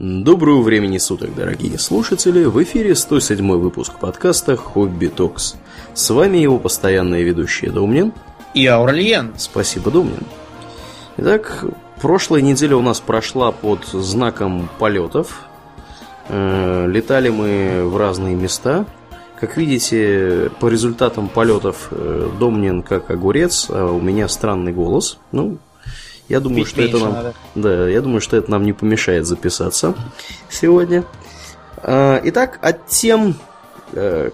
Доброго времени суток, дорогие слушатели! В эфире 107 выпуск подкаста «Хобби Токс». С вами его постоянные ведущие Домнин и Аурлиен. Спасибо, Домнин. Итак, прошлая неделя у нас прошла под знаком полетов. Э, летали мы в разные места. Как видите, по результатам полетов э, Домнин как огурец, а у меня странный голос. Ну, я думаю, Пить что это нам, надо. да, я думаю, что это нам не помешает записаться сегодня. А, итак, от тем э,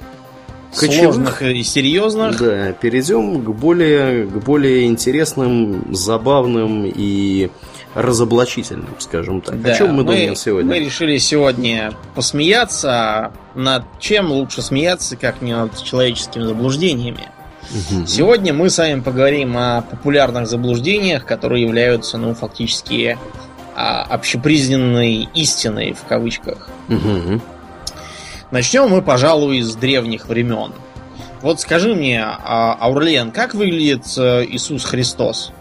кочевых, и серьезных. Да, перейдем к более, к более интересным, забавным и разоблачительным, скажем так. Да, О чем мы, мы думаем сегодня? Мы решили сегодня посмеяться. Над чем лучше смеяться, как не над человеческими заблуждениями. Сегодня мы с вами поговорим о популярных заблуждениях, которые являются, ну, фактически а, общепризнанной истиной в кавычках. Начнем мы, пожалуй, с древних времен. Вот скажи мне, а, Аурлиен, как выглядит э, Иисус Христос?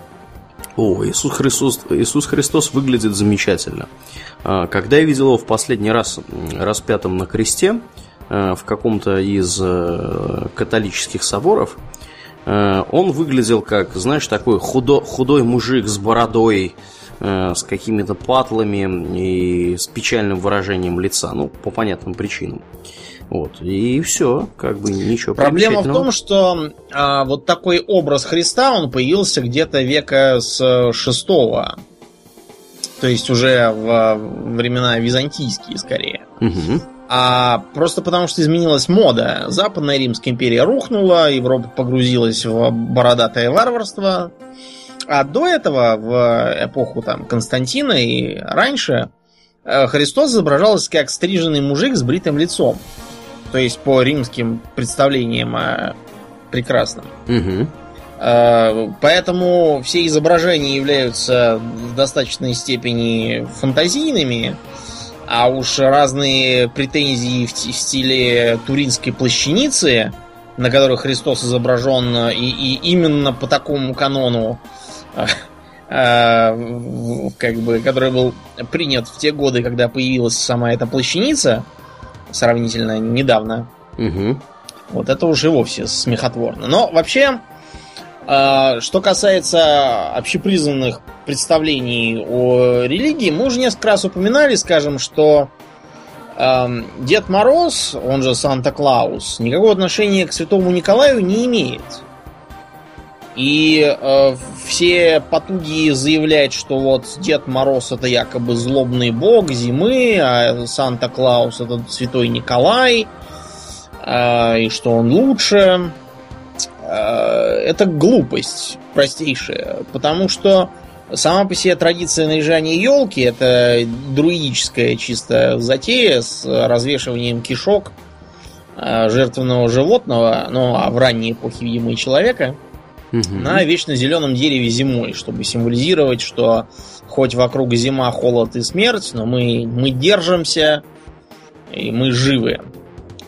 О, Иисус Христос, Иисус Христос выглядит замечательно. А, когда я видел его в последний раз распятым на кресте э, в каком-то из э, католических соборов, он выглядел как, знаешь, такой худо, худой мужик с бородой, э, с какими-то патлами и с печальным выражением лица, ну, по понятным причинам. Вот, и все, как бы ничего Проблема в том, что а, вот такой образ Христа, он появился где-то века с шестого. То есть уже в времена византийские, скорее. Угу а просто потому, что изменилась мода. Западная Римская империя рухнула, Европа погрузилась в бородатое варварство. А до этого, в эпоху там, Константина и раньше, э, Христос изображался как стриженный мужик с бритым лицом. То есть по римским представлениям о прекрасном. Угу. Поэтому все изображения являются в достаточной степени фантазийными, а уж разные претензии в, в стиле туринской плащаницы, на которой Христос изображен, и, и именно по такому канону, э, э, как бы, который был принят в те годы, когда появилась сама эта плащаница, сравнительно недавно. Угу. Вот это уже вовсе смехотворно. Но вообще, что касается общепризнанных представлений о религии, мы уже несколько раз упоминали, скажем, что э, Дед Мороз, он же Санта-Клаус, никакого отношения к Святому Николаю не имеет. И э, все потуги заявлять, что вот Дед Мороз это якобы злобный бог зимы, а Санта-Клаус это Святой Николай, э, и что он лучше, это глупость простейшая, потому что Сама по себе традиция наряжания елки это друидическая чисто затея с развешиванием кишок э, жертвенного животного, ну а в ранней эпохе, видимо, и человека, угу. на вечно зеленом дереве зимой, чтобы символизировать, что хоть вокруг зима, холод и смерть, но мы, мы держимся и мы живы.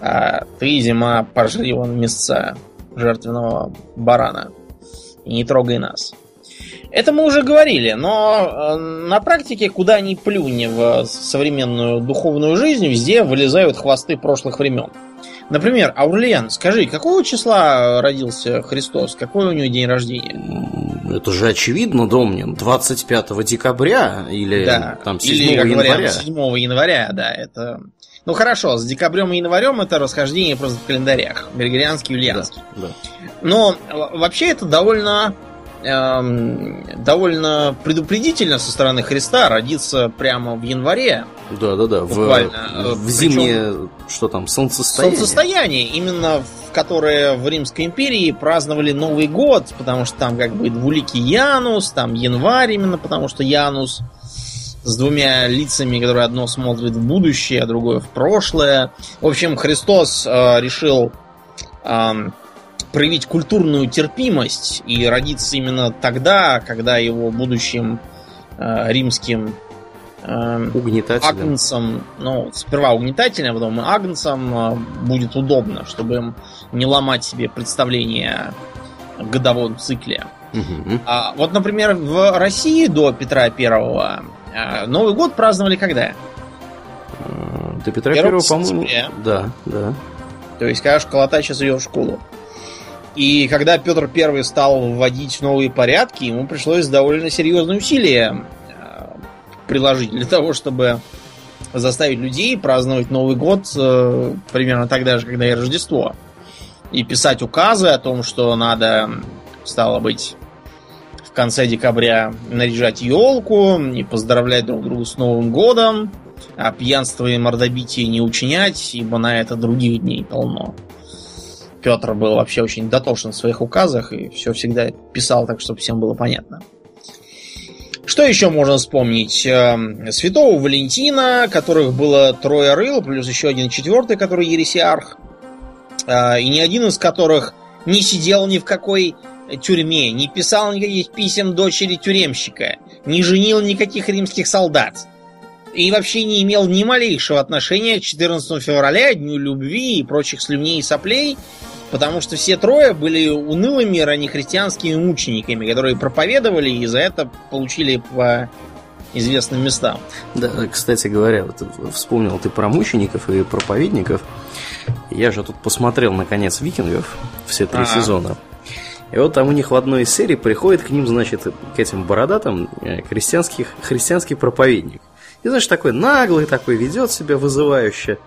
А ты, зима, пожри вон мясца жертвенного барана. И не трогай нас. Это мы уже говорили, но э, на практике, куда ни плюнь в современную духовную жизнь, везде вылезают хвосты прошлых времен. Например, Аурлиан, скажи, какого числа родился Христос? Какой у него день рождения? Это же очевидно, Домнин. 25 декабря или да. там 7 или, января? Говоря, 7 января, да. Это... Ну хорошо, с декабрем и январем это расхождение просто в календарях. Григорианский, юлианский. Да, да. Но вообще это довольно Эм, довольно предупредительно со стороны Христа родиться прямо в январе. Да, да, да. Буквально. В, в зимнее, что там, солнцестояние? Солнцестояние, именно в которое в Римской империи праздновали Новый год, потому что там как бы двуликий Янус, там январь именно, потому что Янус с двумя лицами, которые одно смотрит в будущее, а другое в прошлое. В общем, Христос э, решил э, проявить культурную терпимость и родиться именно тогда, когда его будущим э, римским э, угнетателем. агнцам, ну, сперва угнетателем, а потом агнцам э, будет удобно, чтобы им не ломать себе представление о годовом цикле. Угу. А, вот, например, в России до Петра Первого Новый год праздновали когда? До Петра Первого, по-моему. Да, да. То есть, когда школота сейчас идет в школу. И когда Петр Первый стал вводить новые порядки, ему пришлось довольно серьезные усилия э, приложить для того, чтобы заставить людей праздновать Новый год э, примерно тогда же, когда и Рождество. И писать указы о том, что надо, стало быть, конце декабря наряжать елку и поздравлять друг друга с Новым годом, а пьянство и мордобитие не учинять, ибо на это других дней полно. Петр был вообще очень дотошен в своих указах и все всегда писал так, чтобы всем было понятно. Что еще можно вспомнить? Эм, Святого Валентина, которых было трое рыл, плюс еще один четвертый, который ересиарх. Э, и ни один из которых не сидел ни в какой тюрьме, не писал никаких писем дочери тюремщика, не женил никаких римских солдат. И вообще не имел ни малейшего отношения к 14 февраля, Дню любви и прочих слюней и соплей, Потому что все трое были унылыми раннехристианскими мучениками, которые проповедовали и за это получили по известным местам. Да, кстати говоря, вот вспомнил ты про мучеников и проповедников. Я же тут посмотрел, наконец, викингов все три А-а. сезона. И вот там у них в одной из серий приходит к ним, значит, к этим бородатым э, христианских, христианский проповедник. И, знаешь, такой наглый такой, ведет себя вызывающе.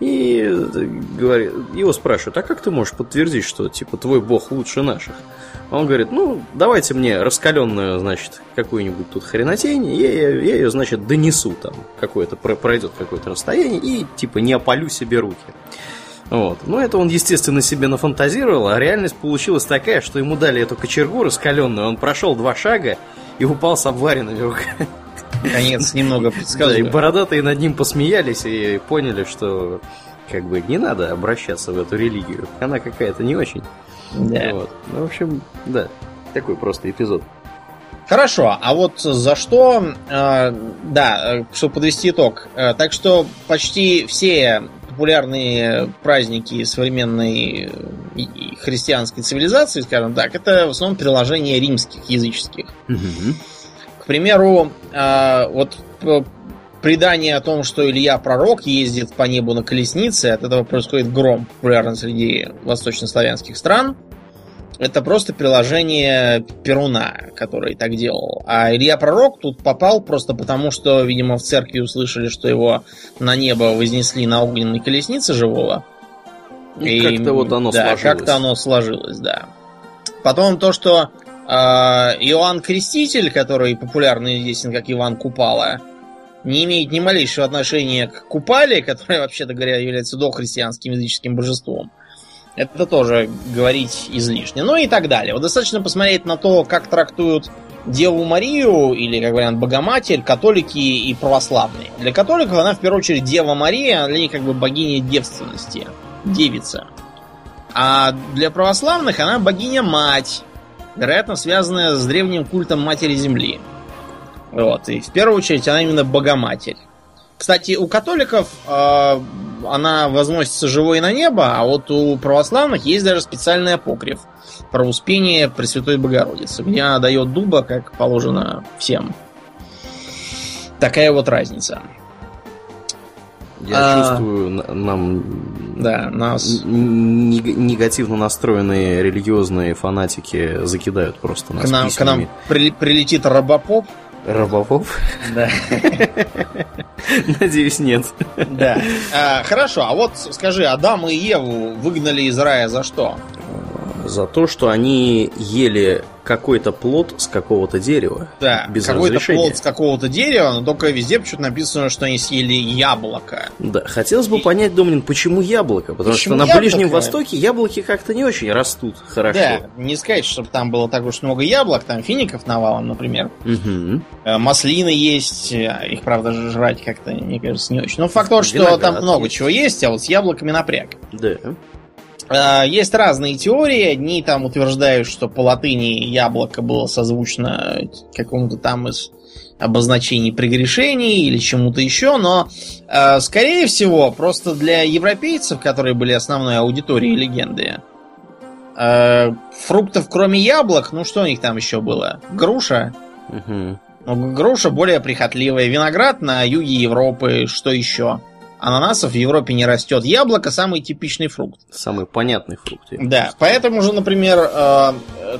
И э, говорит, его спрашивают, а как ты можешь подтвердить, что типа твой бог лучше наших? Он говорит, ну, давайте мне раскаленную, значит, какую-нибудь тут хренотень, я, я, я ее, значит, донесу там, какое-то, пройдет какое-то расстояние, и типа не опалю себе руки. Вот. Ну, это он, естественно, себе нафантазировал, а реальность получилась такая, что ему дали эту кочергу раскаленную, он прошел два шага и упал с обваренными руками. Конец немного предсказуем. Да, и бородатые над ним посмеялись и поняли, что как бы не надо обращаться в эту религию. Она какая-то не очень. Да. Вот. Ну, в общем, да, такой просто эпизод. Хорошо, а вот за что, э, да, чтобы подвести итог. Э, так что почти все популярные праздники современной э, христианской цивилизации, скажем так, это в основном приложения римских, языческих. Угу. К примеру, а, вот предание о том, что Илья Пророк ездит по небу на колеснице, от этого происходит гром, популярный среди восточнославянских стран. Это просто приложение Перуна, который так делал. А Илья Пророк тут попал просто потому, что, видимо, в церкви услышали, что его на небо вознесли на огненной колеснице живого. И, и как-то вот оно да, сложилось. как-то оно сложилось, да. Потом то, что а, Иоанн Креститель, который популярно известен как Иван Купала, не имеет ни малейшего отношения к Купале, которая, вообще-то говоря, является дохристианским языческим божеством. Это тоже говорить излишне. Ну и так далее. Вот достаточно посмотреть на то, как трактуют Деву Марию, или, как вариант, Богоматерь, католики и православные. Для католиков она, в первую очередь, Дева Мария, для них как бы богиня девственности, девица. А для православных она богиня-мать, вероятно, связанная с древним культом Матери Земли. Вот, и в первую очередь она именно Богоматерь. Кстати, у католиков э, она возносится живой на небо, а вот у православных есть даже специальный апокриф про успение Пресвятой Богородицы, где она дает дуба, как положено всем. Такая вот разница. Я а, чувствую, нам да, нас негативно настроенные религиозные фанатики закидают просто нас К нам, к нам при, прилетит робопоп. Робопоп? Да. Надеюсь, нет. Да. А, хорошо, а вот скажи, Адам и Еву выгнали из рая за что? За то, что они ели какой-то плод с какого-то дерева. Да, без какой-то плод с какого-то дерева, но только везде почему-то написано, что они съели яблоко. Да, хотелось бы И... понять, Домнин, почему яблоко? Потому почему что на яблоко? Ближнем Востоке яблоки как-то не очень растут хорошо. Да, не сказать, чтобы там было так уж много яблок, там фиников навалом, например. Угу. Маслины есть, э, их, правда, жрать как-то, мне кажется, не очень. Но факт тот, что Виноград там много есть. чего есть, а вот с яблоками напряг. Да. А, есть разные теории. Одни там утверждают, что по латыни яблоко было созвучно какому-то там из обозначений прегрешений или чему-то еще, но, э, скорее всего, просто для европейцев, которые были основной аудиторией легенды, э, фруктов кроме яблок, ну что у них там еще было? Груша. Угу. Ну, груша более прихотливая. Виноград на юге Европы, что еще? Ананасов в Европе не растет. Яблоко самый типичный фрукт. Самый понятный фрукт. Да, поэтому же, например, э,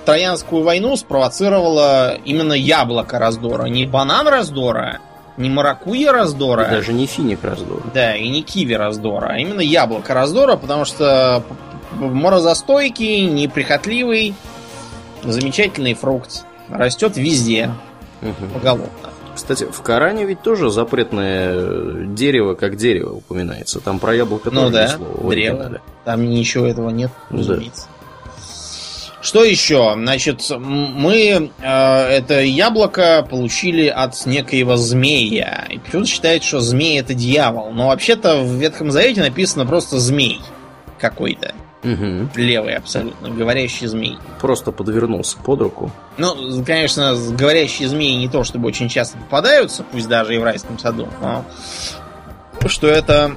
Троянскую войну спровоцировало именно яблоко раздора. Не банан раздора, не маракуйя раздора. И даже не финик раздора. Да, и не киви раздора, а именно яблоко раздора, потому что морозостойкий, неприхотливый, замечательный фрукт. Растет везде, Мгм. поголовно. Кстати, в Коране ведь тоже запретное дерево как дерево упоминается. Там про яблоко Ну тоже да, в древо. Там ничего этого нет, Да. разумеется. Что еще? Значит, мы э, это яблоко получили от некоего змея. И почему-то считает, что змей это дьявол. Но вообще-то в Ветхом Завете написано просто змей какой-то. Мгм. Левый абсолютно, говорящий змей. Просто подвернулся под руку. Ну, конечно, говорящие змеи не то чтобы очень часто попадаются, пусть даже и в райском саду, но что это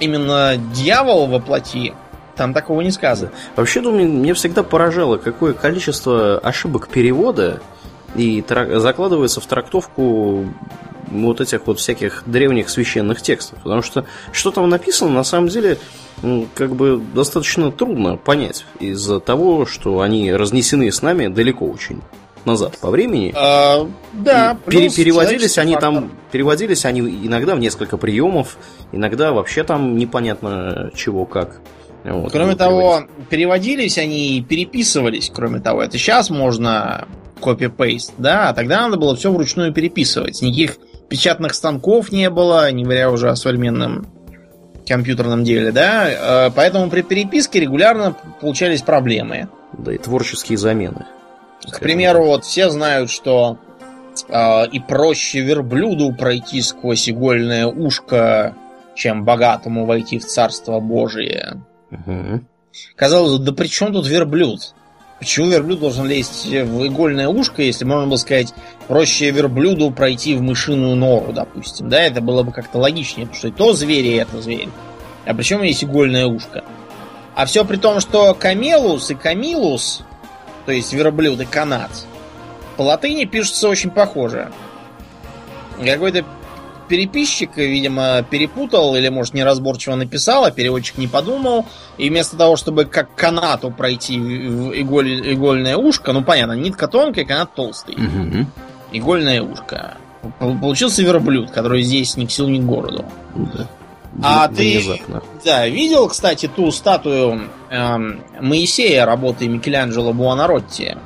именно дьявол во плоти, там такого не сказано. Вообще, думаю, мне всегда поражало, какое количество ошибок перевода и тра- закладывается в трактовку вот этих вот всяких древних священных текстов. Потому что что там написано, на самом деле, как бы достаточно трудно понять из-за того, что они разнесены с нами далеко очень назад по времени. А, да, пере- переводились они фактор. там, переводились они иногда в несколько приемов, иногда вообще там непонятно чего как. Вот, Кроме того, переводить. переводились они и переписывались, кроме того. Это сейчас можно копи-пейст, да, а тогда надо было все вручную переписывать. Никаких печатных станков не было, не говоря уже о современном компьютерном деле, да. Э, Поэтому при переписке регулярно получались проблемы. да и творческие замены. К примеру, вот все знают, что э, и проще верблюду пройти сквозь игольное ушко, чем богатому войти в Царство Божие. Мгм. Казалось, да при чем тут верблюд? Почему верблюд должен лезть в игольное ушко, если можно было сказать, проще верблюду пройти в мышиную нору, допустим, да, это было бы как-то логичнее, потому что и то зверь, и это зверь. А причем есть игольное ушко? А все при том, что камелус и камилус, то есть верблюд и канат, по латыни пишутся очень похоже. Какой-то переписчик, видимо, перепутал или, может, неразборчиво написал, а переводчик не подумал. И вместо того, чтобы как канату пройти в иголь- игольное ушко, ну, понятно, нитка тонкая, канат толстый. Мгм. Игольное ушко. Пол- Получился верблюд, который здесь ни к селу, ни к городу. Да. А Вн- ты- Внезапно. Да, видел, кстати, ту статую эм, Моисея работы Микеланджело Буонаротти?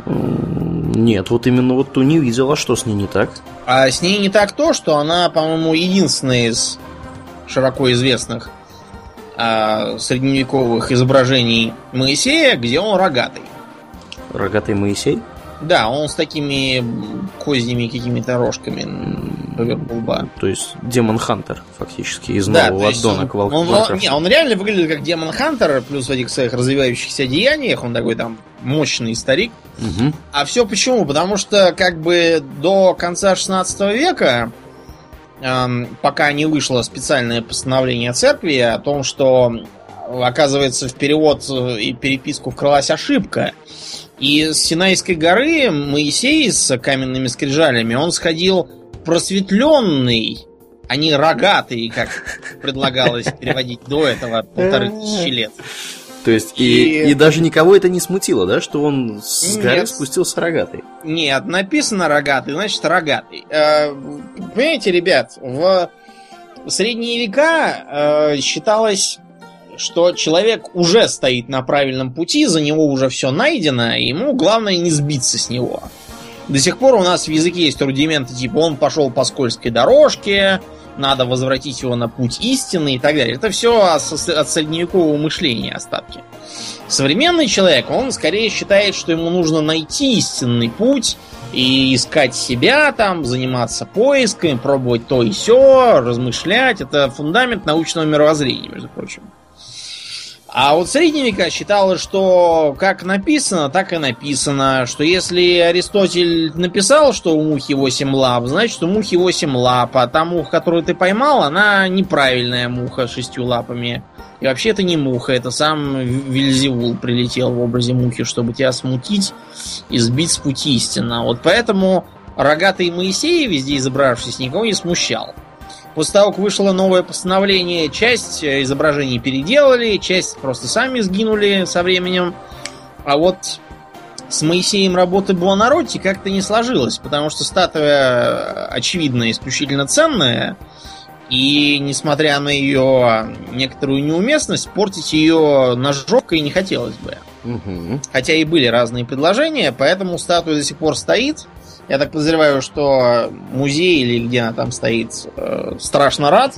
Нет, вот именно вот ту не видел, а что с ней не так? А с ней не так то, что она, по-моему, единственная из широко известных а, средневековых изображений Моисея, где он рогатый. Рогатый Моисей? Да, он с такими козьими какими-то рожками поверх лба. То есть Демон Хантер, фактически, из Да, нового аддона он, к Волк- он- он- Warcraft. не, он реально выглядит как Демон Хантер, плюс в этих своих развивающихся деяниях, он такой там мощный старик. Мгм. А все почему? Потому что как бы до конца 16 века, эм, пока не вышло специальное постановление церкви о том, что, оказывается, в перевод э, и переписку вкралась ошибка. И с Синайской горы Моисей с каменными скрижалями, он сходил просветленный, а не рогатый, как предлагалось переводить до этого полторы тысячи лет. То есть, и, И- и даже никого это не смутило, да, что он с горы Нет. спустился рогатый. Нет, написано рогатый, значит рогатый. Э, понимаете, ребят, в средние века э, считалось, что человек уже стоит на правильном пути, за него уже все найдено, и ему главное не сбиться с него. До сих пор у нас в языке есть рудименты, типа он пошел по скользкой дорожке, надо возвратить его на путь истины и так далее. Это все от средневекового мышления остатки. Современный человек, он скорее считает, что ему нужно найти истинный путь и искать себя там, заниматься поисками, пробовать то и все, размышлять. Это фундамент научного мировоззрения, между прочим. А вот средние века считалось, что как написано, так и написано, что если Аристотель написал, что у мухи 8 лап, значит у мухи 8 лап, а та муха, которую ты поймал, она неправильная муха с шестью лапами. И вообще это не муха, это сам Вильзевул прилетел в образе мухи, чтобы тебя смутить и сбить с пути истинно. Вот поэтому рогатый Моисей, везде изображавшись, никого не смущал. После того, как вышло новое постановление, часть э, изображений переделали, часть просто сами сгинули со временем. А вот с Моисеем работы Буонаротти как-то не сложилось, потому что статуя, очевидно, исключительно ценная, и, несмотря на ее некоторую неуместность, портить ее ножовкой не хотелось бы. Угу. Хотя и были разные предложения, поэтому статуя до сих пор стоит. Я так подозреваю, что музей или где она там стоит, э, страшно рад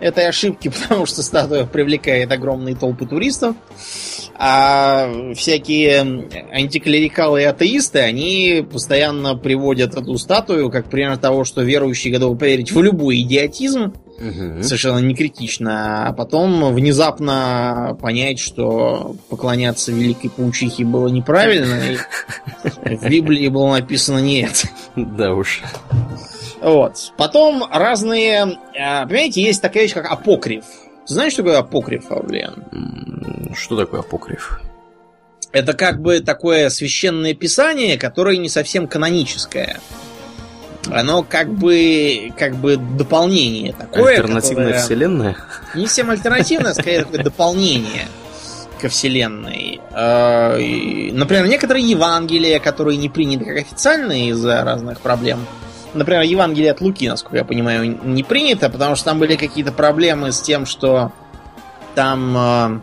этой ошибке, потому что статуя привлекает огромные толпы туристов. А всякие антиклерикалы и атеисты, они постоянно приводят эту статую как пример того, что верующие готовы поверить в любой идиотизм, Угу. совершенно не критично, а потом внезапно понять, что поклоняться великой паучихе было неправильно, и в Библии было написано не это. Да уж. Вот. Потом разные... а, Понимаете, есть такая вещь, как апокриф. Знаешь, что такое апокриф? М, Что такое апокриф? Это как бы такое священное писание, которое не совсем каноническое. Оно как бы, как бы дополнение такое. Альтернативная которое- вселенная? Не всем альтернативное, а скорее такое дополнение ко вселенной. И, Например, некоторые Евангелия, которые не приняты как официальные из-за разных проблем. Например, Евангелие от Луки, насколько я понимаю, не принято, потому что там были какие-то проблемы с тем, что там э,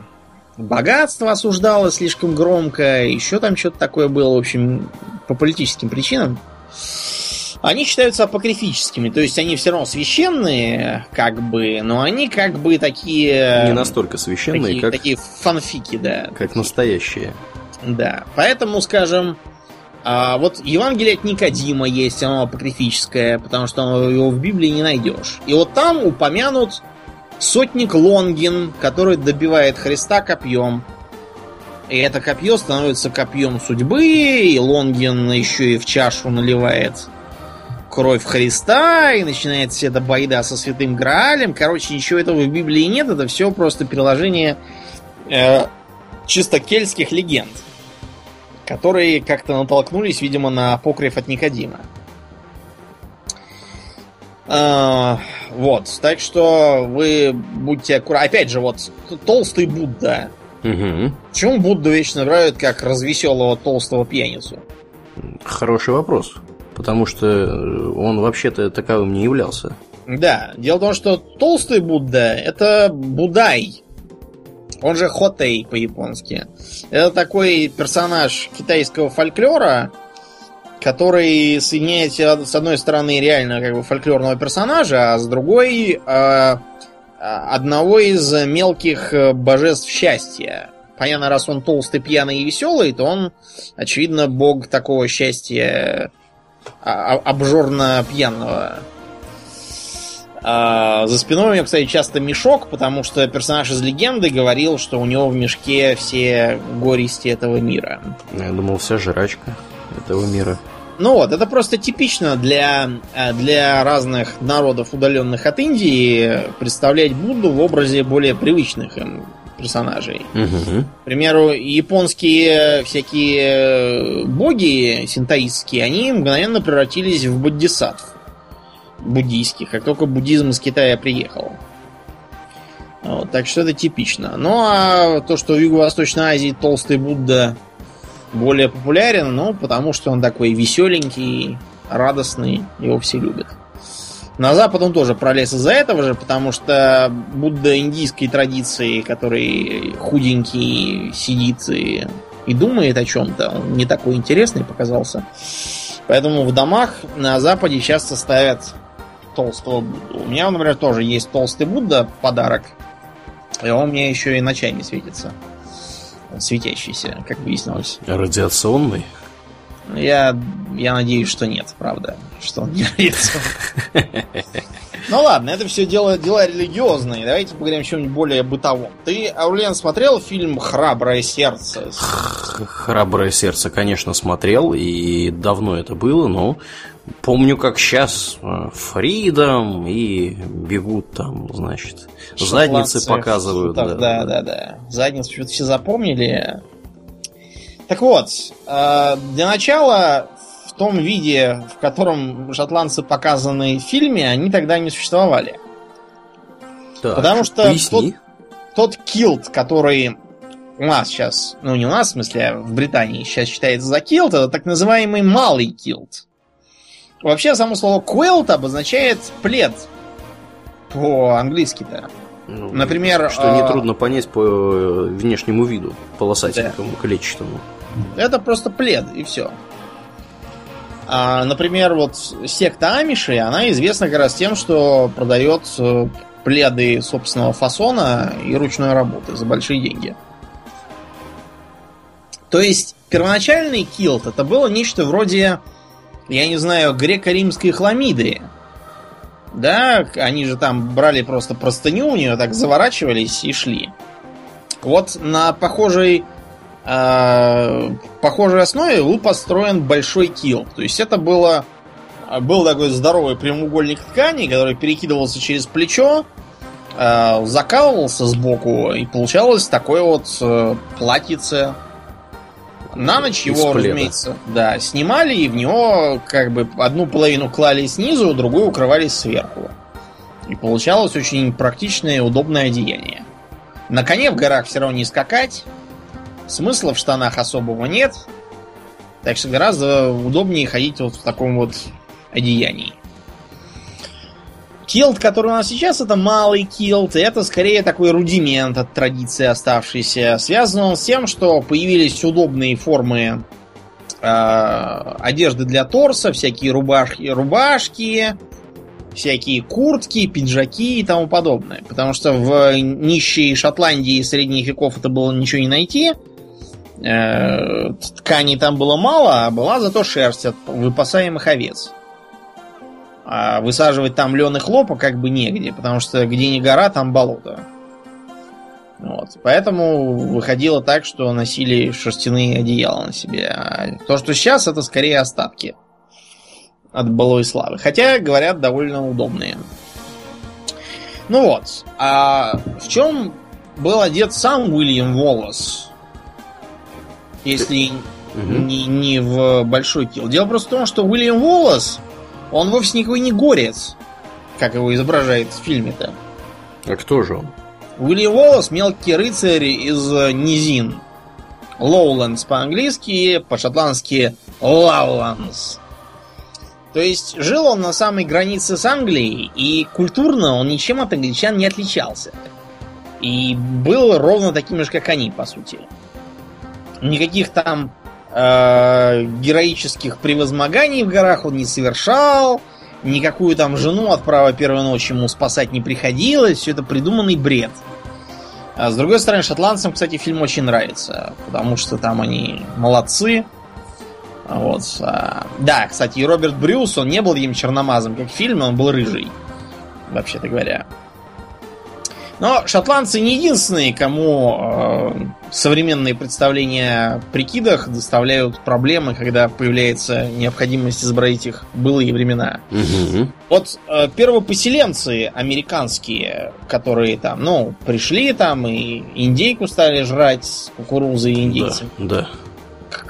богатство осуждалось слишком громко, еще там что-то такое было, в общем, по политическим причинам. Они считаются апокрифическими, то есть они все равно священные, как бы, но они как бы такие... Не настолько священные, такие, как, такие фанфики, да. как настоящие. Да. Поэтому, скажем, а, вот Евангелие от Никодима есть, оно апокрифическое, потому что его в Библии не найдешь. И вот там упомянут сотник Лонгин, который добивает Христа копьем. И это копье становится копьем судьбы, и Лонгин еще и в чашу наливает кровь Христа, и начинается вся эта байда со святым Граалем. Короче, ничего этого в Библии нет, это все просто переложение э, чисто кельтских легенд, которые как-то натолкнулись, видимо, на апокриф от Никодима. А, вот, так что вы будьте аккуратны. Опять же, вот толстый Будда. Угу. Почему Будду вечно играют как развеселого толстого пьяницу? Хороший вопрос. Потому что э, он вообще-то таковым не являлся. Да, дело в том, что толстый Будда это Будай. Он же Хотей по-японски. Это такой персонаж китайского фольклора, который соединяет с одной стороны реально как бы фольклорного персонажа, а с другой э, одного из мелких э, божеств счастья. Понятно, раз он толстый, пьяный и веселый, то он, очевидно, бог такого счастья а- а- обжорно-пьяного. А, за спиной у него, кстати, часто мешок, потому что персонаж из легенды говорил, что у него в мешке все горести этого мира. Я думал, вся жрачка этого мира. Ну вот, это просто типично для, э, для разных народов, удаленных от Индии, представлять Будду в образе более привычных им персонажей. Угу. К примеру, японские всякие э, боги синтаистские, они мгновенно превратились в бодхисаттв буддийских, как только буддизм из Китая приехал. Вот, так что это типично. Ну а то, что в Юго-Восточной Азии толстый Будда более популярен, ну, потому что он такой веселенький, радостный, его все любят. На Запад он тоже пролез из-за этого же, потому что Будда индийской традиции, который худенький сидит и, и думает о чем-то, он не такой интересный показался. Поэтому в домах на Западе часто ставят толстого Будду. У меня, например, тоже есть толстый Будда подарок. И он мне еще и ночами светится. Светящийся, как выяснилось. Радиационный? Я, я надеюсь, что нет, правда. Что он не родится. Ну ладно, это все дело, дела религиозные. Давайте поговорим о чем-нибудь более бытовом. Ты, Аурлен, смотрел фильм «Храброе сердце»? Храброе сердце, конечно, смотрел, и давно это было, но помню, как сейчас Фридом и бегут там, значит, задницы Шотландцы показывают. в шутах, Да, да, да. Задницу что-то все запомнили. Так вот, э, для начала в том виде, в котором шотландцы показаны в фильме, они тогда не существовали. Так, Потому что поясни. тот килт, который у нас сейчас, ну не у нас, в смысле, а в Британии сейчас считается за килт, это так называемый малый килт. Вообще, само слово квилт обозначает плед по-английски-то. Ну, Например, Что а, нетрудно понять по э, внешнему виду, полосатенькому, клетчатому. Это просто плед, и все. А, например, вот секта Амиши, она известна как раз тем, что продает э, пледы собственного фасона и ручной работы за большие деньги. То есть, первоначальный килт это было нечто вроде, я не знаю, греко-римской хламиды. Да, они же там брали просто простыню, у нее так заворачивались и шли. Вот на похожей э, похожей основе был построен большой кил. То есть это было был такой здоровый прямоугольник ткани, который перекидывался через плечо, э, закалывался сбоку, и получалось такое вот э, платьице. На ночь его, пледа. разумеется, да, снимали, и в него как бы одну половину клали снизу, другую укрывали сверху. И получалось очень практичное и удобное одеяние. На коне в горах все равно не скакать. Смысла в штанах особого нет. Так что гораздо удобнее ходить вот в таком вот одеянии. Килт, который у нас сейчас, это малый килт, и это скорее такой рудимент от традиции оставшийся. Связан он с тем, что появились удобные формы э, одежды для торса, всякие рубашки, рубашки, всякие куртки, пиджаки и тому подобное. Потому что в нищей Шотландии средних веков это было ничего не найти. Э, ткани там было мало, а была зато шерсть от выпасаемых овец. А высаживать там лен и хлопа как бы негде, потому что где не гора, там болото. Вот. Поэтому выходило так, что носили шерстяные одеяла на себе. А то, что сейчас, это скорее остатки от былой славы. Хотя, говорят, довольно удобные. Ну вот. А в чем был одет сам Уильям Воллес? Если не, не в большой килл. Дело просто в том, что Уильям Воллес, он вовсе никакой не горец, как его изображает в фильме-то. А кто же он? Уильям Воллес мелкий рыцарь из э, низин. Лоулендс по-английски, по-шотландски Лауландс. То есть жил он на самой границе с Англией, и культурно он ничем от англичан не отличался. И был ровно таким же, как они, по сути. Никаких там э, героических превозмоганий в горах он не совершал, никакую там жену от права первой ночи ему спасать не приходилось, все это придуманный бред. А с другой стороны, шотландцам, кстати, фильм очень нравится, потому что там они молодцы. Вот. а, Да, кстати, и Роберт Брюс, он не был таким черномазом, как в фильме, он был рыжий, вообще-то говоря. Но шотландцы не единственные, кому э, современные представления о прикидах доставляют проблемы, когда появляется необходимость изобразить их былые времена. Мгм. Вот э, первопоселенцы американские, которые там, ну, пришли там и индейку стали жрать кукурузой и индейцами. Да, да.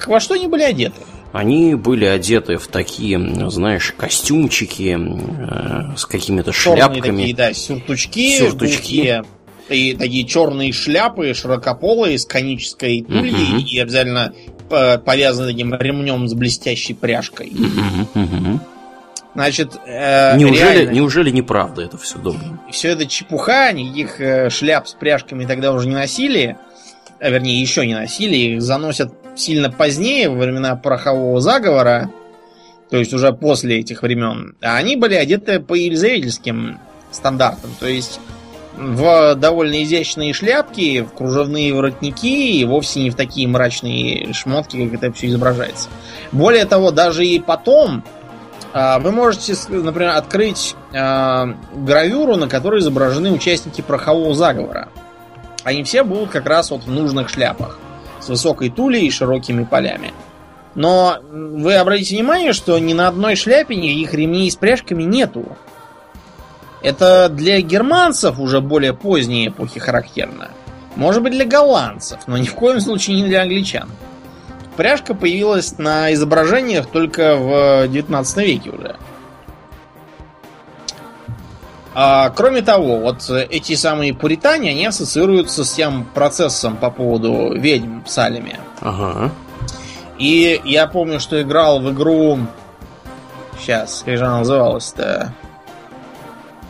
Во что они были одеты? Они были одеты в такие, знаешь, костюмчики э, с какими-то шляпками. такие, да, сюртучки, Сюртучки. глухие, и такие черные шляпы, широкополые, с конической тульей Мгм. и обязательно э, повязаны таким ремнем с блестящей пряжкой. Мгм, мгм. Значит, э, Неужели, реально, неужели неправда это все добро? все это чепуха, никаких э, шляп с пряжками тогда уже не носили, а вернее еще не носили, их заносят сильно позднее, во времена порохового заговора, то есть уже после этих времен. А они были одеты по елизаветельским стандартам, то есть в довольно изящные шляпки, в кружевные воротники и вовсе не в такие мрачные шмотки, как это все изображается. Более того, даже и потом а, вы можете, например, открыть а, гравюру, на которой изображены участники порохового заговора. Они все будут как раз вот в нужных шляпах. С высокой тулей и широкими полями. Но вы обратите внимание, что ни на одной шляпе никаких ремней с пряжками нету. Это для германцев уже более поздней эпохи характерно. Может быть для голландцев, но ни в коем случае не для англичан. Пряжка появилась на изображениях только в 19 веке уже. А, кроме того, вот эти самые пуритане, они ассоциируются с тем процессом по поводу ведьм в Салеме. Ага. И я помню, что играл в игру... Сейчас, как же она называлась-то?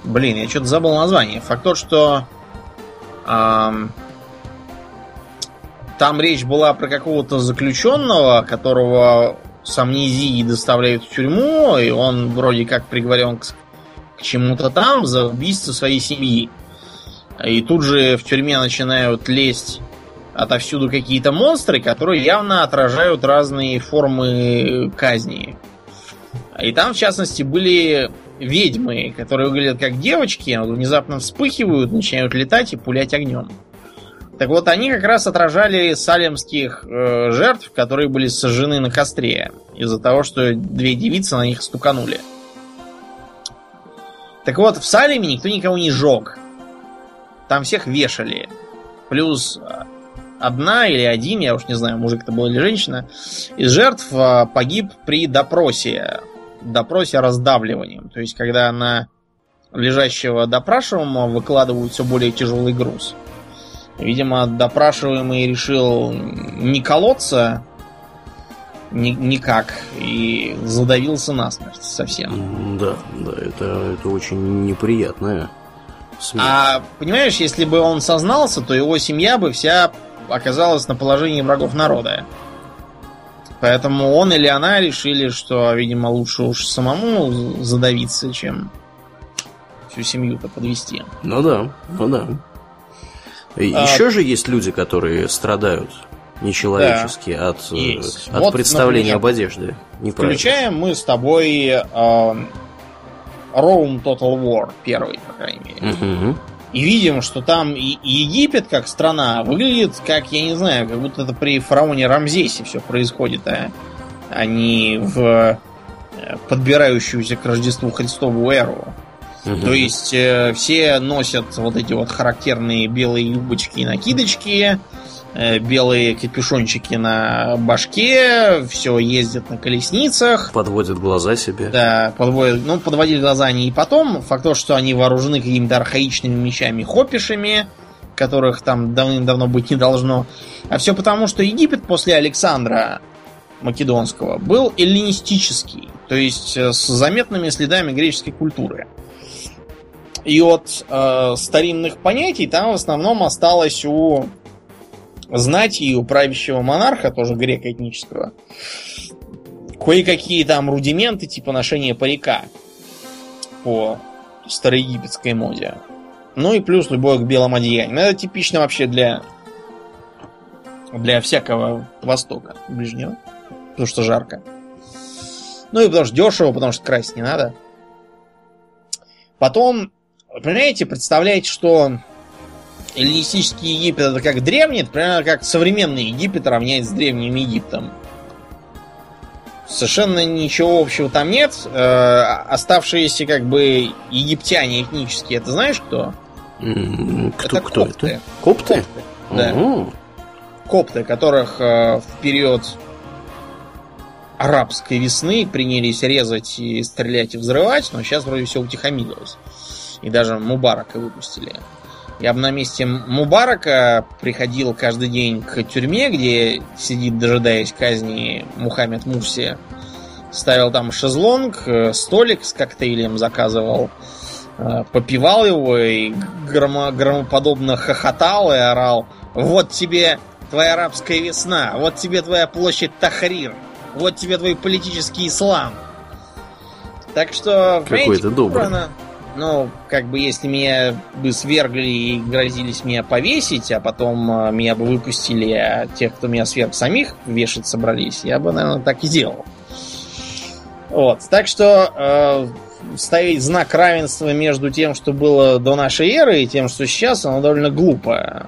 Блин, я что-то забыл название. Факт тот, что... ам, там речь была про какого-то заключенного, которого с амнезией доставляют в тюрьму, и он вроде как приговорен к, к чему-то там за убийство своей семьи. И тут же в тюрьме начинают лезть отовсюду какие-то монстры, которые явно отражают разные формы казни. И там, в частности, были ведьмы, которые выглядят как девочки, а внезапно вспыхивают, начинают летать и пулять огнем. Так вот, они как раз отражали салемских э, жертв, которые были сожжены на костре из-за того, что две девицы на них стуканули. Так вот, в Салеме никто никого не жег. Там всех вешали. Плюс э, одна или один, я уж не знаю, мужик это был или женщина, из жертв э, погиб при допросе. Допросе раздавливанием. То есть, когда на лежащего допрашиваемого выкладывают все более тяжелый груз. Видимо, допрашиваемый решил не колоться ни, никак и задавился насмерть совсем. Да, да, это, это очень неприятная смерть. А понимаешь, если бы он сознался, то его семья бы вся оказалась на положении врагов народа. Поэтому он или она решили, что, видимо, лучше уж самому задавиться, чем всю семью-то подвести. Ну да, ну да. И А- Еще же есть люди, которые страдают нечеловечески от, э, есть. от Вот, представления например, об одежде. Неправильно. Включаем мы с тобой э, Rome Total War, первый, по крайней мере. Мгм. И видим, что там и Египет как страна выглядит как, я не знаю, как будто это при фараоне Рамзесе все происходит, а, а не в э, подбирающуюся к Рождеству Христову эру. Мгм. То есть э, все носят вот эти вот характерные белые юбочки и накидочки, э, белые капюшончики на башке, все ездят на колесницах. Подводят глаза себе. Да, подводят, ну, подводили глаза они и потом. Факт то, что они вооружены какими-то архаичными мечами хопишами, которых там давным-давно быть не должно. А все потому, что Египет после Александра Македонского был эллинистический, то есть э, с заметными следами греческой культуры. И от э, старинных понятий там в основном осталось у знати и у правящего монарха, тоже грека этнического, кое-какие там рудименты, типа ношения парика по староегипетской моде. Ну и плюс любовь к белым одеяниям. Это типично вообще для для всякого Востока ближнего. Потому что жарко. Ну и потому что дешево, потому что красить не надо. Потом, понимаете, представляете, что эллинистический Египет это как древний, это примерно как современный Египет равняется с древним Египтом. Совершенно ничего общего там нет. Э, оставшиеся как бы египтяне этнические, это знаешь кто? Кто, это кто копты. это? Копты? Копты, Да. Копты, которых э, в период арабской весны принялись резать и стрелять и взрывать, но сейчас вроде все утихомирилось. И даже Мубарака выпустили. Я бы на месте Мубарака приходил каждый день к тюрьме, где сидит, дожидаясь казни Мухаммед Мурси. Ставил там шезлонг, э, столик с коктейлем заказывал, э, попивал его и громо- громоподобно хохотал и орал «Вот тебе твоя арабская весна, вот тебе твоя площадь Тахрир, вот тебе твой политический ислам». Так что, Какой понимаете, ты добрый. она- ну, как бы, если меня бы свергли и грозились меня повесить, а потом э, меня бы выпустили, а тех, кто меня сверг самих вешать собрались, я бы, наверное, так и делал. Вот. Так что э, ставить знак равенства между тем, что было до нашей эры, и тем, что сейчас, оно довольно глупо.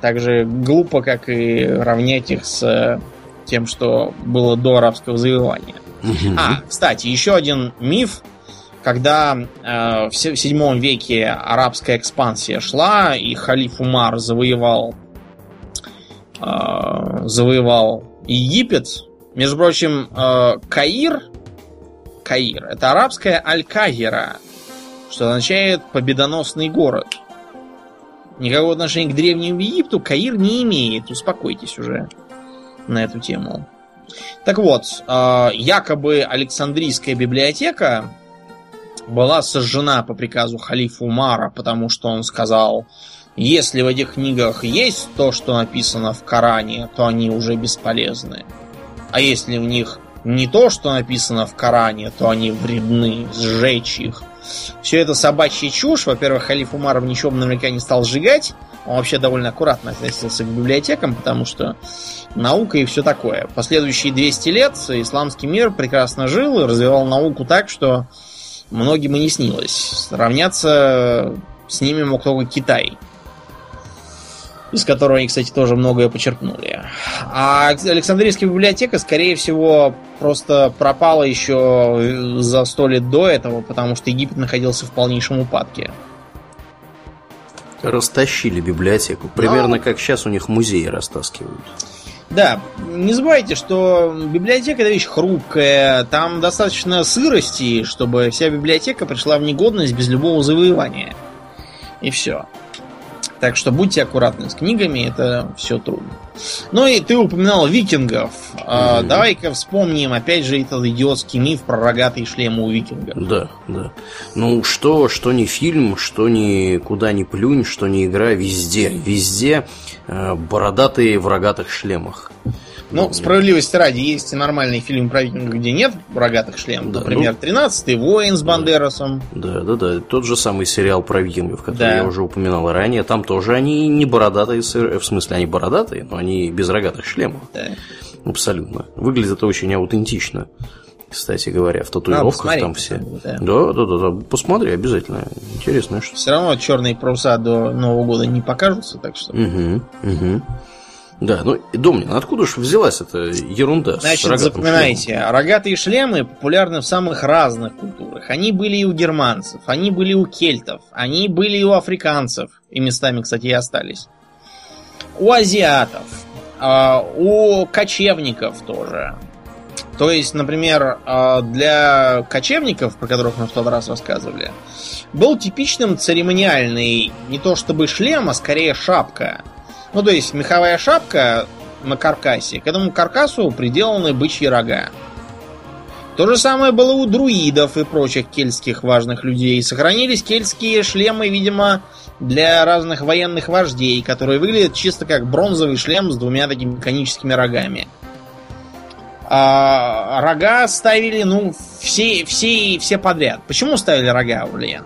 Так же глупо, как и равнять их с э, тем, что было до арабского завоевания. мгм. А, кстати, еще один миф. Когда э, в седьмом веке арабская экспансия шла, и халиф Умар завоевал, э, завоевал Египет, между прочим, э, Каир, Каир, это арабская Аль-Кагера, что означает победоносный город. Никакого отношения к Древнему Египту Каир не имеет. Успокойтесь уже на эту тему. Так вот, э, якобы Александрийская библиотека была сожжена по приказу халифа Умара, потому что он сказал, если в этих книгах есть то, что написано в Коране, то они уже бесполезны. А если в них не то, что написано в Коране, то они вредны, сжечь их. Все это собачья чушь. Во-первых, халиф Умаров ничего бы наверняка не стал сжигать. Он вообще довольно аккуратно относился к библиотекам, потому что наука и все такое. Последующие 200 лет исламский мир прекрасно жил и развивал науку так, что многим и не снилось. Сравняться с ними мог только Китай из которого они, кстати, тоже многое почерпнули. А Александрийская библиотека, скорее всего, просто пропала еще за сто лет до этого, потому что Египет находился в полнейшем упадке. Растащили библиотеку. Примерно Но... как сейчас у них музеи растаскивают. Да, не забывайте, что библиотека это вещь хрупкая, там достаточно сырости, чтобы вся библиотека пришла в негодность без любого завоевания. И все. Так что будьте аккуратны с книгами, это все трудно. Ну и ты упоминал викингов. Mm-hmm. А, давай-ка вспомним, опять же, этот идиотский миф про рогатые шлемы у викингов. Да, да. Ну, что, что не фильм, что ни куда ни плюнь, что не игра, везде, везде э, бородатые в рогатых шлемах. Ну, справедливости ради, есть и нормальный фильм про викингов, где нет рогатых шлемов. Да, Например, ну, «13-й воин» с Бандерасом. Да, да, да. Тот же самый сериал про викингов, который да. я уже упоминал ранее. Там тоже они не бородатые, в смысле, они бородатые, но они без рогатых шлемов. Да. Абсолютно. Выглядит это очень аутентично кстати говоря, в татуировках там все. Да. да, да, да, да. Посмотри обязательно. Интересно, что. Все равно черные паруса до Нового года не покажутся, так что. Угу, угу. Да, ну, Домнин, откуда же взялась эта ерунда Значит, запоминайте, шлемом? рогатые шлемы популярны в самых разных культурах. Они были и у германцев, они были у кельтов, они были и у африканцев, и местами, кстати, и остались. У азиатов, а, у кочевников тоже. То есть, например, а, для кочевников, про которых мы в тот раз рассказывали, был типичным церемониальный не то чтобы шлем, а скорее шапка – ну, то есть меховая шапка на каркасе. К этому каркасу приделаны бычьи рога. То же самое было у друидов и прочих кельтских важных людей. Сохранились кельтские шлемы, видимо, для разных военных вождей, которые выглядят чисто как бронзовый шлем с двумя такими коническими рогами. А, рога ставили, ну, все, все, все подряд. Почему ставили рога, Ульян?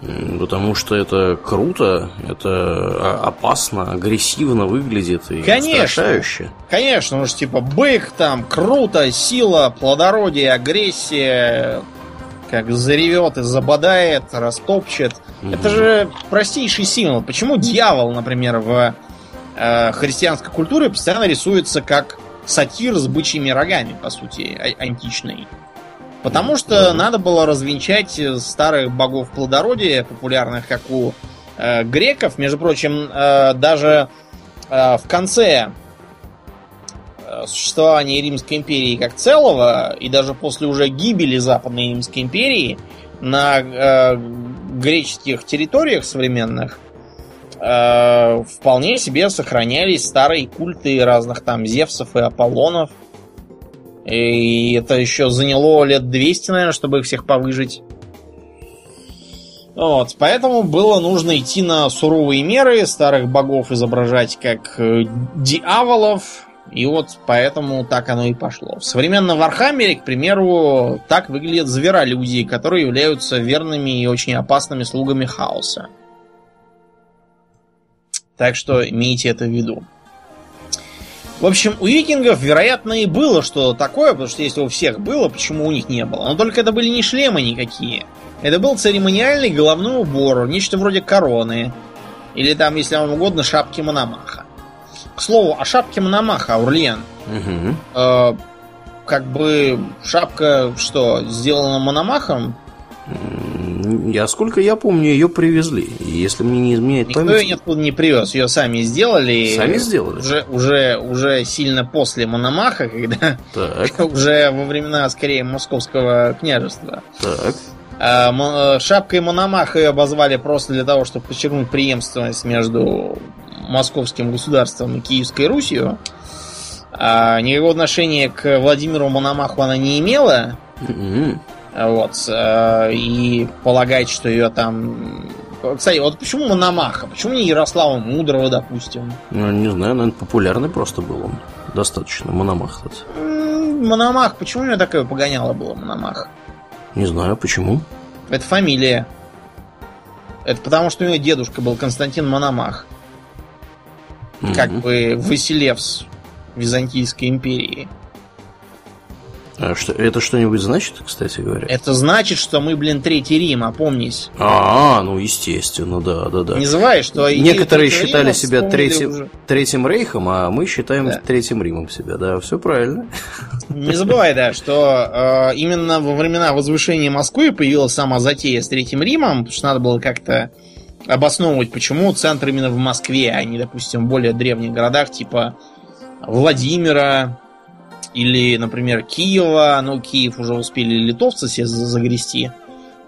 Потому что это круто, это опасно, агрессивно выглядит и конечно, устрашающе. Конечно, уж типа бык там, круто, сила, плодородие, агрессия, как заревет и забодает, растопчет. Угу. Это же простейший символ. Почему дьявол, например, в э, христианской культуре постоянно рисуется как сатир с бычьими рогами, по сути, а- античный? Потому что надо было развенчать старых богов плодородия, популярных как у э, греков. Между прочим, э, даже э, в конце э, существования Римской империи как целого, и даже после уже гибели Западной Римской империи, на э, греческих территориях современных э, вполне себе сохранялись старые культы разных там Зевсов и Аполлонов – и это еще заняло лет 200, наверное, чтобы их всех повыжить. Вот, поэтому было нужно идти на суровые меры, старых богов изображать как э, дьяволов, и вот поэтому так оно и пошло. В современном Вархаммере, к примеру, так выглядят зверолюди, которые являются верными и очень опасными слугами хаоса. Так что имейте это в виду. В общем, у викингов, вероятно, и было что такое, потому что если у всех было, почему у них не было? Но только это были не шлемы никакие. Это был церемониальный головной убор, нечто вроде короны. Или там, если вам угодно, шапки Мономаха. К слову, о шапке Мономаха, Аурлиен. Угу. Э, как бы шапка, что, сделана Мономахом? Я сколько я помню, ее привезли. Если мне не изменяет Никто память... ее ниоткуда не привез, ее сами сделали. Сами сделали? Уже, уже, уже сильно после Мономаха, когда так. уже во времена, скорее, московского княжества. Так. А, э, Шапкой Мономаха ее обозвали просто для того, чтобы подчеркнуть преемственность между московским государством и Киевской Русью. А никакого отношения к Владимиру Мономаху она не имела. М, Вот. э, И полагать, что ее там... Кстати, вот почему Мономаха? Почему не Ярослава Мудрого, допустим? Ну, не знаю, наверное, популярный просто был он. Достаточно, Мономах Мономах. Почему у него такое погоняло было, Мономах? Не знаю, почему. Это фамилия. Это потому, что у него дедушка был Константин Мономах. Как Мгм. бы Василевс Византийской империи. А что, это что-нибудь значит, кстати говоря? Это значит, что мы, блин, Третий Рим, опомнись. А, ну естественно, да, да, да. Не забывай, что... Некоторые считали Рима себя третьим, уже. третьим рейхом, а мы считаем Да. третьим Римом себя. Да, все правильно. Не забывай, да, что э, именно во времена возвышения Москвы появилась сама затея с Третьим Римом, потому что надо было как-то обосновывать, почему центр именно в Москве, а не, допустим, в более древних городах типа Владимира или, например, Киева. Ну, Киев уже успели литовцы себе за- загрести,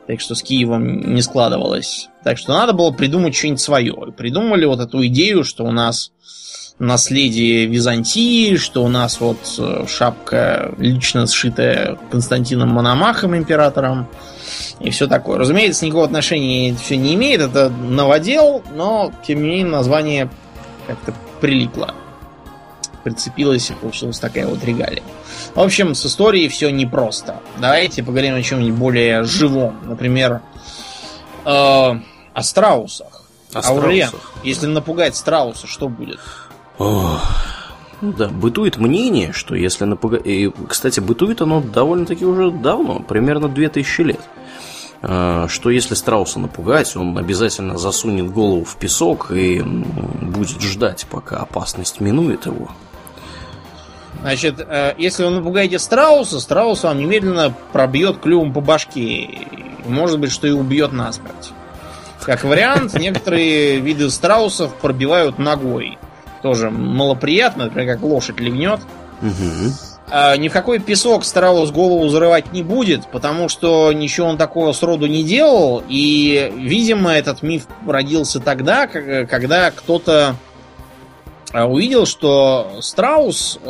так что с Киевом не складывалось. Так что надо было придумать что-нибудь свое. И придумали вот эту идею, что у нас наследие Византии, что у нас вот э, шапка лично сшитая Константином Мономахом, императором, и все такое. Разумеется, никакого отношения все не имеет, это новодел, но, тем не менее, название как-то прилипло. Прицепилось и получилась такая вот регалия. В общем, с историей все непросто. Давайте поговорим о чем-нибудь более живом. Например, э, о страусах. О Аурлиан, страусах. если напугать страуса, что будет? Ох. Да, бытует мнение, что если напугать... И, кстати, бытует оно довольно-таки уже давно, примерно 2000 лет. А, Что если страуса напугать, он обязательно засунет голову в песок и будет ждать, пока опасность минует его. Значит, э, если вы напугаете страуса, страус вам немедленно пробьет клювом по башке. Может быть, что и убьет насмерть. Как вариант, некоторые виды страусов пробивают ногой. Тоже малоприятно, например, как лошадь легнет. Мгм. А ни в какой песок страус голову взрывать не будет, потому что ничего он такого сроду не делал. И, видимо, этот миф родился тогда, когда кто-то увидел, что страус э,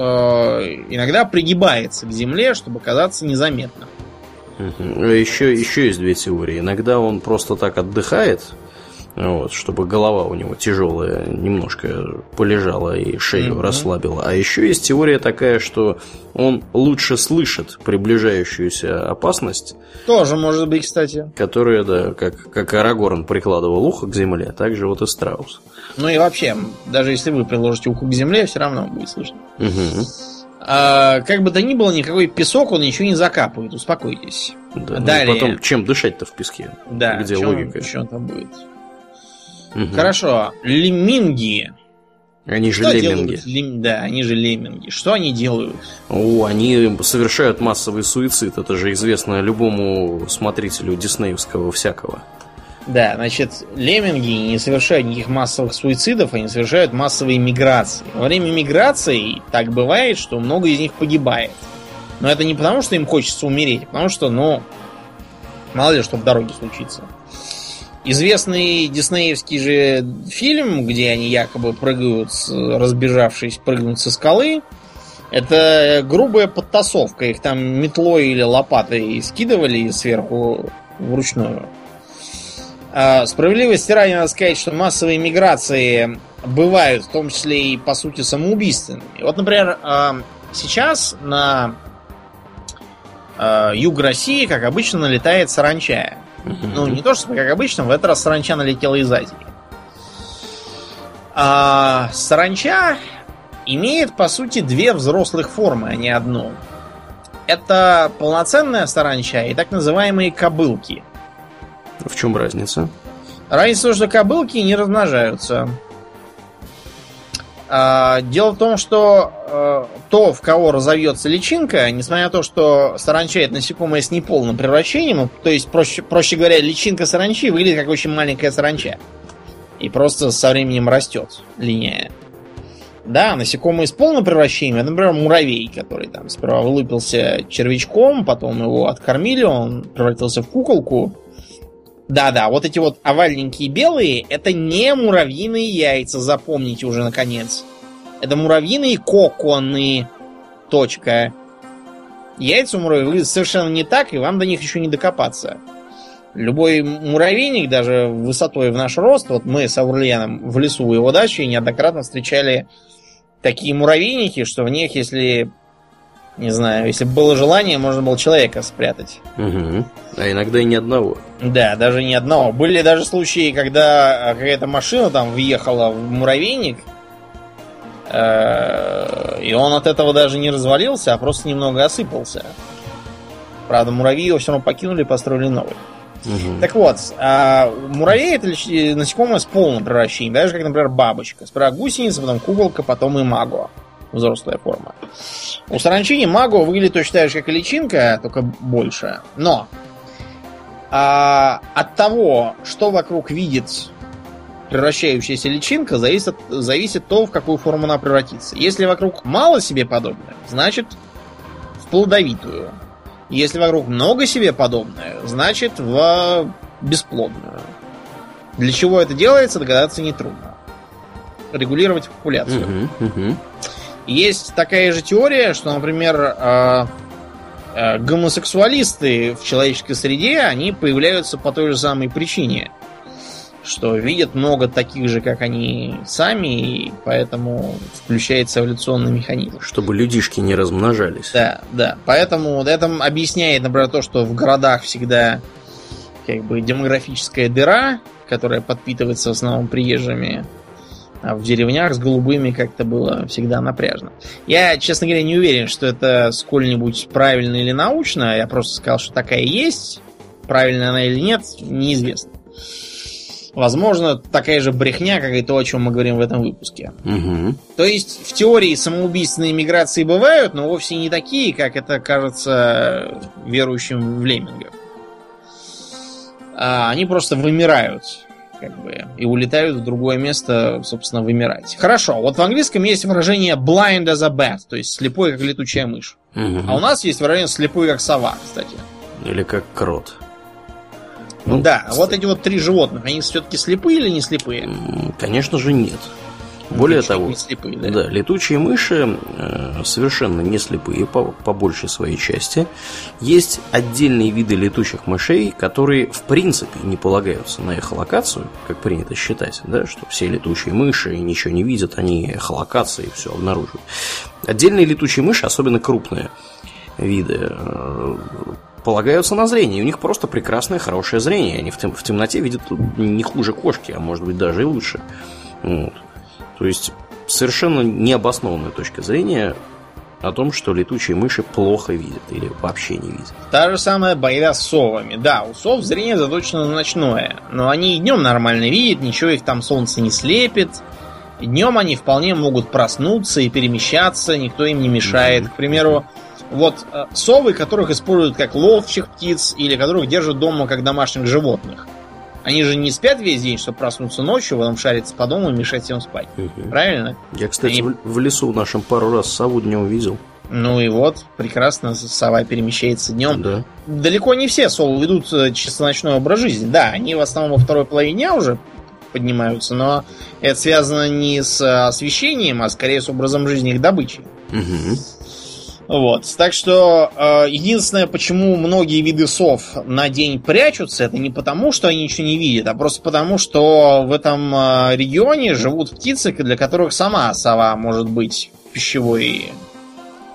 иногда пригибается к земле, чтобы казаться незаметным. Еще, еще есть две теории. Иногда он просто так отдыхает, вот, чтобы голова у него тяжелая немножко полежала и шею Мгм. расслабила. А еще есть теория такая, что он лучше слышит приближающуюся опасность, Тоже может быть, кстати. которая, да, как, как Арагорн прикладывал ухо к земле, так же вот и страус. Ну и вообще, даже если вы приложите ухо к земле, все равно будет слышно. Мгм. А, как бы то ни было, никакой песок он ничего не закапывает, успокойтесь. Да, ну Далее. потом, чем дышать-то в песке? Да, Где чё- логика? чё там будет? Мгм. Хорошо, лемминги. Они же Что лемминги. лем- Да, они же лемминги. Что они делают? О, они совершают массовый суицид. Это же известно любому смотрителю диснеевского всякого. Да, значит, лемминги не совершают никаких массовых суицидов, они совершают массовые миграции. Во время миграций так бывает, что много из них погибает. Но это не потому, что им хочется умереть, а потому что, ну, мало ли что в дороге случится. Известный диснеевский же фильм, где они якобы прыгают, разбежавшись, прыгнут со скалы, это грубая подтасовка. Их там метлой или лопатой скидывали сверху вручную. А, Справедливости ради надо сказать, что массовые миграции бывают, в том числе и, по сути, самоубийственными. Вот, например, а, сейчас на а, юг России, как обычно, налетает саранча. Ну, не то, что как обычно, в этот раз саранча налетела из Азии. А саранча имеет, по сути, две взрослых формы, а не одну. Это полноценная саранча и так называемые кобылки. В чем разница? Разница что кобылки не размножаются. А, дело в том, что э, то, в кого разовьется личинка, несмотря на то, что саранча это насекомое с неполным превращением, то есть, проще, проще говоря, личинка саранчи выглядит как очень маленькая саранча. И просто со временем растет, линяя. Да, насекомые с полным превращением, это, например, муравей, который там сперва вылупился червячком, потом его откормили, он превратился в куколку. Да-да, вот эти вот овальненькие белые, это не муравьиные яйца, запомните уже наконец. Это муравьиные коконы. Точка. Яйца у муравьев выглядят совершенно не так, и вам до них еще не докопаться. Любой муравейник, даже высотой в наш рост, вот мы с Аурлианом в лесу его дачи неоднократно встречали такие муравейники, что в них, если, не знаю, если бы было желание, можно было человека спрятать. Угу. А иногда и ни одного. Да, даже ни одного. Были даже случаи, когда какая-то машина там въехала в муравейник, э, и он от этого даже не развалился, а просто немного осыпался. Правда, муравьи его все равно покинули и построили новый. Угу. Так вот, а муравей это насекомое с полным превращением, даже как, например, бабочка. Сперва гусеница, потом куколка, потом и маго. Взрослая форма. У саранчини маго выглядит точно так же, как и личинка, только больше. Но а, от того, что вокруг видит превращающаяся личинка, зависит, зависит то, в какую форму она превратится. Если вокруг мало себе подобное, значит в плодовитую. Если вокруг много себе подобное, значит в бесплодную. Для чего это делается, догадаться нетрудно. Регулировать популяцию. Uh-huh, uh-huh. Есть такая же теория, что, например, э, э, гомосексуалисты в человеческой среде, они появляются по той же самой причине что видят много таких же, как они сами, и поэтому включается эволюционный механизм. Чтобы людишки не размножались. Да, да. Поэтому это объясняет, например, то, что в городах всегда как бы демографическая дыра, которая подпитывается в основном приезжими, а в деревнях с голубыми как-то было всегда напряжно. Я, честно говоря, не уверен, что это сколь-нибудь правильно или научно. Я просто сказал, что такая есть. Правильно она или нет, неизвестно. Возможно, такая же брехня, как и то, о чем мы говорим в этом выпуске. Угу. То есть, в теории самоубийственные миграции бывают, но вовсе не такие, как это кажется верующим в леммингов. А они просто вымирают, как бы, и улетают в другое место, собственно, вымирать. Хорошо, вот в английском есть выражение blind as a bat, то есть слепой, как летучая мышь. Угу. А у нас есть выражение слепой, как сова, кстати. Или как крот. Ну, да, кстати. вот эти вот три животных, они все-таки слепые или не слепые? Конечно же нет. Более летучие того, слепые, да? да, летучие мыши э, совершенно не слепые по, по большей своей части. Есть отдельные виды летучих мышей, которые в принципе не полагаются на эхолокацию, как принято считать, да, что все летучие мыши ничего не видят, они эхолокации все обнаруживают. Отдельные летучие мыши, особенно крупные виды, э, полагаются на зрение. У них просто прекрасное, хорошее зрение. Они в, тем, в темноте видят не хуже кошки, а может быть даже и лучше. Вот. То есть совершенно необоснованная точка зрения о том, что летучие мыши плохо видят или вообще не видят. Та же самая борьба с совами. Да, у сов зрение заточено на ночное, но они и днем нормально видят, ничего их там солнце не слепит. Днем они вполне могут проснуться и перемещаться, никто им не мешает. Mm-hmm. К примеру, вот э, совы, которых используют как ловчих птиц или которых держат дома как домашних животных. Они же не спят весь день, чтобы проснуться ночью, потом шариться по дому и мешать всем спать. Угу. Правильно? Я, кстати, Они... в лесу нашем пару раз сову днем видел. Ну и вот, прекрасно сова перемещается днем. Да. Далеко не все совы ведут э, чисто ночной образ жизни. Да, они в основном во второй половине дня уже поднимаются, но это связано не с освещением, а скорее с образом жизни их добычи. Угу. Вот. Так что э, единственное, почему многие виды сов на день прячутся, это не потому, что они ничего не видят, а просто потому, что в этом э, регионе живут птицы, для которых сама сова может быть пищевой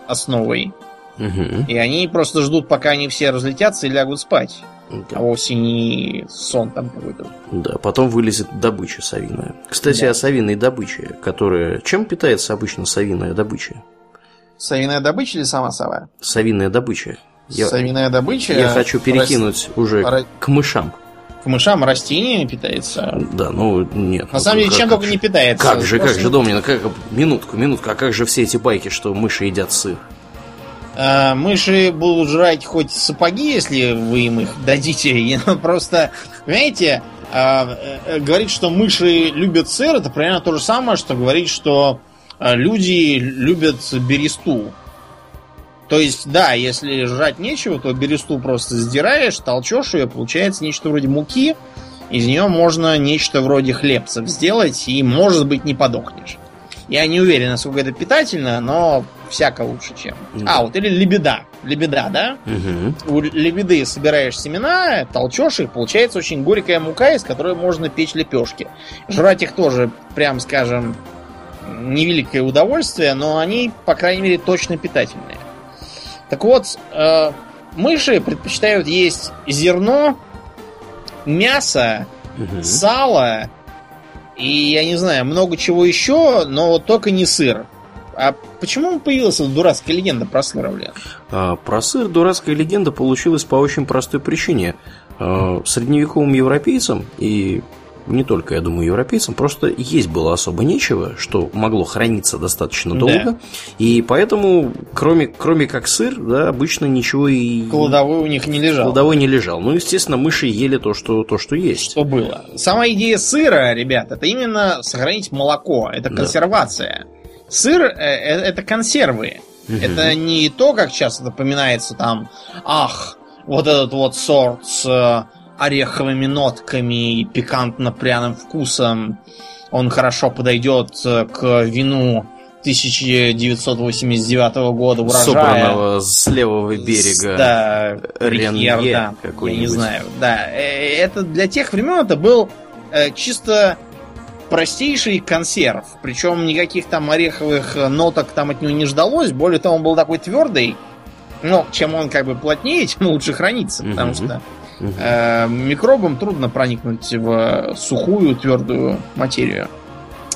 основой. Угу. И они просто ждут, пока они все разлетятся и лягут спать. Да. А вовсе не сон там какой-то. Да, потом вылезет добыча совиная. Кстати, да. о совиной добыче, которая... Чем питается обычно совиная добыча? Совиная добыча или сама сова? Совиная добыча. Я, Совиная добыча. Я хочу перекинуть рас... уже Ра... к мышам. К мышам растениями питается. Да, ну нет. На ну, самом деле, как, чем как, только не питается. Как же, как же, Домнин, как, минутку, минутку, а как же все эти байки, что мыши едят сыр? А, мыши будут жрать хоть сапоги, если вы им их дадите. Просто, понимаете, а, э, говорить, что мыши любят сыр, это примерно то же самое, что говорить, что э, люди любят бересту. То есть, да, если жрать нечего, то бересту просто сдираешь, толчешь ее, получается нечто вроде муки. Из нее можно нечто вроде хлебцев сделать, и, может быть, не подохнешь. Я не уверен, насколько это питательно, но всяко лучше, чем. А, вот или лебеда. Лебеда, да? Угу. У лебеды собираешь семена, толчешь их, получается очень горькая мука, из которой можно печь лепешки. Жрать их тоже, прям скажем, невеликое удовольствие, но они, по крайней мере, точно питательные. Так вот, э, мыши предпочитают есть зерно, мясо, Угу. сало и, я не знаю, много чего еще, но вот только не сыр. А почему появилась эта дурацкая легенда про сыр, блин? А, Про сыр дурацкая легенда получилась по очень простой причине. А, Средневековым европейцам и не только, я думаю, европейцам, просто есть было особо нечего, что могло храниться достаточно Да. долго. И поэтому, кроме, кроме как сыр, да, обычно ничего и Кладовой у них не лежал. кладовой не лежал. Ну, естественно, мыши ели то, что, то, что есть. Что было? Сама идея сыра, ребят, это именно сохранить молоко. Это Да. консервация. Сыр э, э, это консервы. Мгм. Это не то, как часто напоминается там, ах, вот этот вот сорт с э, ореховыми нотками и пикантно-пряным вкусом, он хорошо подойдет э, к вину 1989 года урожая. Собранного с левого берега. Да, Ренье Рихьер, да, я не знаю. Да, э, это для тех времен это был э, чисто простейший консерв. Причем никаких там ореховых ноток там от него не ждалось. Более того, он был такой твердый. Но чем он как бы плотнее, тем лучше хранится. Потому Мгм. что Мгм. э, микробам трудно проникнуть в сухую твердую материю.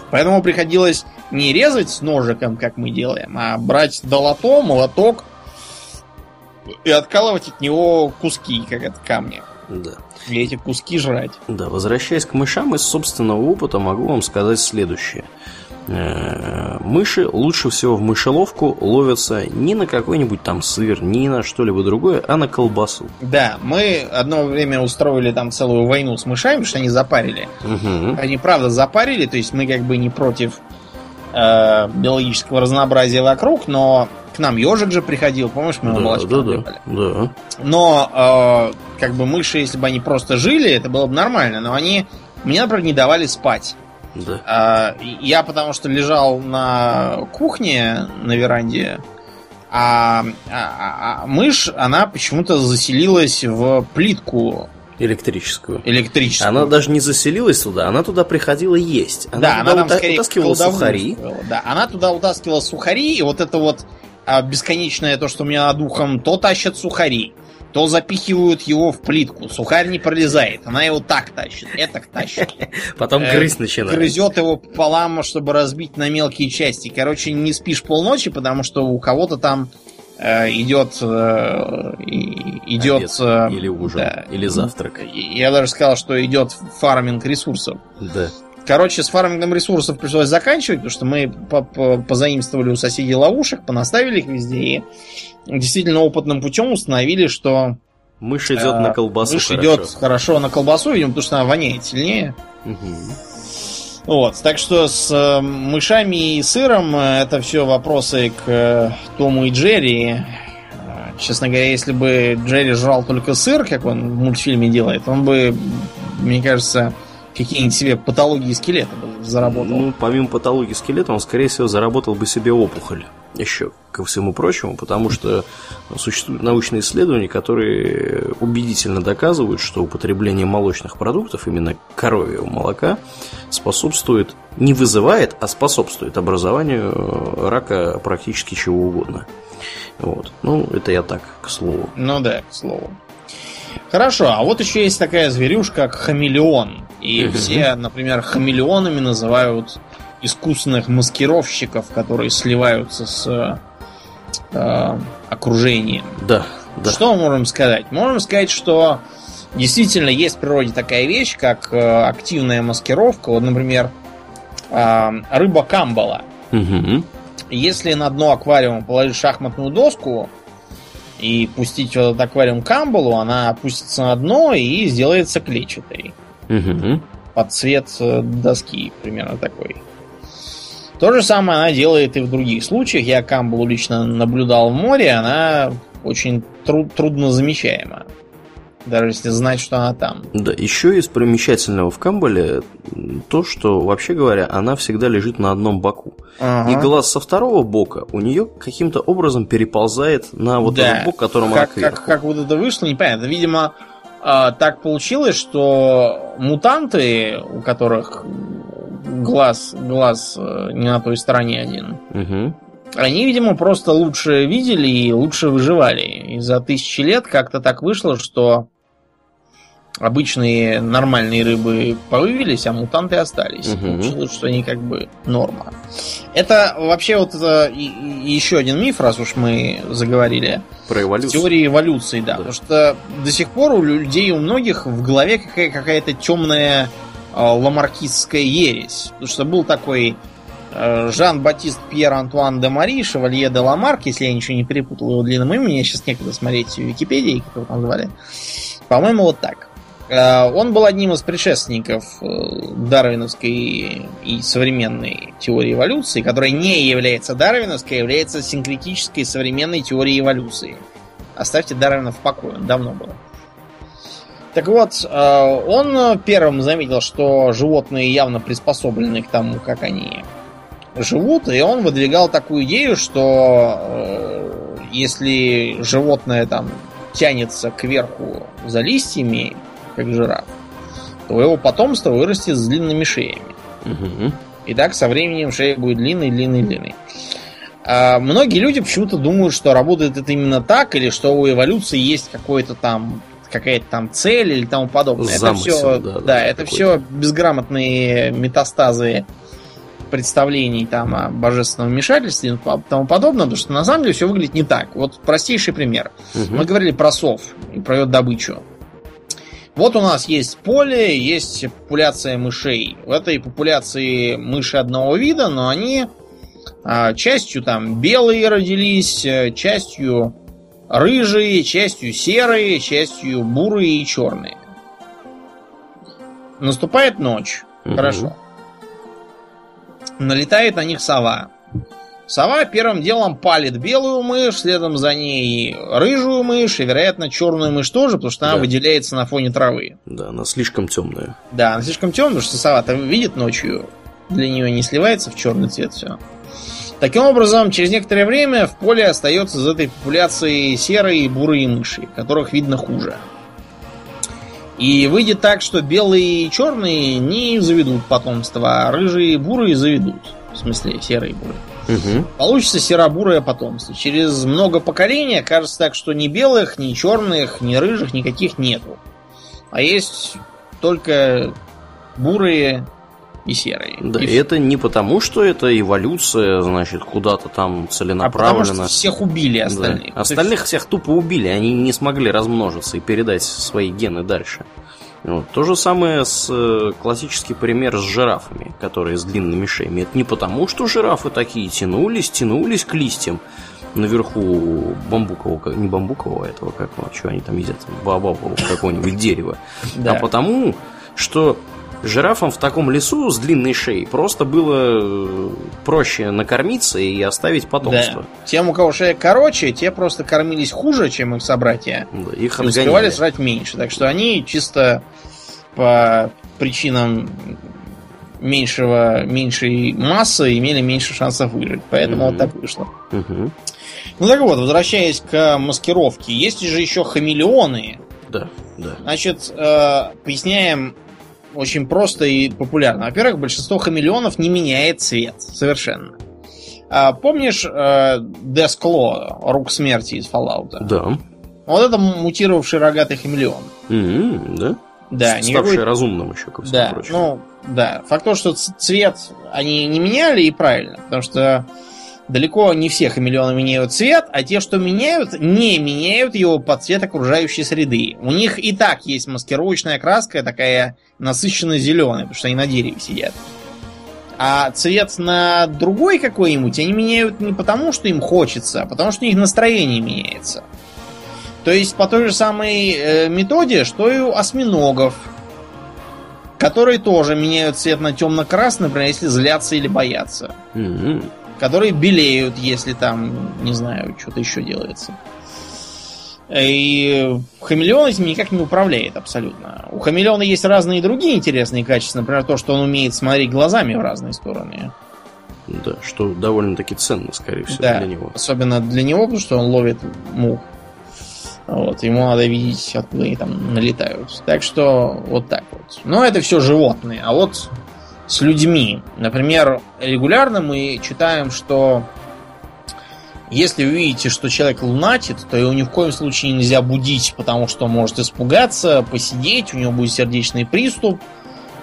Поэтому приходилось не резать ножиком, как мы делаем, а брать долото, молоток и откалывать от него куски, как от камня. Да. И эти куски жрать. Да, возвращаясь к мышам, из собственного опыта могу вам сказать следующее. Э, Мыши лучше всего в мышеловку ловятся не на какой-нибудь там сыр, не на что-либо другое, а на колбасу. Да, мы одно время устроили там целую войну с мышами, что они запарили. Мгм. Они правда запарили, то есть мы как бы не против э, биологического разнообразия вокруг, но к нам ежик же приходил, помнишь, мы Да, молочко да, отбивали? да, да. Но э, как бы мыши, если бы они просто жили, это было бы нормально. Но они мне, например, не давали спать. Да. А, Я потому что лежал на кухне на веранде, а, а- а- а мышь, она почему-то заселилась в плитку Электрическую. электрическую. Она даже не заселилась туда, она туда приходила есть. Она да, туда она там ута- скорее утаскивала сухари. устроила. Да, она туда утаскивала сухари, и вот это вот а, бесконечное то, что у меня над ухом, то тащат сухари, то запихивают его в плитку. Сухарь не пролезает, она его так тащит, это тащит. Потом Э, грызть начинает. Грызет его пополам, чтобы разбить на мелкие части. Короче, не спишь полночи, потому что у кого-то там э, идет э, идет Обед. Или ужин, да. или завтрак. Я даже сказал, что идет фарминг ресурсов. Да. Короче, с фармингом ресурсов пришлось заканчивать, потому что мы по- по- позаимствовали у соседей ловушек, понаставили их везде и действительно опытным путем установили, что Мышь идет э, на колбасу. мышь хорошо. идет хорошо на колбасу, видимо, потому что она воняет сильнее. Мгм. Вот, так что с э, мышами и сыром э, это все вопросы к э, Тому и Джерри. Честно говоря, если бы Джерри жрал только сыр, как он в мультфильме делает, он бы, мне кажется, какие-нибудь себе патологии скелета бы заработал. Ну, помимо патологии скелета, он, скорее всего, заработал бы себе опухоль. Еще, ко всему прочему, потому что существуют научные исследования, которые убедительно доказывают, что употребление молочных продуктов, именно коровьего молока, способствует, не вызывает, а способствует образованию э, рака практически чего угодно. Вот. Ну, это я так, к слову. Ну да, к слову. Хорошо, а вот еще есть такая зверюшка, как хамелеон. И все, например, хамелеонами называют искусственных маскировщиков, которые сливаются с э, окружением. Да, да. Что мы можем сказать? Можем сказать, что действительно есть в природе такая вещь, как э, активная маскировка. Вот, например, э, рыба камбала. Мгм. Если на дно аквариума положить шахматную доску и пустить в этот аквариум камбалу, она опустится на дно и сделается клетчатой. Мгм. Под цвет э, доски, примерно такой. То же самое она делает и в других случаях. Я Камбалу лично наблюдал в море, она очень тру- трудно замечаема. Даже если знать, что она там. Да, еще из примечательного в Камбале то, что, вообще говоря, она всегда лежит на одном боку. Ага. И глаз со второго бока у нее каким-то образом переползает на вот Да. этот бок, которым как, она как, кверху. как вот это вышло, непонятно. Видимо, а, так получилось, что мутанты, у которых глаз, глаз э, не на той стороне один, Мгм. они, видимо, просто лучше видели и лучше выживали. И за тысячи лет как-то так вышло, что обычные нормальные рыбы повывелись, а мутанты остались. Мгм. Получилось, что они как бы норма. Это вообще вот это и- и еще один миф, раз уж мы заговорили. Про эволюцию. Теория эволюции, да. Да. Потому что до сих пор у людей, у многих в голове какая- какая-то темная ламаркистская ересь. Потому что был такой э, Жан-Батист Пьер Антуан де Мари, Шевалье де Ламарк, если я ничего не перепутал его длинным именем, сейчас некогда смотреть в Википедии, как его там звали. По-моему, вот так. Э, Он был одним из предшественников э, дарвиновской и современной теории эволюции, которая не является дарвиновской, а является синкретической современной теорией эволюции. Оставьте Дарвина в покое, он давно был. Так вот, э, он первым заметил, что животные явно приспособлены к тому, как они живут, и он выдвигал такую идею, что э, если животное там тянется кверху за листьями, как жираф, то его потомство вырастет с длинными шеями. Мгм. И так со временем шея будет длинной, длинной, длинной. А многие люди почему-то думают, что работает это именно так, или что у эволюции есть какой-то там какая-то там цель или тому подобное. Замысел, это все, да, да, да, это все безграмотные метастазы представлений там о божественном вмешательстве и тому подобное, потому что на самом деле все выглядит не так. Вот простейший пример. Мгм. Мы говорили про сов и про ее добычу. Вот у нас есть поле, есть популяция мышей. В этой популяции мыши одного вида, но они а, частью там белые родились, э, частью рыжие, частью серые, частью бурые и черные. Наступает ночь. Мгм. Хорошо. Налетает на них сова. Сова первым делом палит белую мышь, следом за ней рыжую мышь и, вероятно, черную мышь тоже, потому что она Да. выделяется на фоне травы. Да, она слишком темная. Да, она слишком темная, потому что сова-то видит ночью. Для нее не сливается в черный цвет все. Таким образом, через некоторое время в поле остается из этой популяции серые и бурые мыши, которых видно хуже. И выйдет так, что белые и черные не заведут потомство, а рыжие и бурые заведут. В смысле, серые и бурые. Мгм. Получится серо-бурое потомство. Через много поколений окажется так, что ни белых, ни черных, ни рыжих никаких нету. А есть только бурые и серые. Да, И это не потому, что это эволюция, значит, куда-то там а потому что всех убили Да. остальных. Всех тупо убили, они не смогли размножиться и передать свои гены дальше. Вот. То же самое с э, классический пример с жирафами, которые с длинными шеями. Это не потому, что жирафы такие тянулись, тянулись к листьям наверху бамбукового, не бамбукового а этого, как его, что они там едят, баобабового какого-нибудь дерева, а потому, что жирафам в таком лесу с длинной шеей просто было э, проще накормиться и оставить потомство. Да. Тем, у кого шея короче, те просто кормились хуже, чем их собратья. Да, их И успевали срать меньше. Так что они чисто по причинам меньшего, меньшей массы имели меньше шансов выжить. Поэтому Мгм. вот так вышло. Мгм. Ну так вот, возвращаясь к маскировке, есть же еще хамелеоны. Да, да. Значит, э, поясняем очень просто и популярно. Во-первых, большинство хамелеонов не меняет цвет совершенно. А, помнишь э, Дескло, рук смерти из Fallout? Да. Вот это мутировавший рогатый хамелеон. М, да? Да, Ставший никакой разумным еще, всему Да, прочему. ну, да. Факт то, что цвет они не меняли, и правильно. Потому что далеко не все хамелеоны меняют цвет, а те, что меняют, не меняют его под цвет окружающей среды. У них и так есть маскировочная краска, такая насыщенно зеленая, потому что они на дереве сидят. А цвет на другой какой-нибудь они меняют не потому, что им хочется, а потому что у них настроение меняется. То есть по той же самой э, методе, что и у осьминогов. которые тоже меняют цвет на темно-красный, например, если злятся или боятся. Мгм. Которые белеют, если там, не знаю, что-то еще делается. И хамелеон этим никак не управляет абсолютно. У хамелеона есть разные другие интересные качества. Например, то, что он умеет смотреть глазами в разные стороны. Да, что довольно-таки ценно, скорее всего, Да, для него. особенно для него, потому что он ловит мух. Вот, ему надо видеть, откуда они там налетают. Так что вот так вот. Но это все животные. А вот с людьми. Например, регулярно мы читаем, что если вы видите, что человек лунатит, то его ни в коем случае нельзя будить, потому что он может испугаться, посидеть, у него будет сердечный приступ,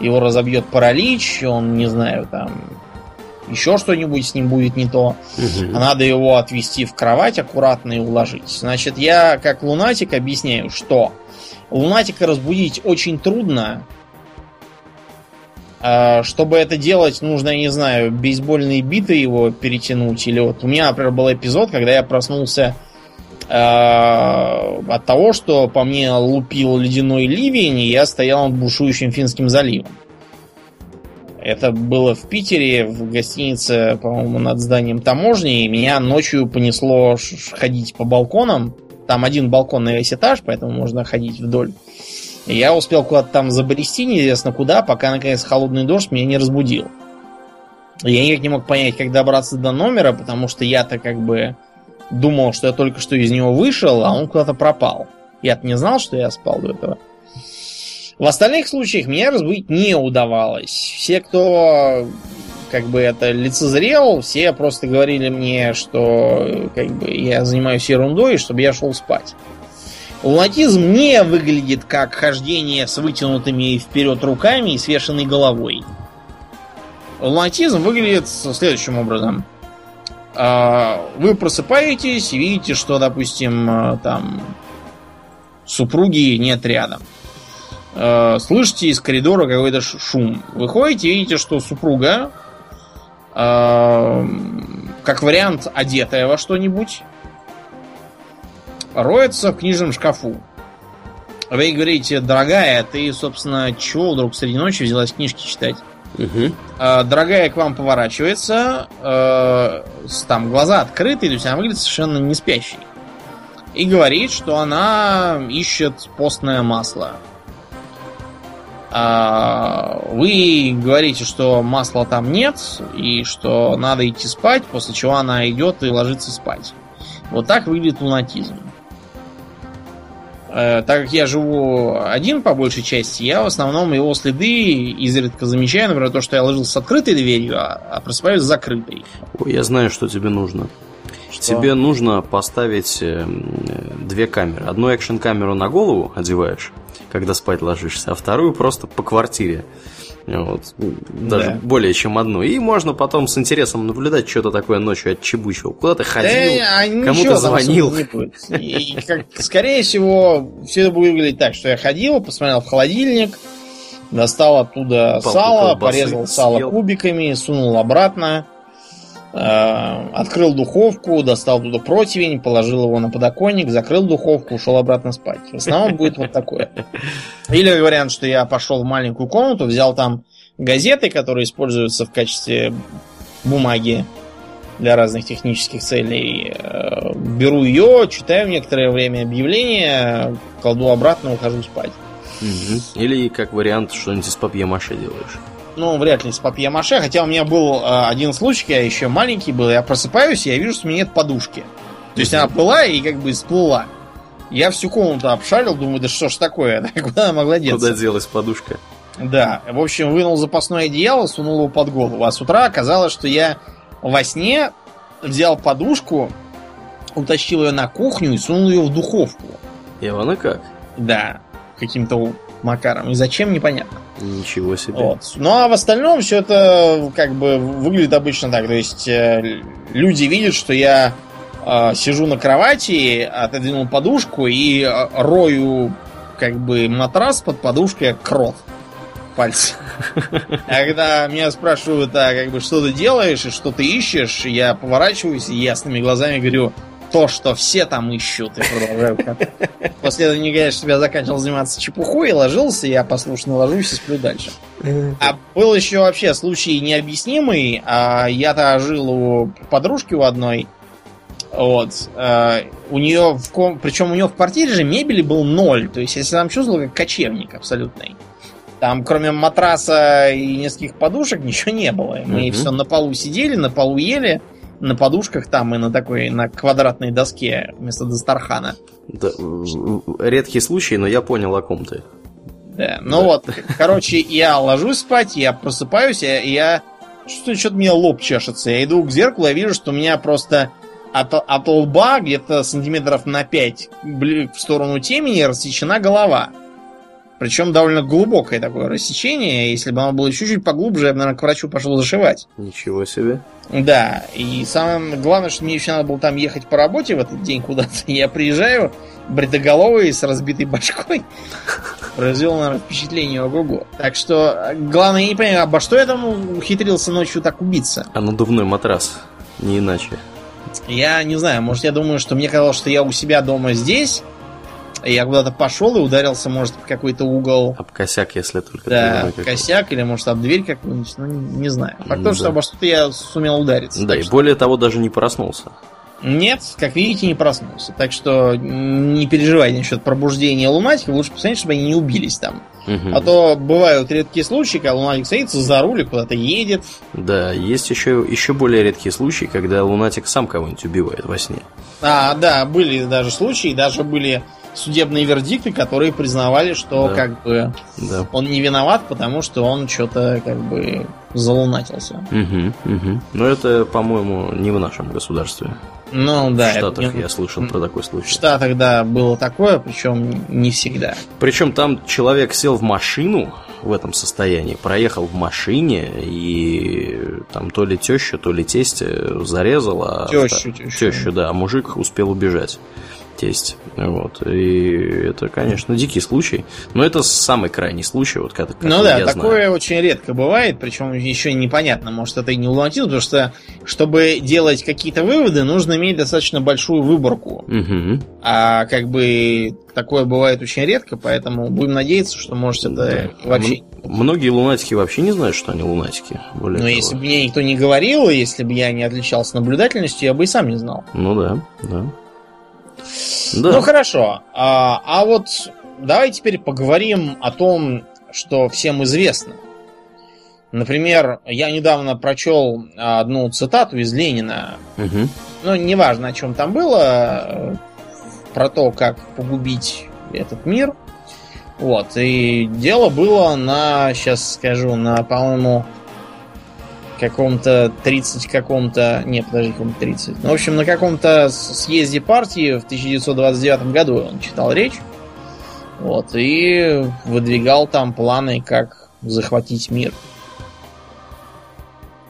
его разобьет паралич, он, не знаю, там еще что-нибудь с ним будет не то. А надо его отвести в кровать аккуратно и уложить. Значит, я как лунатик объясняю, что лунатика разбудить очень трудно. А, Чтобы это делать, нужно, я не знаю, бейсбольные биты его перетянуть. Или вот у меня, например, был эпизод, когда я проснулся а, от того, что по мне лупил ледяной ливень, и я стоял над бушующим Финским заливом. Это было в Питере, в гостинице, по-моему, над зданием таможни, и меня ночью понесло ходить по балконам. Там один балкон на весь этаж, поэтому можно ходить вдоль. Я успел куда-то там забрести, неизвестно куда, пока, наконец, холодный дождь меня не разбудил. Я никак не мог понять, как добраться до номера, потому что я-то как бы думал, что я только что из него вышел, а он куда-то пропал. Я-то не знал, что я спал до этого. В остальных случаях меня разбудить не удавалось. Все, кто как бы это лицезрел, все просто говорили мне, что как бы я занимаюсь ерундой, чтобы я шел спать. Лунатизм не выглядит как хождение с вытянутыми вперед руками и свешенной головой. Лунатизм выглядит следующим образом. А, Вы просыпаетесь и видите, что, допустим, а, там супруги нет рядом. Э, Слышите из коридора какой-то шум. Выходите, видите, что супруга, как вариант, одетая во что-нибудь, роется в книжном шкафу. Вы говорите, дорогая, ты, собственно, чего вдруг среди ночи взялась книжки читать? Э, Дорогая к вам поворачивается, э, там глаза открыты, то есть она выглядит совершенно не спящей. И говорит, что она ищет постное масло. А, Вы говорите, что масла там нет, и что надо идти спать, после чего она идет и ложится спать. Вот так выглядит лунатизм. Э, Так как я живу один по большей части, я в основном его следы изредка замечаю, например, то, что я ложился с открытой дверью, а а просыпаюсь с закрытой. Ой, я знаю, что тебе нужно. Что? Тебе нужно поставить эм, э, две камеры. Одну экшн-камеру на голову одеваешь, когда спать ложишься, а вторую просто по квартире. Вот. Даже Да. более чем одну. И можно потом с интересом наблюдать, что-то такое ночью отчебучил. Куда ты ходил? Да, а кому-то звонил. И, как, скорее всего, все это будет выглядеть так, что я ходил, посмотрел в холодильник, достал оттуда Палку сало, колбасы порезал сало съел. кубиками, сунул обратно, открыл духовку, достал туда противень, положил его на подоконник, закрыл духовку, ушел обратно спать. В основном будет вот такое. Или вариант, что я пошел в маленькую комнату, взял там газеты, которые используются в качестве бумаги для разных технических целей. Э, Беру ее, читаю некоторое время объявление, кладу обратно, ухожу спать. Или как вариант, что-нибудь из папье-маше делаешь. Ну, вряд ли с папье-маше, хотя у меня был э, один случай, я еще маленький был, я просыпаюсь, и я вижу, что у меня нет подушки. То есть она была и как бы всплыла. Я всю комнату обшарил, думаю, да что ж такое, куда она могла деться? Куда делась подушка? Да, в общем, вынул запасное одеяло, сунул его под голову. А с утра оказалось, что я во сне взял подушку, утащил ее на кухню и сунул ее в духовку. Ивана как? Да, каким-то макаром. И зачем, непонятно. Ничего себе. Вот. Ну а в остальном все это как бы выглядит обычно так. То есть э, люди видят, что я э, сижу на кровати, отодвинул подушку и э, рою как бы матрас под подушкой как крот пальцы. А когда меня спрашивают, а как бы что ты делаешь и что ты ищешь, я поворачиваюсь и ясными глазами говорю, то, что все там ищут. И продолжаю. После этого не говорят, что я заканчивал заниматься чепухой, ложился, я послушно ложусь и сплю дальше. А был еще вообще случай необъяснимый. А я-то жил у подружки у одной. Вот. А, у нее, в ком... причем у нее в квартире же мебели был ноль. То есть, если там чувствовал, как кочевник абсолютный. Там, кроме матраса и нескольких подушек, ничего не было. Мы Мгм. все на полу сидели, на полу ели, на подушках там и на такой, на квадратной доске вместо Дастархана. Да, редкий случай, но я понял, о ком ты. Да. Ну вот, короче, я ложусь спать, я просыпаюсь, я, я что-то меня лоб чешется. Я иду к зеркалу, я вижу, что у меня просто от, от лба где-то сантиметров на 5 в сторону темени рассечена голова. Причем довольно глубокое такое рассечение. Если бы оно было чуть-чуть поглубже, я бы, наверное, к врачу пошел зашивать. Ничего себе. Да, и самое главное, что мне еще надо было там ехать по работе в этот день куда-то. Я приезжаю, бредоголовый, с разбитой башкой. Произвел, наверное, впечатление ого-го. Так что, главное, я не понимаю, обо что я там ухитрился ночью так убиться. А надувной матрас. Не иначе. Я не знаю, может, я думаю, что мне казалось, что я у себя дома здесь, я куда-то пошел и ударился, может, в какой-то угол. Об косяк, если только Да, какой-то. косяк или, может, об дверь какую-нибудь, ну, не не знаю. Факт Ну что да. обо что-то я сумел удариться. Да, и что- более того, даже не проснулся. Нет, как видите, не проснулся. Так что не переживайте насчет пробуждения лунатиков. Лучше посмотреть, чтобы они не убились там. Мгм. А то бывают редкие случаи, когда лунатик садится за руль куда-то едет. Да, есть еще, еще более редкие случаи, когда лунатик сам кого-нибудь убивает во сне. А, да, были даже случаи, даже были судебные вердикты, которые признавали, что Да. как бы Да. он не виноват, потому что он что-то как бы залунатился. Угу, угу. Но это, по-моему, не в нашем государстве. Ну да, в это Штатах не- я слышал про такой в случай. Штатах, да, было такое, причем не всегда. Причем там человек сел в машину в этом состоянии, проехал в машине и там то ли тещу, то ли тесть зарезал, а Тещу, тещу. тещу, да, а мужик успел убежать. Тесть. Вот. И это, конечно, дикий случай. Но это самый крайний случай, вот как, как Ну да, я такое знаю. очень редко бывает, причем еще непонятно, может это и не лунатизм, потому что, чтобы делать какие-то выводы, нужно иметь достаточно большую выборку. Мгм. А как бы такое бывает очень редко, поэтому будем надеяться, что может это Да. вообще... М- Многие лунатики вообще не знают, что они лунатики. Более Но того. если бы мне никто не говорил, если бы я не отличался наблюдательностью, я бы и сам не знал. Ну да, да. Да. Ну хорошо. А, а вот давай теперь поговорим о том, что всем известно. Например, я недавно прочел одну цитату из Ленина. Мгм. Ну, неважно, о чем там было, про то, как погубить этот мир. Вот, и дело было на, сейчас скажу, на, по-моему, каком-то 30 каком-то, нет, подожди, каком-то 30. Ну, в общем, на каком-то съезде партии в 1929 году он читал речь. Вот, и выдвигал там планы, как захватить мир.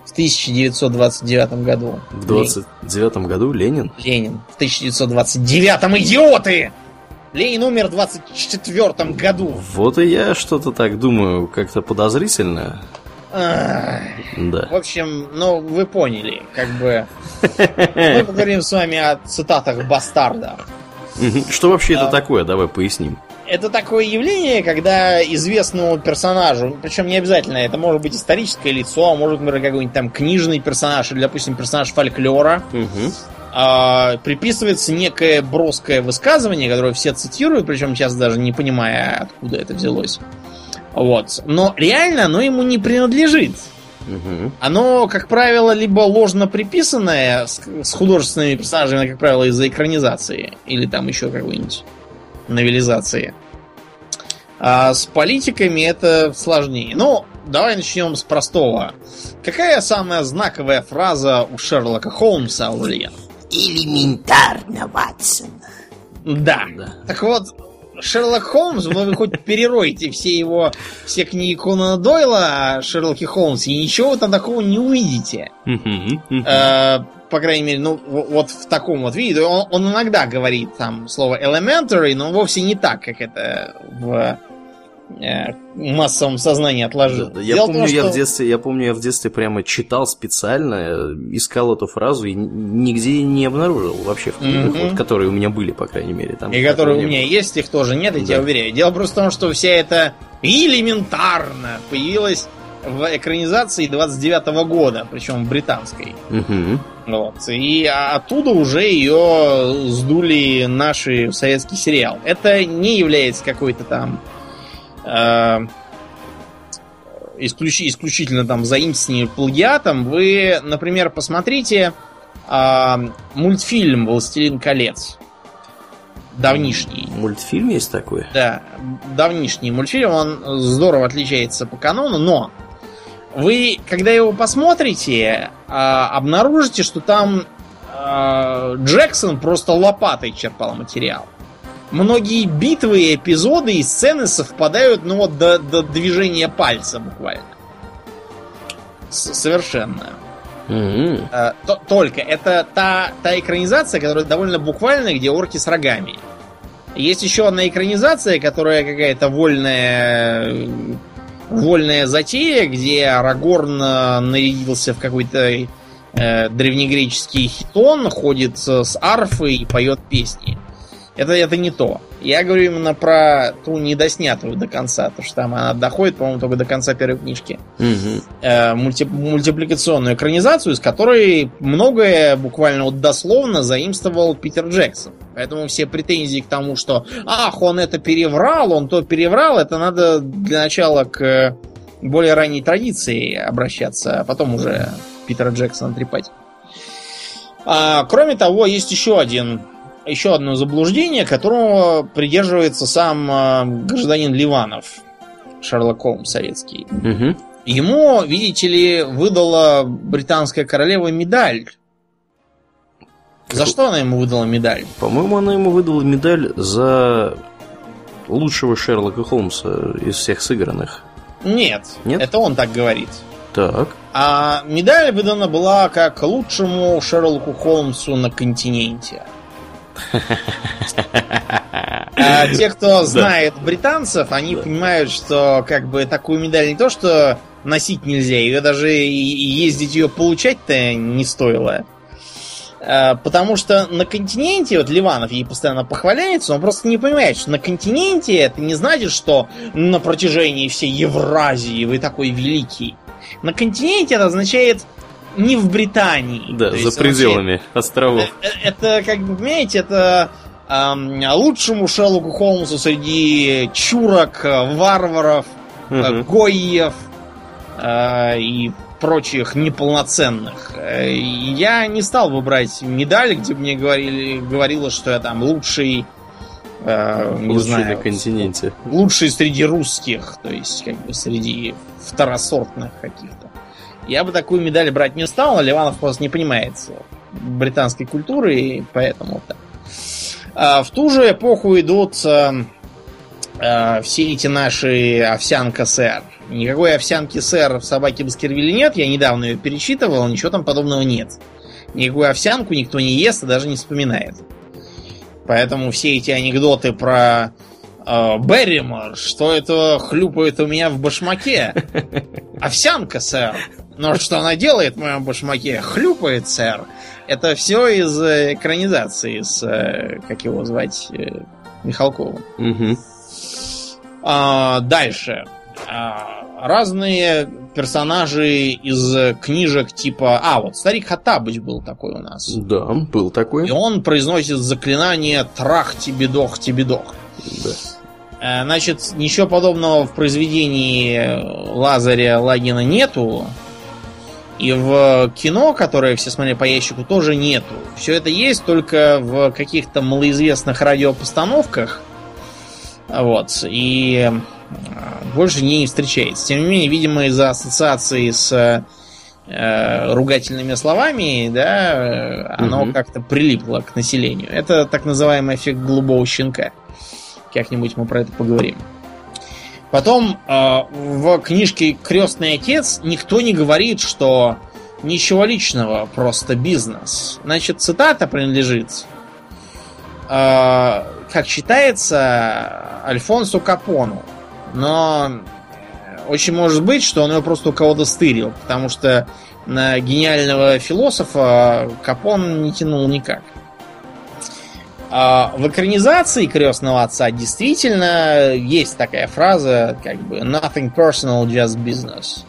В 1929 году. В 29 году Ленин. Ленин. В 1929 идиоты! Ленин умер в 24 году. Вот и я что-то так думаю, как-то подозрительно. Да. В общем, ну, вы поняли, как бы... Мы поговорим с вами о цитатах бастарда. Что вообще это Да. такое? Давай поясним. Это такое явление, когда известному персонажу, причем не обязательно, это может быть историческое лицо, а может быть какой-нибудь там книжный персонаж, или, допустим, персонаж фольклора, а, приписывается некое броское высказывание, которое все цитируют, причем часто даже не понимая, откуда это взялось. Вот. Но реально оно ему не принадлежит. Мгм. Оно, как правило, либо ложно приписанное с, с художественными персонажами, как правило, из-за экранизации, или там еще какой-нибудь новелизации. А с политиками это сложнее. Ну, давай начнем с простого. Какая самая знаковая фраза у Шерлока Холмса, Аурельян? Элементарно, Ватсон. Да. Да. Так вот, Шерлок Холмс, вы хоть переройте все его, все книги Конана Дойла о Шерлоке Холмсе, и ничего вы там такого не увидите. Э, по крайней мере, ну, вот в таком вот виде. Он, он иногда говорит там слово elementary, но вовсе не так, как это в массовом сознании отложил. Да, я Дело помню, том, я в что- детстве, я помню, я в детстве прямо читал специально, э, искал эту фразу и нигде не обнаружил вообще в книгах, Мгм. вот, которые у меня были, по крайней мере. Там И которые у меня было. есть, их тоже нет, я Да. тебя уверяю. Дело просто в том, что вся эта элементарно появилась в экранизации 29 года, причем британской. Мгм. Вот. И оттуда уже ее сдули наши советский сериал. Это не является какой-то там э, исключи- исключительно там заимствованием плагиатом. Вы, например, посмотрите а, мультфильм «Властелин колец». Давнишний. Мультфильм есть такой? Да, давнишний мультфильм, он здорово отличается по канону, но вы, когда его посмотрите, а, обнаружите, что там а, Джексон просто лопатой черпал материал. Многие битвы, эпизоды и сцены совпадают, ну вот до, до движения пальца буквально. С- совершенно. Мгм. Э, то- только это та, та экранизация, которая довольно буквальная, где орки с рогами. Есть еще одна экранизация, которая какая-то вольная э, вольная затея, где Арагорн э, нарядился в какой-то э, древнегреческий хитон, ходит с арфой и поет песни. Это, это не то. Я говорю именно про ту недоснятую до конца, потому что там она доходит, по-моему, только до конца первой книжки Мгм. э, мульти- мультипликационную экранизацию, из которой многое буквально вот дословно заимствовал Питер Джексон. Поэтому все претензии к тому, что ах, он это переврал, он то переврал, это надо для начала к более ранней традиции обращаться, а потом уже Питера Джексона трепать. А, кроме того, есть еще один еще одно заблуждение, которого придерживается сам а, гражданин Ливанов, Шерлок Холмс советский. Мгм. Ему, видите ли, выдала британская королева медаль. За что она ему выдала медаль? По-моему, она ему выдала медаль за лучшего Шерлока Холмса из всех сыгранных. Нет, Нет? это он так говорит. Так. А медаль выдана была как лучшему Шерлоку Холмсу на континенте. А те, кто знает британцев, они понимают, что как бы такую медаль не то, что носить нельзя, ее даже и ездить ее получать-то не стоило. А, Потому что на континенте, вот Ливанов ей постоянно похваляется, он просто не понимает, что на континенте это не значит, что на протяжении всей Евразии вы такой великий. На континенте это означает не в Британии. Да, То за есть пределами островов. Э, э, Это, как бы, понимаете, это ам, лучшему Шерлоку Холмсу среди чурок, э, варваров, э, Мгм. гойев э, и прочих неполноценных. Э, Я не стал бы брать медаль, где мне говорили, говорило, что я там лучший, э, не Лучший знаю, на континенте. лучший среди русских, то есть как бы среди второсортных каких-то. Я бы такую медаль брать не стал, а Ливанов просто не понимает британской культуры, и поэтому так. А в ту же эпоху идут э, э, все эти наши овсянка сэр. Никакой овсянки сэр в собаке Баскервиле нет, я недавно ее перечитывал, ничего там подобного нет. Никакую овсянку никто не ест и даже не вспоминает. Поэтому все эти анекдоты про э, Берримор, что это хлюпает у меня в башмаке. Овсянка, сэр. Но что она делает в моем башмаке? Хлюпает, сэр. Это все из э, экранизации с, э, как его звать, э, Михалковым. Мгм. А, дальше. А, разные персонажи из книжек типа... А, вот Старик Хаттабыч был такой у нас. Да, был такой. И он произносит заклинание трах-тебе-дох-тебе-дох. Да. Значит, ничего подобного в произведении Лазаря Лагина нету. И в кино, которое все смотрели по ящику, тоже нету. Все это есть только в каких-то малоизвестных радиопостановках. Вот. И э, больше не встречается. Тем не менее, видимо, из-за ассоциации с э, ругательными словами, да, э, оно Мгм. как-то прилипло к населению. Это так называемый эффект голубого щенка. Как-нибудь мы про это поговорим. Потом э, в книжке Крестный отец никто не говорит, что ничего личного, просто бизнес. Значит, цитата принадлежит, э, как считается, Альфонсу Капону. Но очень может быть, что он его просто у кого-то стырил, потому что на гениального философа Капон не тянул никак. А в экранизации крестного отца действительно есть такая фраза, как бы nothing personal, just business.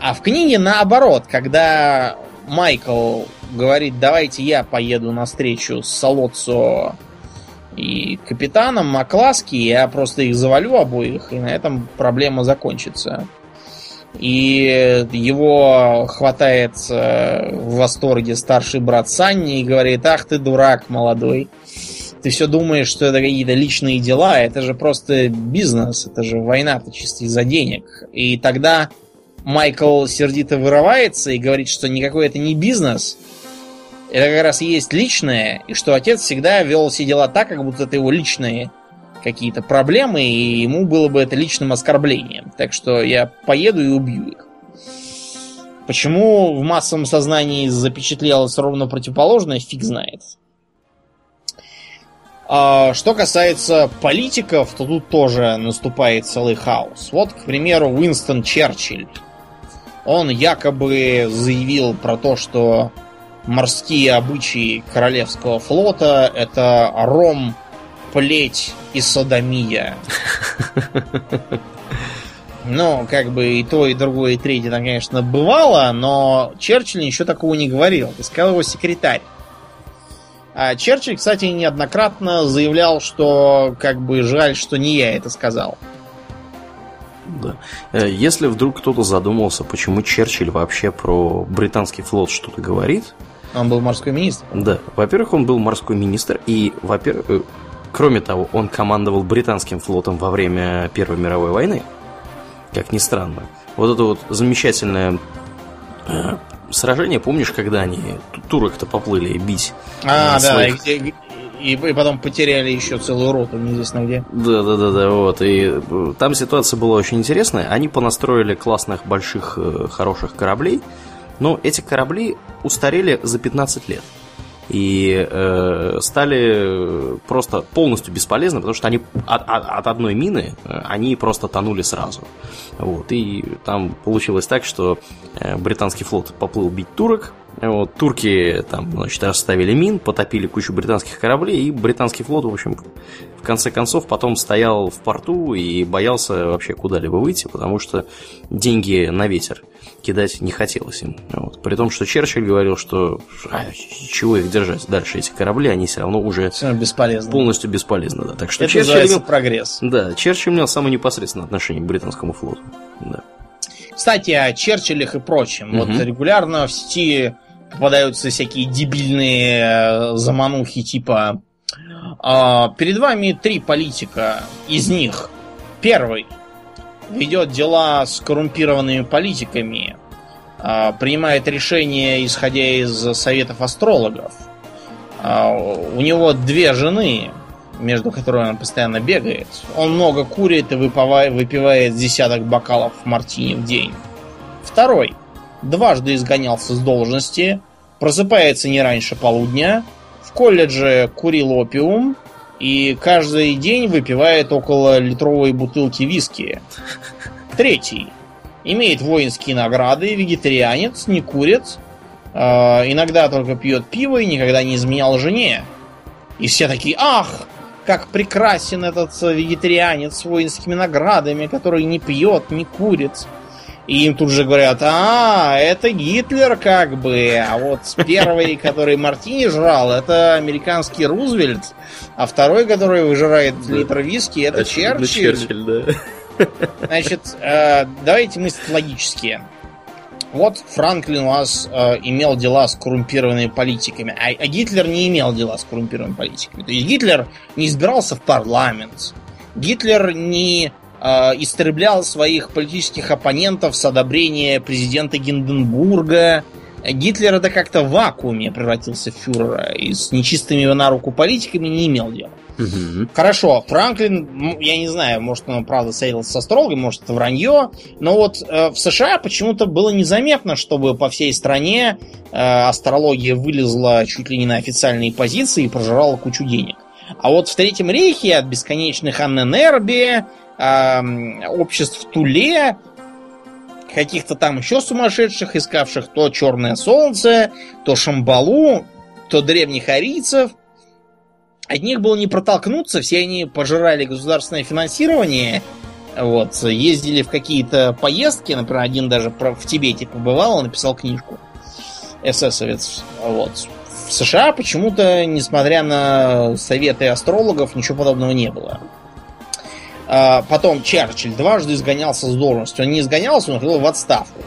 А в книге наоборот, когда Майкл говорит, давайте я поеду на встречу с Солоццо и капитаном Макласки, я просто их завалю обоих, и на этом проблема закончится. И его хватает э, в восторге старший брат Санни и говорит, ах ты дурак молодой. Ты все думаешь, что это какие-то личные дела, это же просто бизнес, это же война-то чисто из-за денег. И тогда Майкл сердито вырывается и говорит, что никакой это не бизнес, это как раз есть личное, и что отец всегда вел все дела так, как будто это его личные какие-то проблемы, и ему было бы это личным оскорблением. Так что я поеду и убью их. Почему в массовом сознании запечатлелось ровно противоположное, фиг знает. А что касается политиков, то тут тоже наступает целый хаос. Вот, к примеру, Уинстон Черчилль. Он якобы заявил про то, что морские обычаи Королевского флота это ром, плеть и садомия. Ну, как бы и то, и другое, и третье там, конечно, бывало, но Черчилль ничего такого не говорил. Это сказал его секретарь. А Черчилль, кстати, неоднократно заявлял, что как бы жаль, что не я это сказал. Да. Э, если вдруг кто-то задумался, почему Черчилль вообще про британский флот что-то говорит. Он был морской министр. Да. Во-первых, он был морской министр, и, во-первых, э, кроме того, он командовал британским флотом во время Первой мировой войны. Как ни странно. Вот это вот замечательное э, сражение, помнишь, когда они турок-то поплыли бить? А, да, своих... и, и, и потом потеряли еще целую роту, неизвестно где. Да, да, да, да, вот. И э, там ситуация была очень интересная. Они понастроили классных, больших, э, хороших кораблей, но эти корабли устарели за 15 лет и э, стали просто полностью бесполезны, потому что они от, от, от одной мины э, они просто тонули сразу. Вот, и там получилось так, что э, британский флот поплыл бить турок, вот, турки там, значит, расставили мин, потопили кучу британских кораблей, и британский флот, в общем, в конце концов, потом стоял в порту и боялся вообще куда-либо выйти, потому что деньги на ветер кидать не хотелось им. Вот. При том, что Черчилль говорил, что а, чего их держать дальше, эти корабли, они все равно уже бесполезны. полностью бесполезны. Да. Так что Это Черчилль имел прогресс. Да, Черчилль имел самое непосредственное отношение к британскому флоту. Да. Кстати, о Черчиллях и прочем. Угу. Вот регулярно в сети попадаются всякие дебильные э, заманухи типа а, перед вами три политика. Из них первый ведет дела с коррумпированными политиками, а, принимает решения, исходя из советов астрологов. А, у него две жены, между которыми он постоянно бегает. Он много курит и выпивает десяток бокалов мартини в день. Второй. Дважды изгонялся с должности, просыпается не раньше полудня, в колледже курил опиум и каждый день выпивает около литровой бутылки виски. Третий. Имеет воинские награды, вегетарианец, не курит, э, иногда только пьет пиво и никогда не изменял жене. И все такие, ах, как прекрасен этот вегетарианец с воинскими наградами, который не пьет, не курит. И им тут же говорят, а, это Гитлер как бы, а вот первый, который Мартини жрал, это американский Рузвельт, а второй, который выжирает литр виски, это Черчилль. Черчилль да. Значит, э, давайте мыслить логически. Вот Франклин у вас э, имел дела с коррумпированными политиками, а, а Гитлер не имел дела с коррумпированными политиками. То есть Гитлер не избирался в парламент, Гитлер не истреблял своих политических оппонентов с одобрения президента Гинденбурга. Гитлер это как-то в вакууме превратился в фюрера и с нечистыми на руку политиками не имел дела. Угу. Хорошо, Франклин, я не знаю, может он правда советовался со строгой, может это вранье, но вот э, в США почему-то было незаметно, чтобы по всей стране э, астрология вылезла чуть ли не на официальные позиции и прожирала кучу денег. А вот в Третьем рейхе от бесконечных Анненербе эм, обществ Туле, каких-то там еще сумасшедших, искавших то Черное Солнце, то Шамбалу, то древних арийцев. От них было не протолкнуться, все они пожирали государственное финансирование, вот, ездили в какие-то поездки, например, один даже в Тибете побывал, написал книжку, эсэсовец, вот. В США почему-то, несмотря на советы астрологов, ничего подобного не было. А, потом Черчилль дважды изгонялся с должности. Он не изгонялся, он ходил в отставку.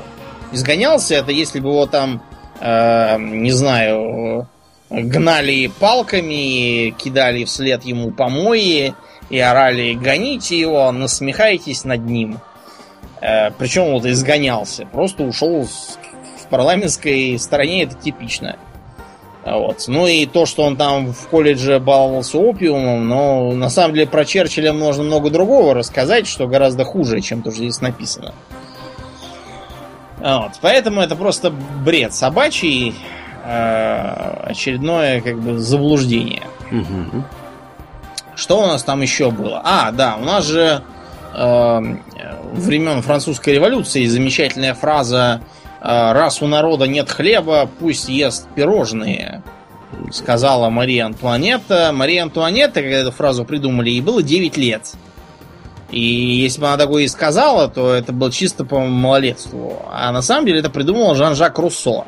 Изгонялся это если бы его там, э, не знаю, гнали палками, кидали вслед ему помои и орали «гоните его, насмехайтесь над ним». Э, причем вот изгонялся. Просто ушел в парламентской стороне, это типично. Вот. Ну и то, что он там в колледже баловался опиумом, но на самом деле про Черчилля можно много другого рассказать, что гораздо хуже, чем то, что здесь написано. Вот. Поэтому это просто бред собачий, э, очередное как бы заблуждение. Мгм. Что у нас там еще было? А, да, у нас же э, времен французской революции замечательная фраза «Э, «Раз у народа нет хлеба, пусть ест пирожные», сказала Мария Антуанетта. Мария Антуанетта, когда эту фразу придумали, ей было 9 лет. И если бы она такое и сказала, то это было чисто по малолетству. А на самом деле это придумал Жан-Жак Руссо,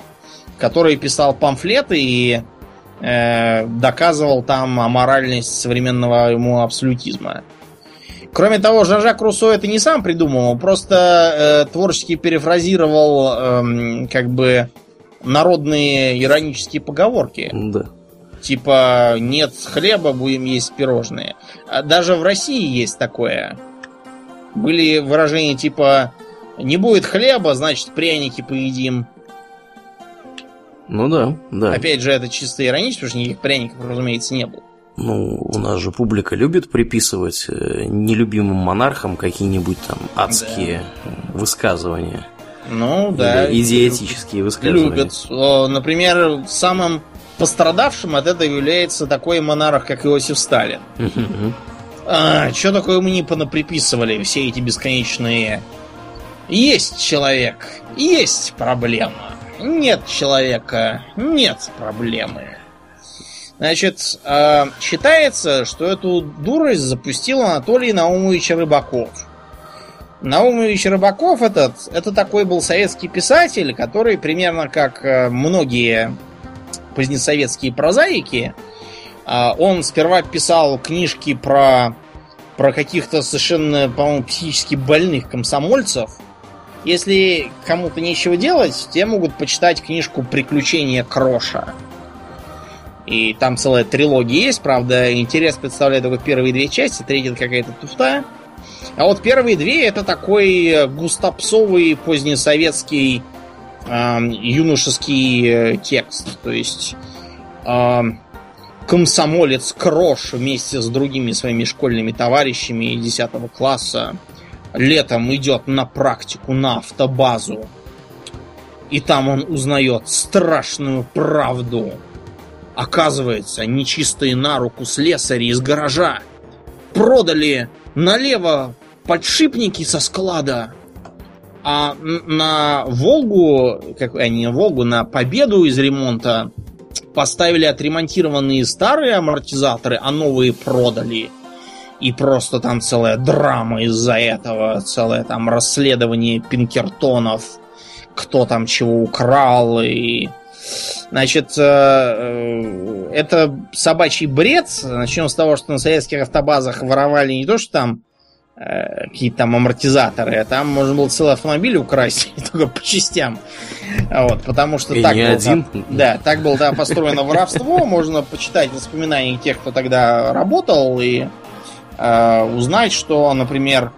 который писал памфлеты и э, доказывал там аморальность современного ему абсолютизма. Кроме того, Жан-Жак Руссо это не сам придумал, просто э, творчески перефразировал эм, как бы народные иронические поговорки. Да. Типа, нет хлеба, будем есть пирожные. А даже в России есть такое. Были выражения типа, не будет хлеба, значит пряники поедим. Ну да, да. Опять же, это чисто иронично, потому что никаких пряников, разумеется, не было. Ну, у нас же публика любит приписывать э, нелюбимым монархам какие-нибудь там адские э, высказывания. Ну, да. Или идиотические высказывания. Любят. Например, самым пострадавшим от этого является такой монарх, как Иосиф Сталин. А, что такое мы не понаприписывали все эти бесконечные... Есть человек, есть проблема. Нет человека, нет проблемы. Значит, э, считается, что эту дурость запустил Анатолий Наумович Рыбаков. Наумович Рыбаков этот, это такой был советский писатель, который примерно как э, многие позднесоветские прозаики, э, он сперва писал книжки про, про каких-то совершенно, по-моему, психически больных комсомольцев. Если кому-то нечего делать, те могут почитать книжку «Приключения Кроша». И там целая трилогия есть, правда, интерес представляет только первые две части, третья какая-то туфта. А вот первые две это такой э, густопсовый позднесоветский эм, юношеский э, текст. То есть эм, комсомолец Крош вместе с другими своими школьными товарищами 10 класса летом идет на практику на автобазу. И там он узнает страшную правду. Оказывается, нечистые на руку слесари из гаража продали налево подшипники со склада, а на Волгу, как, а Волгу, на Победу из ремонта поставили отремонтированные старые амортизаторы, а новые продали. И просто там целая драма из-за этого, целое там расследование пинкертонов, кто там чего украл и Значит, э, э, это собачий бред. Начнем с того, что на советских автобазах воровали не то, что там э, какие-то там амортизаторы, а там можно было целый автомобиль украсть, только по частям. Вот, потому что И так было, один. Да, так было да, построено воровство. Можно почитать воспоминания тех, кто тогда работал, и э, узнать, что, например,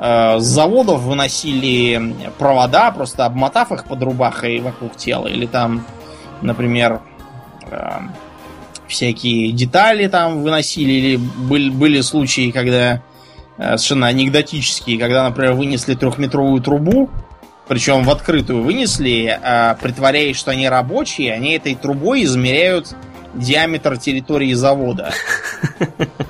э, с заводов выносили провода, просто обмотав их под рубахой вокруг тела, или там например, э, всякие детали там выносили, или были, были случаи, когда э, совершенно анекдотические, когда, например, вынесли трехметровую трубу, причем в открытую вынесли, а притворяясь, что они рабочие, они этой трубой измеряют диаметр территории завода.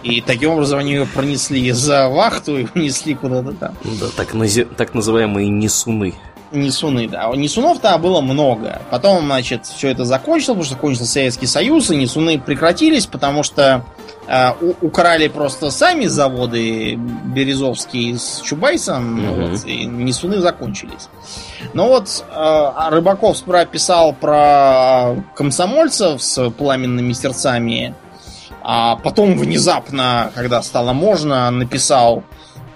И таким образом они ее пронесли за вахту и унесли куда-то там. Да, так, так называемые несуны. Несуны, да. Несунов-то было много. Потом, значит, все это закончилось, потому что кончился Советский Союз, и несуны прекратились, потому что э, у- украли просто сами заводы Березовский с Чубайсом, Мгм. вот, и несуны закончились. Но вот э, Рыбаков справа писал про комсомольцев с пламенными сердцами, а потом внезапно, когда стало можно, написал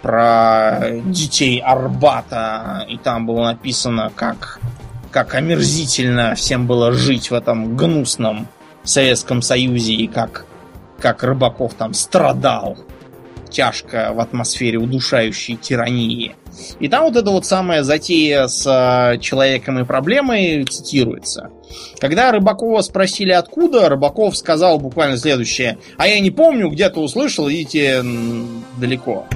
про детей Арбата, и там было написано, как, как омерзительно всем было жить в этом гнусном Советском Союзе, и как, как Рыбаков там страдал тяжко в атмосфере удушающей тирании. И там вот эта вот самая затея с э, человеком и проблемой цитируется. Когда Рыбакова спросили откуда, Рыбаков сказал буквально следующее. А я не помню, где-то услышал, идите далеко.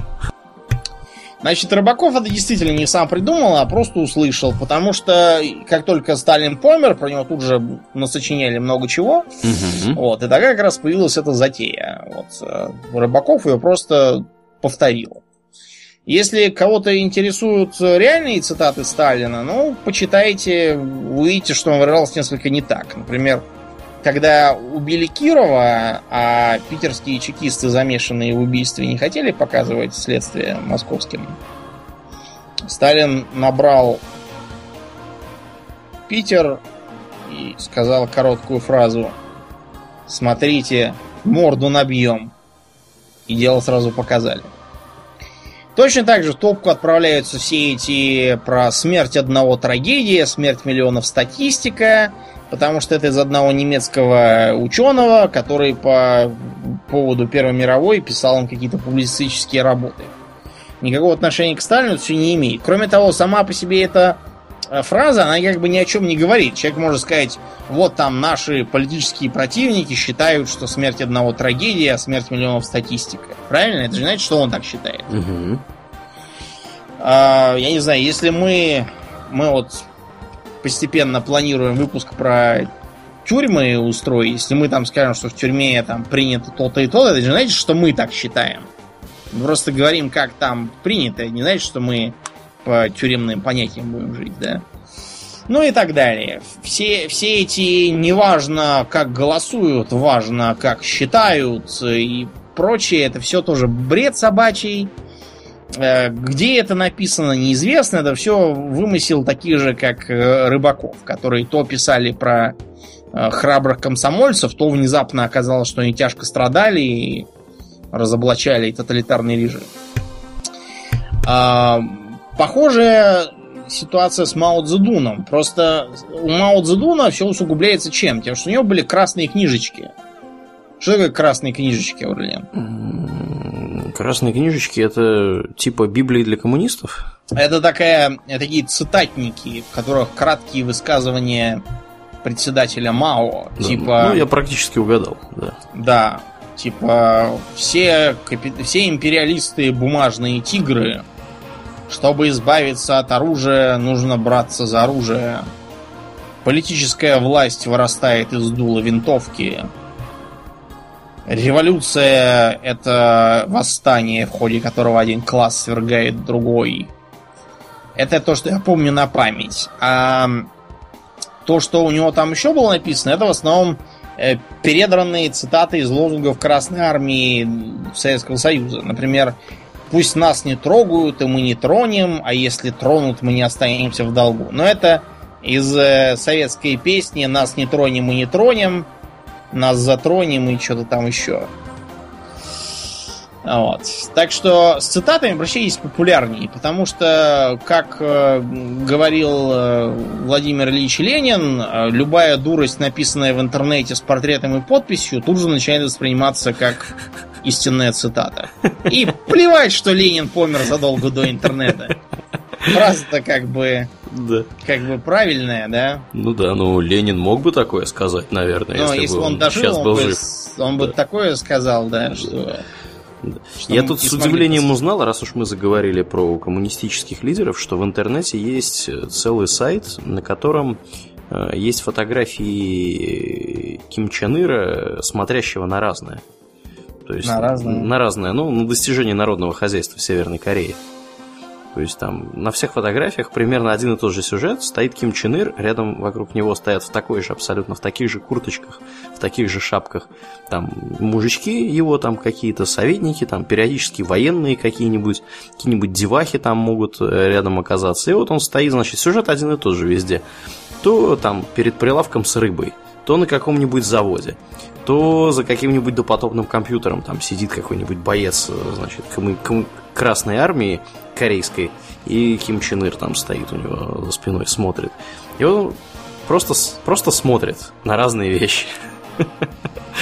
Значит, Рыбаков это действительно не сам придумал, а просто услышал, потому что как только Сталин помер, про него тут же насочиняли много чего, Мгм. вот, и тогда как раз появилась эта затея. Вот, э, Рыбаков ее просто повторил. Если кого-то интересуют реальные цитаты Сталина, ну, почитайте, увидите, что он выражался несколько не так. Например, когда убили Кирова, а питерские чекисты, замешанные в убийстве, не хотели показывать следствие московским, Сталин набрал Питер и сказал короткую фразу «Смотрите, морду набьем». И дело сразу показали. Точно так же в топку отправляются все эти про смерть одного трагедия, смерть миллионов статистика, потому что это из одного немецкого ученого, который по поводу Первой мировой писал им какие-то публицистические работы. Никакого отношения к Сталину все не имеет. Кроме того, сама по себе эта э, фраза, она как бы ни о чем не говорит. Человек может сказать, вот там наши политические противники считают, что смерть одного трагедия, а смерть миллионов статистика. Правильно? Это же значит, что он так считает. Мгм. А, я не знаю, если мы, мы вот постепенно планируем выпуск про тюрьмы устроить, если мы там скажем, что в тюрьме там принято то-то и то-то, это же значит, что мы так считаем. Мы просто говорим, как там принято, не значит, что мы по тюремным понятиям будем жить, да? Ну и так далее. Все, все эти, неважно, как голосуют, важно, как считают и прочее, это все тоже бред собачий. Э, Где это написано, неизвестно. Это все вымысел таких же, как э, Рыбаков, которые то писали про э, храбрых комсомольцев, то внезапно оказалось, что они тяжко страдали и разоблачали тоталитарный режим. А, Похожая ситуация с Мао Цзэдуном. Просто у Мао Цзэдуна все усугубляется чем? Тем, что у него были красные книжечки. Что такое красные книжечки, Аурлиен? Красные книжечки это типа Библии для коммунистов? Это такая, такие цитатники, в которых краткие высказывания председателя Мао. Да. Типа, Ну, я практически угадал, да. да, типа все, все империалисты бумажные тигры. Чтобы избавиться от оружия, нужно браться за оружие. Политическая власть вырастает из дула винтовки. Революция — это восстание, в ходе которого один класс свергает другой. Это то, что я помню на память. А то, что у него там еще было написано, это в основном э, передранные цитаты из лозунгов Красной Армии Советского Союза. Например, пусть нас не трогают, и мы не тронем, а если тронут, мы не останемся в долгу. Но это из э, советской песни «Нас не тронем, мы не тронем», «Нас затронем» и что-то там еще. Вот. Так что с цитатами обращайтесь популярнее, потому что, как э, говорил э, Владимир Ильич Ленин, э, любая дурость, написанная в интернете с портретом и подписью, тут же начинает восприниматься как истинная цитата. И плевать, что Ленин помер задолго до интернета. Фраза-то как бы, Да. как бы правильная, да? Ну да, ну Ленин мог бы такое сказать, наверное, Но если, если бы он дожил, сейчас он, был бы, жив. с- он бы Да. такое сказал, да, что... что Я мы тут с удивлением узнал, раз уж мы заговорили про коммунистических лидеров, что в интернете есть э, целый сайт, на котором э, есть фотографии Ким Чен Ира, смотрящего на разное. То есть На разное. На разное, ну, на достижение народного хозяйства в Северной Корее. То есть там на всех фотографиях примерно один и тот же сюжет. Стоит Ким Чен Ир, рядом вокруг него стоят в такой же, абсолютно в таких же курточках, в таких же шапках. Там мужички его, там какие-то советники, там периодически военные какие-нибудь, какие-нибудь девахи там могут э, рядом оказаться. И вот он стоит, значит, сюжет один и тот же везде. То там перед прилавком с рыбой, то на каком-нибудь заводе, то за каким-нибудь допотопным компьютером там сидит какой-нибудь боец, э, значит, кому- кому- Красной Армии корейской, и Ким Чен Ир там стоит у него за спиной, смотрит. И он просто, просто смотрит на разные вещи.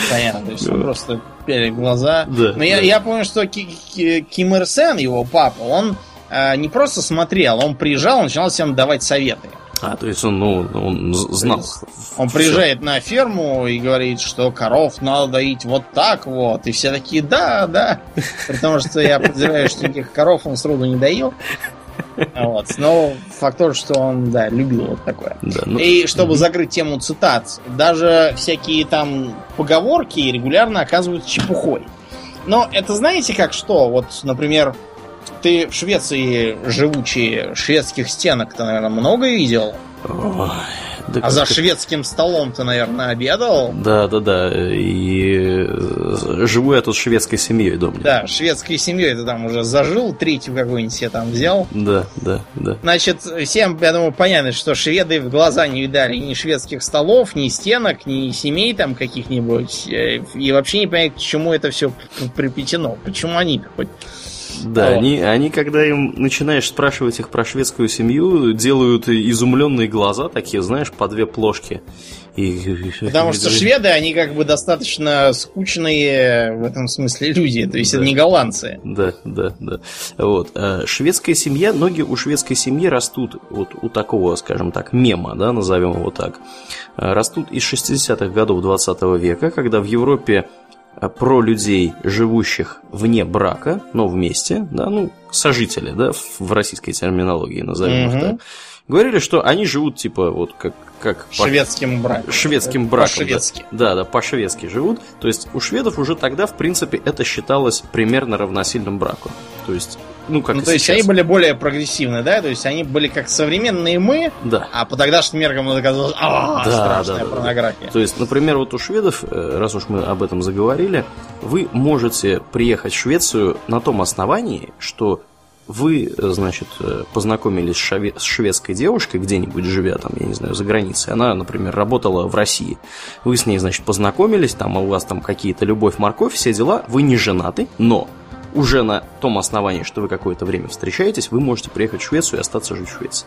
Понятно, то есть он просто пялит глаза. Да, Но я, да. я помню, что Ки- Ки- Ким Ир Сен, его папа, он э, не просто смотрел, он приезжал, начинал всем давать советы. А, то есть он, ну, он знал. Он приезжает на ферму и говорит, что коров надо доить вот так вот. И все такие, да, да. Потому что я подозреваю, что никаких коров он сроду не доил. Вот. Но факт тот, что он, да, любил вот такое. Да, ну, И чтобы закрыть тему цитат, даже всякие там поговорки регулярно оказываются чепухой. Но это знаете как что? Вот, например, ты в Швеции живучий, шведских стенок-то, наверное, много видел? ой, да А за как- шведским столом ты, наверное, обедал? Да, да, да. И э, живу я тут шведской семьей дома. Да, шведской семьей ты там уже зажил, третью какую-нибудь себе там взял. Да, да, да. Значит, всем, я думаю, понятно, что шведы в глаза не видали ни шведских столов, ни стенок, ни семей там каких-нибудь. э, И вообще не понимают, к чему это все припятено. Почему они хоть... Да, Вот. они, они, когда им начинаешь спрашивать их про шведскую семью, делают изумленные глаза такие, знаешь, по две плошки. И... Потому что шведы, они как бы достаточно скучные в этом смысле люди. То есть это Да. не голландцы. Да, да, да. Вот. а Шведская семья, ноги у шведской семьи растут вот у такого, скажем так, мема, да, назовем его так. А, Растут из 60-х годов 20 века, когда в Европе про людей, живущих вне брака, но вместе, да, ну, сожители, да, в- российской терминологии назовем их Мгм. так, говорили, что они живут, типа, вот как... как по- Шведским браком. шведским браком. да. По-шведски. Да, да, по-шведски живут. То есть у шведов уже тогда, в принципе, это считалось примерно равносильным браку. То есть, ну, как Ну, то есть сейчас. они были более прогрессивны, да? То есть они были как современные мы, Да. а по тогдашним меркам это казалось, а, Да, страшная да, да, да. порнография. То есть, например, вот у шведов, э, раз уж мы об этом заговорили, вы можете приехать в Швецию на том основании, что вы, э, значит, э, познакомились с шведской девушкой, где-нибудь живя там, я не знаю, за границей. Она, например, работала в России. Вы с ней, значит, познакомились, там а у вас там какие-то любовь, морковь, все дела. Вы не женаты, но уже на том основании, что вы какое-то время встречаетесь, вы можете приехать в Швецию и остаться жить в Швеции.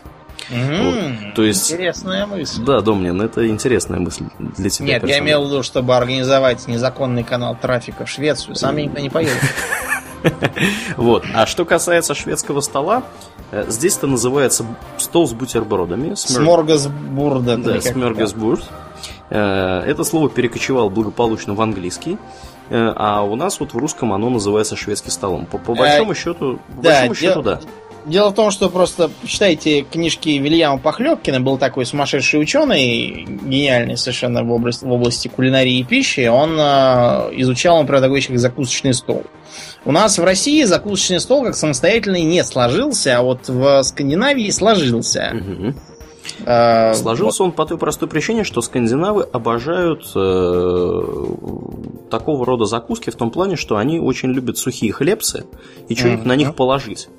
М, Вот. То есть- Интересная мысль. Да, Домнин, это интересная мысль для тебя. Нет, я персонально. имел в виду, чтобы организовать незаконный канал трафика в Швецию. Сам никто не поедет. Вот. А что касается шведского стола, э, здесь это называется стол с бутербродами. Сморгасбурда. Да, смергесбурд. Э, Это слово перекочевало благополучно в английский. Э, А у нас вот в русском оно называется шведским столом. По, по большому счету, по Э, да, большому дел- счету, да. Дело в том, что просто читайте книжки Вильяма Похлебкина, был такой сумасшедший ученый, гениальный совершенно в области, в области кулинарии и пищи. Он э, изучал, например, такой вещь, как закусочный стол. У нас в России закусочный стол как самостоятельный не сложился, а вот в Скандинавии сложился. Мгм. Э, Сложился он по той простой причине, что скандинавы обожают э, такого рода закуски в том плане, что они очень любят сухие хлебцы и что-нибудь Мгм. на них положить.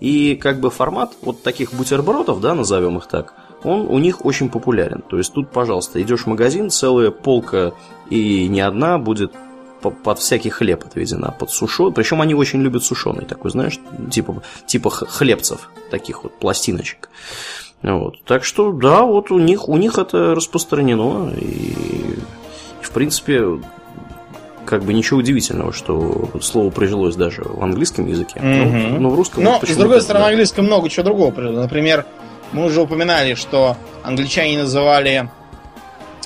И как бы формат вот таких бутербродов, да, назовем их так, он у них очень популярен. То есть тут, пожалуйста, идешь в магазин, целая полка и не одна будет по- под всякий хлеб отведена, под сушеный. Причем они очень любят сушеный такой, знаешь, типа, типа хлебцев, таких вот пластиночек. Вот. Так что, да, вот у них, у них это распространено. И, в принципе, как бы ничего удивительного, что слово прижилось даже в английском языке. Мгм. Но, но в русском Но, с другой стороны, да. в английском много чего другого. пришло. Например, мы уже упоминали, что англичане называли,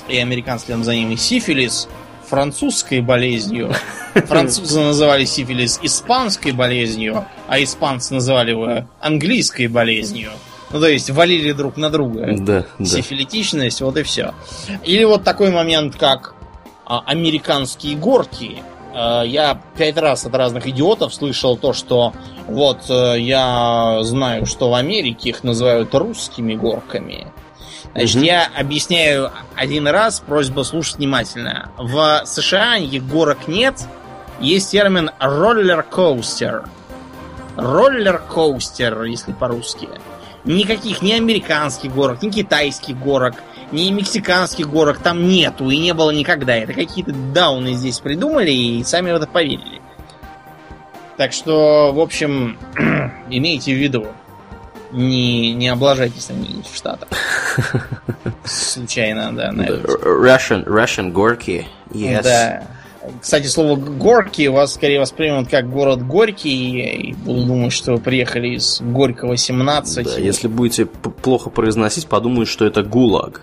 и американцы за ними, сифилис французской болезнью. Французы называли сифилис испанской болезнью, а испанцы называли его английской болезнью. Ну, то есть, валили друг на друга. Да, да. Сифилитичность, вот и все. Или вот такой момент, как а, американские горки. э, я пять раз от разных идиотов слышал то, что вот э, я знаю, что в Америке их называют русскими горками. Значит, Мгм. я объясняю один раз, просьба слушать внимательно. В США никаких горок нет, есть термин роллер-коустер. Роллер-коустер, если по-русски. Никаких ни американских горок, ни китайских горок, ни мексиканских горок там нету и не было никогда. Это какие-то дауны здесь придумали и сами в это поверили. Так что, в общем, имейте в виду, не, не облажайтесь на них в Штатах. Случайно, да, на это. Russian, Russian Gorky. Yes. Да. Кстати, слово Горки вас скорее воспримут как город Горький. И буду думать, что вы приехали из Горького 17. Да, если будете плохо произносить, подумают, что это ГУЛАГ.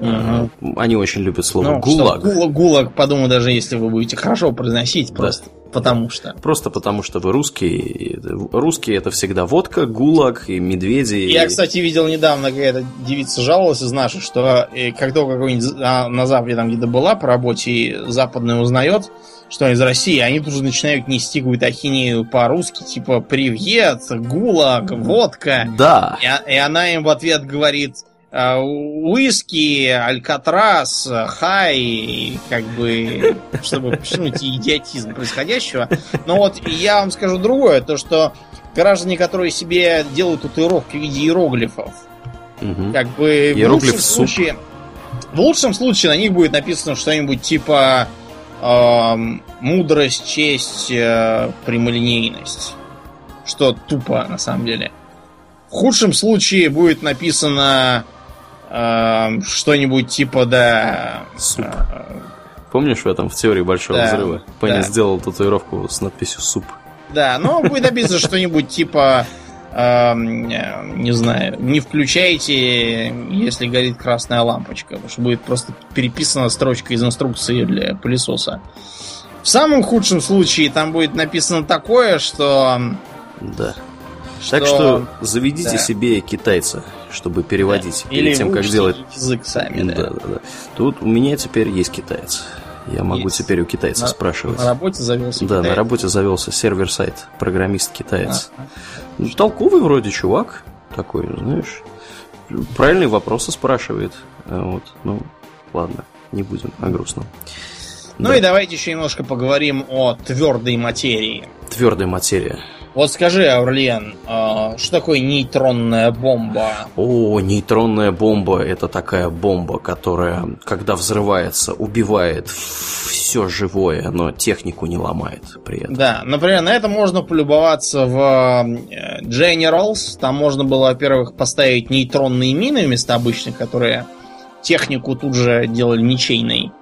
Э, Они очень любят слово Ну, ГУЛАГ. гула- гулаг, подумаю, даже если вы будете хорошо произносить, просто потому что. Просто потому, что вы русские. и Русские это всегда водка, ГУЛАГ и медведи. Я, кстати, видел недавно, какая-то девица жаловалась из наших, что э, как только какой-нибудь а, на Западе там где-то была по работе, и западная узнает, что она из России, они тут же начинают нести какую-то ахинею по-русски, типа «Привет», «Гулаг», «Водка». Да. И, а- и она им в ответ говорит «Уиски», «Алькатрас», «Хай», как бы, чтобы подчеркнуть идиотизм происходящего. Но вот я вам скажу другое, то что граждане, которые себе делают татуировки в виде иероглифов, Мгм. как бы в Иероглиф лучшем суп. случае, в лучшем случае на них будет написано что-нибудь типа эм, мудрость, честь, э, прямолинейность. Что тупо на самом деле. В худшем случае будет написано эм, что-нибудь типа да. Суп. э, Помнишь в этом в теории большого Да, взрыва? Пенни да. сделал татуировку с надписью суп. Да, но будет написано что-нибудь типа, эм, э, не знаю, не включайте, если горит красная лампочка, потому что будет просто переписана строчка из инструкции для пылесоса. В самом худшем случае там будет написано такое, что... Да. Что- Так что заведите да. себе китайца, чтобы переводить перед Или тем, как делать. язык сами, да. Да, да, да. Тут у меня теперь есть китаец. Я могу Есть. теперь у китайца На- спрашивать. На работе завелся Да, на китаец. работе завелся сервер-сайт, программист-китаец. А, Ну, толковый вроде чувак такой, знаешь. Правильные вопросы спрашивает. А Вот, ну, ладно, не будем о грустном. Ну и давайте еще немножко поговорим о твердой материи. Твердая материя. Вот скажи, Аурлиен, а, что такое нейтронная бомба? О, нейтронная бомба это такая бомба, которая, когда взрывается, убивает все живое, но технику не ломает при этом. Да, например, на это можно полюбоваться в э, Generals. Там можно было, во-первых, поставить нейтронные мины вместо обычных, которые технику тут же делали ничейной.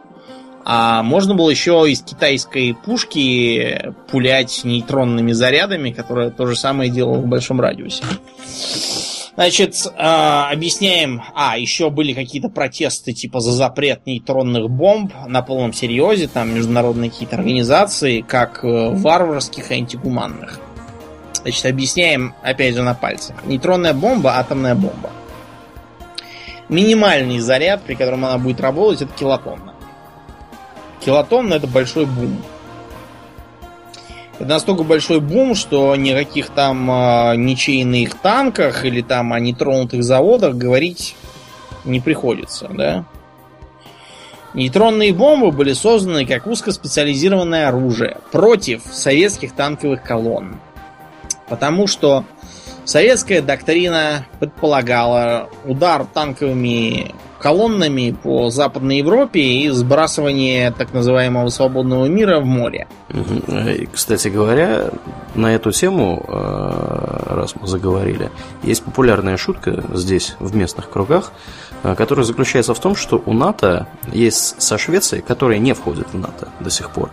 А можно было еще из китайской пушки пулять нейтронными зарядами, которая то же самое делала в большом радиусе. Значит, а, объясняем. А, еще были какие-то протесты типа за запрет нейтронных бомб на полном серьезе, там международные какие-то организации, как э, варварских и антигуманных. Значит, объясняем опять же на пальцах. Нейтронная бомба, атомная бомба. Минимальный заряд, при котором она будет работать, это килотонна. Килотонна это большой бум. Это настолько большой бум, что никаких там э, ничейных танках или там о нетронутых заводах говорить не приходится, да? Нейтронные бомбы были созданы как узкоспециализированное оружие против советских танковых колонн. Потому что советская доктрина предполагала удар танковыми колоннами по Западной Европе и сбрасывание так называемого свободного мира в море. Кстати говоря, на эту тему, э, раз мы заговорили, есть популярная шутка здесь, в местных кругах, э, которая заключается в том, что у НАТО есть со Швецией, которая не входит в НАТО до сих пор,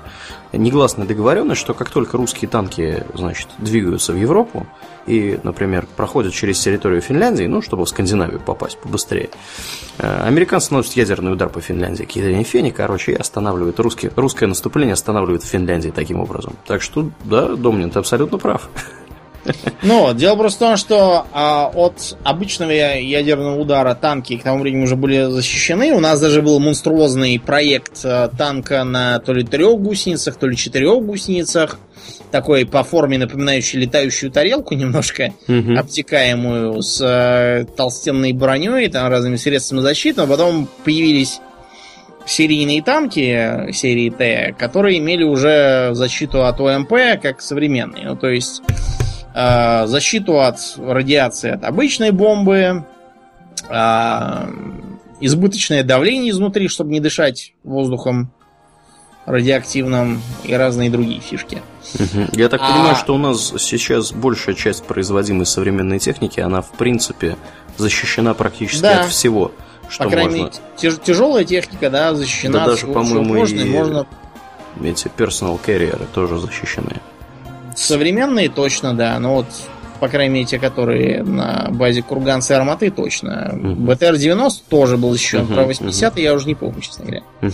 негласная договоренность, что как только русские танки, значит, двигаются в Европу и, например, проходят через территорию Финляндии, ну, чтобы в Скандинавию попасть побыстрее, э, американцы наносят ядерный удар по Финляндии к ядерной короче, и останавливают русские, русское наступление останавливает в Финляндии таким образом. Так что, да, Домнин, ты абсолютно прав. Но дело просто в том, что а, от обычного ядерного удара танки к тому времени уже были защищены. У нас даже был монструозный проект а, танка на то ли трех гусеницах, то ли четырех гусеницах. Такой по форме напоминающий летающую тарелку немножко, Мгм. обтекаемую, с а, толстенной броней, там разными средствами защиты. Но потом появились серийные танки э, серии Т, которые имели уже защиту от ОМП как современные. Ну, то есть защиту от радиации от обычной бомбы, э, избыточное давление изнутри, чтобы не дышать воздухом радиоактивным и разные другие фишки. Я так А- понимаю, что у нас сейчас большая часть производимой современной техники, она в принципе защищена практически Да. от всего, что По крайней можно. мере, тяжелая техника, да, защищена Да от даже, по-моему, и- можно Эти personal carrier тоже защищены. Современные точно, да. Но вот, по крайней мере, те, которые на базе Курганца и Арматы, точно. Мгм. БТР-90 тоже был защищен. Мгм, Про 80 я уже не помню, честно говоря. Мгм.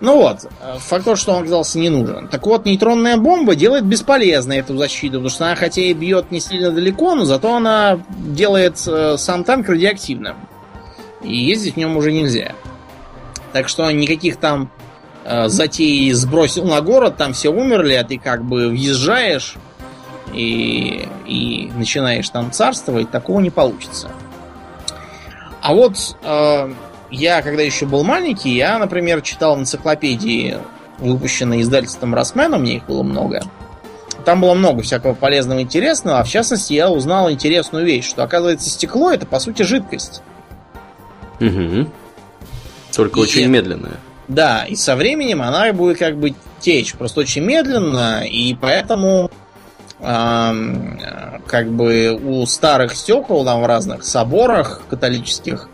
Ну вот, факт то, что он оказался не нужен. Так вот, нейтронная бомба делает бесполезной эту защиту, потому что она хотя и бьет не сильно далеко, но зато она делает э, сам танк радиоактивным. И ездить в нем уже нельзя. Так что никаких там э, затей сбросил на город, там все умерли, а ты как бы въезжаешь и, и начинаешь там царствовать, такого не получится. А вот э, я, когда еще был маленький, я, например, читал энциклопедии, выпущенные издательством Росмена, мне их было много. Там было много всякого полезного и интересного, а в частности я узнал интересную вещь, что оказывается стекло это по сути жидкость. Мгм. Только И- очень медленная. Да, и со временем она будет как бы течь, просто очень медленно, и поэтому как бы у старых стекол там в разных соборах католических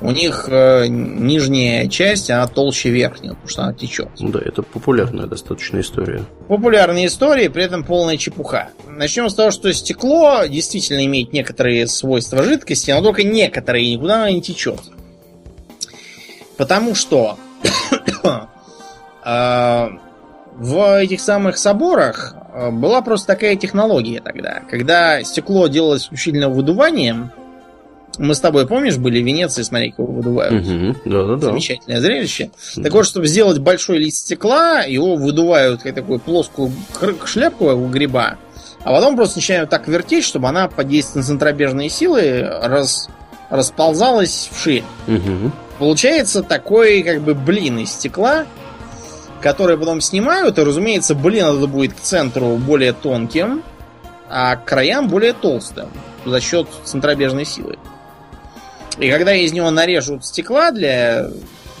у них э, нижняя часть, она толще верхней, потому что она течет. Ну Да, это популярная достаточно история. Популярные истории, при этом полная чепуха. Начнем с того, что стекло действительно имеет некоторые свойства жидкости, но только некоторые, никуда оно не течет. Потому что в этих самых соборах э, была просто такая технология тогда. Когда стекло делалось исключительно выдуванием, мы с тобой, помнишь, были в Венеции, смотри, как его выдувают. Мгм. Да-да-да. Замечательное зрелище. Так вот, чтобы сделать большой лист стекла, его выдувают как такую плоскую шляпку у гриба, а потом просто начинают так вертеть, чтобы она под действием центробежной силы раз, расползалась вширь. Мгм. Получается такой как бы блин из стекла, который потом снимают, и, разумеется, блин надо будет к центру более тонким, а к краям более толстым за счет центробежной силы. И когда из него нарежут стекла для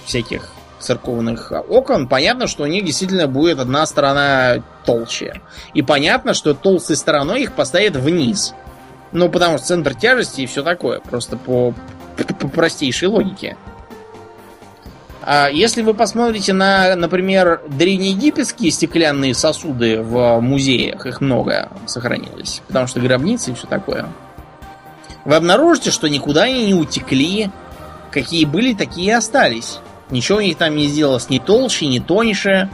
всяких церковных окон, понятно, что у них действительно будет одна сторона толще. И понятно, что толстой стороной их поставят вниз. Ну, потому что центр тяжести и все такое. Просто по, по простейшей логике. А если вы посмотрите на, например, древнеегипетские стеклянные сосуды в музеях, их много сохранилось, потому что гробницы и все такое, вы обнаружите, что никуда они не утекли, какие были, такие и остались. Ничего у них там не сделалось ни толще, ни тоньше.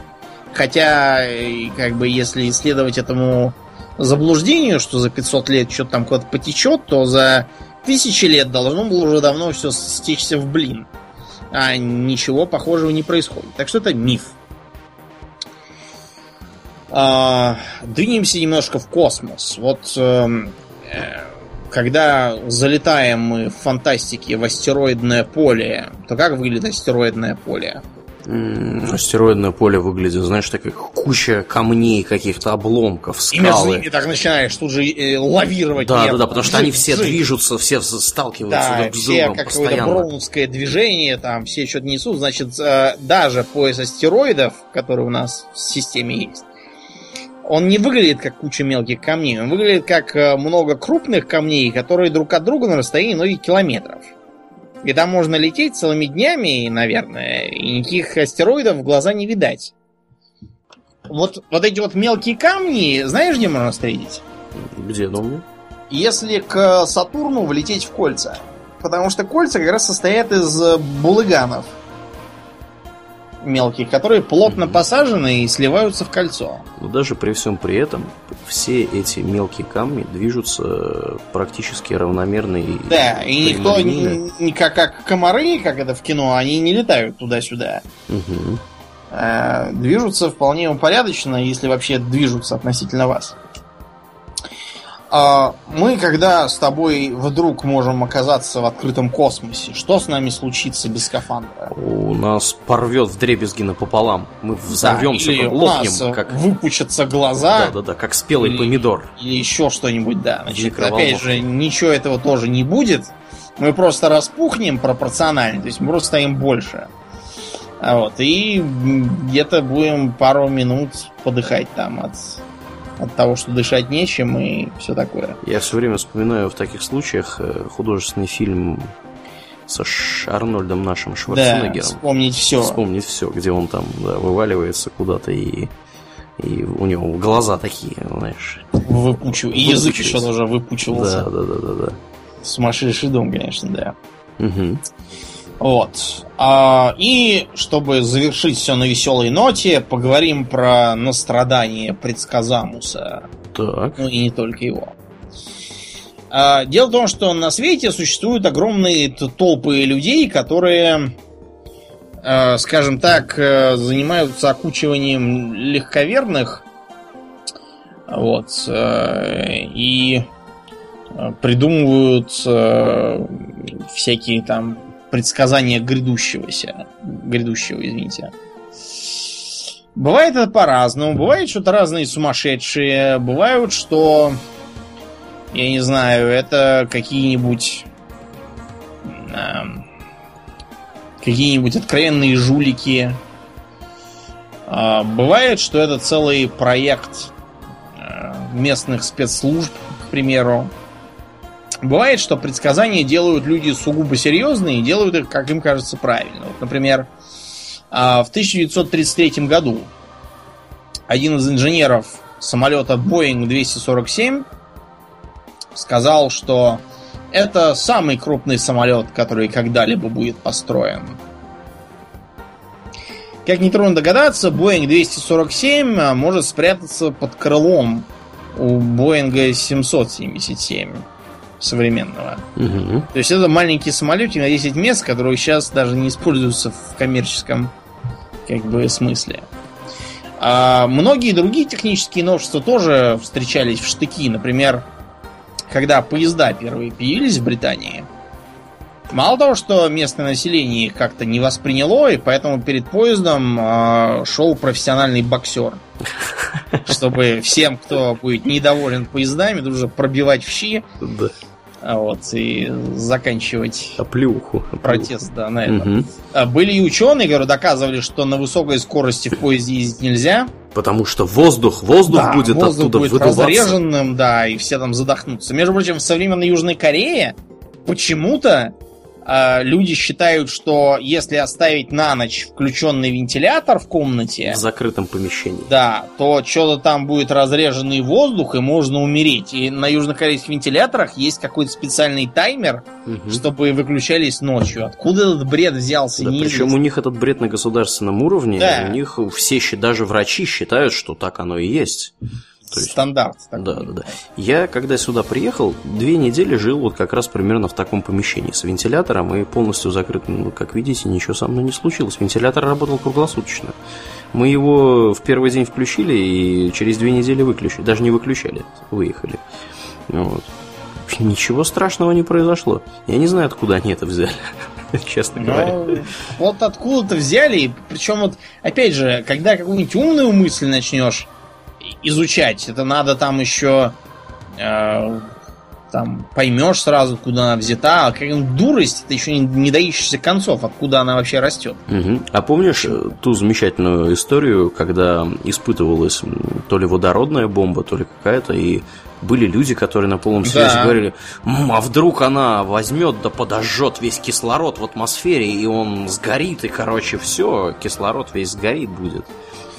Хотя, э, как бы, если исследовать этому заблуждению, что за 500 лет что-то там куда-то потечет, то за тысячи лет должно было уже давно все стечься в блин. А ничего похожего не происходит. Так что это миф. А, двинемся немножко в космос. Вот эм, э, когда залетаем мы в фантастике в астероидное поле, то как выглядит астероидное поле? Астероидное поле выглядит, знаешь, так как куча камней, каких-то обломков, И между скалы. ними так начинаешь тут же э, лавировать. Да, да, да, потому что они все движутся, все сталкиваются Да, друг с все другом какое-то постоянно. броуновское движение, там все что-то несут. Значит, э, даже пояс астероидов, который у нас в системе есть, он не выглядит как куча мелких камней. Он выглядит как э, много крупных камней, которые друг от друга на расстоянии многих километров. И там можно лететь целыми днями, наверное, и никаких астероидов в глаза не видать. Вот, вот эти вот мелкие камни, знаешь, где можно встретить? Где, думаю? если к Сатурну влететь в кольца. Потому что кольца как раз состоят из э, булыганов. Мелких, которые плотно посажены и сливаются в кольцо. Но даже при всем при этом все эти мелкие камни движутся практически равномерно и Да, и никто, не, не как, как комары, как это в кино, они не летают туда-сюда. Э, движутся вполне упорядоченно, если вообще движутся относительно вас. А мы, когда с тобой вдруг можем оказаться в открытом космосе, что с нами случится без скафандра? У нас порвет в дребезги напополам. Мы взорвемся, Да, или как у лопнем, нас как... выпучатся глаза, Да-да-да, как спелый Или- помидор. или еще что-нибудь, да. Значит, опять же, ничего этого тоже не будет. Мы просто распухнем пропорционально, то есть мы просто станем больше. А вот, и где-то будем пару минут подыхать там от, от того, что дышать нечем и все такое. Я все время вспоминаю в таких случаях э, художественный фильм со Ш- Арнольдом нашим Да, Шварценеггером. вспомнить все. Вспомнить все, где он там да, вываливается куда-то и, и у него глаза такие, знаешь. Выпучил. И язык еще тоже выпучивался. Да, да, да, да, да. Сумасшедший дом, конечно, да. Мгм. Вот. А, и чтобы завершить все на веселой ноте, поговорим про настрадание предсказамуса. Так. Ну и не только его. А, дело в том, что на свете существуют огромные толпы людей, которые, э, скажем так, э, занимаются окучиванием легковерных. Вот. э, И э, придумывают всякие там предсказания грядущегося. Грядущего, извините. Бывает это по-разному. Бывает что-то разные сумасшедшие. Бывают, что я не знаю, это какие-нибудь эм, какие-нибудь откровенные жулики. А, бывает, что это целый проект э, местных спецслужб, к примеру. Бывает, что предсказания делают люди сугубо серьезные и делают их, как им кажется, правильно. Вот, например, а, в 1933 году один из инженеров самолета Boeing 247 сказал, что это самый крупный самолет, который когда-либо будет построен. Как нетрудно догадаться, Boeing 247 а, может спрятаться под крылом у Боинга 777 современного. Мгм. То есть это маленький самолетик на 10 мест, который сейчас даже не используется в коммерческом как бы смысле. А многие другие технические новшества тоже встречались в штыки. Например, когда поезда первые появились в Британии, мало того, что местное население их как-то не восприняло, и поэтому перед поездом а, шел профессиональный боксер. Чтобы всем, кто будет недоволен поездами, же пробивать в щи Да. А вот, и заканчивать Оплеуху. протест да, на это. Мгм. А Были и ученые, говорю, доказывали, что на высокой скорости в поезде ездить нельзя. Потому что воздух, воздух Да, будет воздух оттуда будет выдуваться. разреженным, да, и все там задохнутся. Между прочим, в современной Южной Корее почему-то а, люди считают, что если оставить на ночь включенный вентилятор в комнате, В закрытом помещении. да, то что-то там будет разреженный воздух, и можно умереть. И на южнокорейских вентиляторах есть какой-то специальный таймер, Мгм. чтобы выключались ночью. Откуда этот бред взялся? Да, причем у них этот бред на государственном уровне, Да. у них все, даже врачи считают, что так оно и есть. То есть- Стандарт. такой. Да, да, да. Я, когда сюда приехал, две недели жил вот как раз примерно в таком помещении с вентилятором и полностью закрытым. Ну, как видите, ничего со мной не случилось. Вентилятор работал круглосуточно. Мы его в первый день включили и через две недели выключили. Даже не выключали, выехали. Вот. Ничего страшного не произошло. Я не знаю, откуда они это взяли, честно говоря. Ну, вот откуда-то взяли, причем вот, опять же, когда какую-нибудь умную мысль начнешь изучать, это надо там еще э, там поймешь сразу, откуда она взята, а какая-нибудь дурость, это еще не, не доищешься концов, откуда она вообще растет. Мгм. А помнишь э, ту замечательную историю, когда испытывалась то ли водородная бомба, то ли какая-то, и были люди, которые на полном серьезе Да. говорили, «М, а вдруг она возьмет да подожжет весь кислород в атмосфере, и он сгорит, и, короче, все, кислород весь сгорит будет.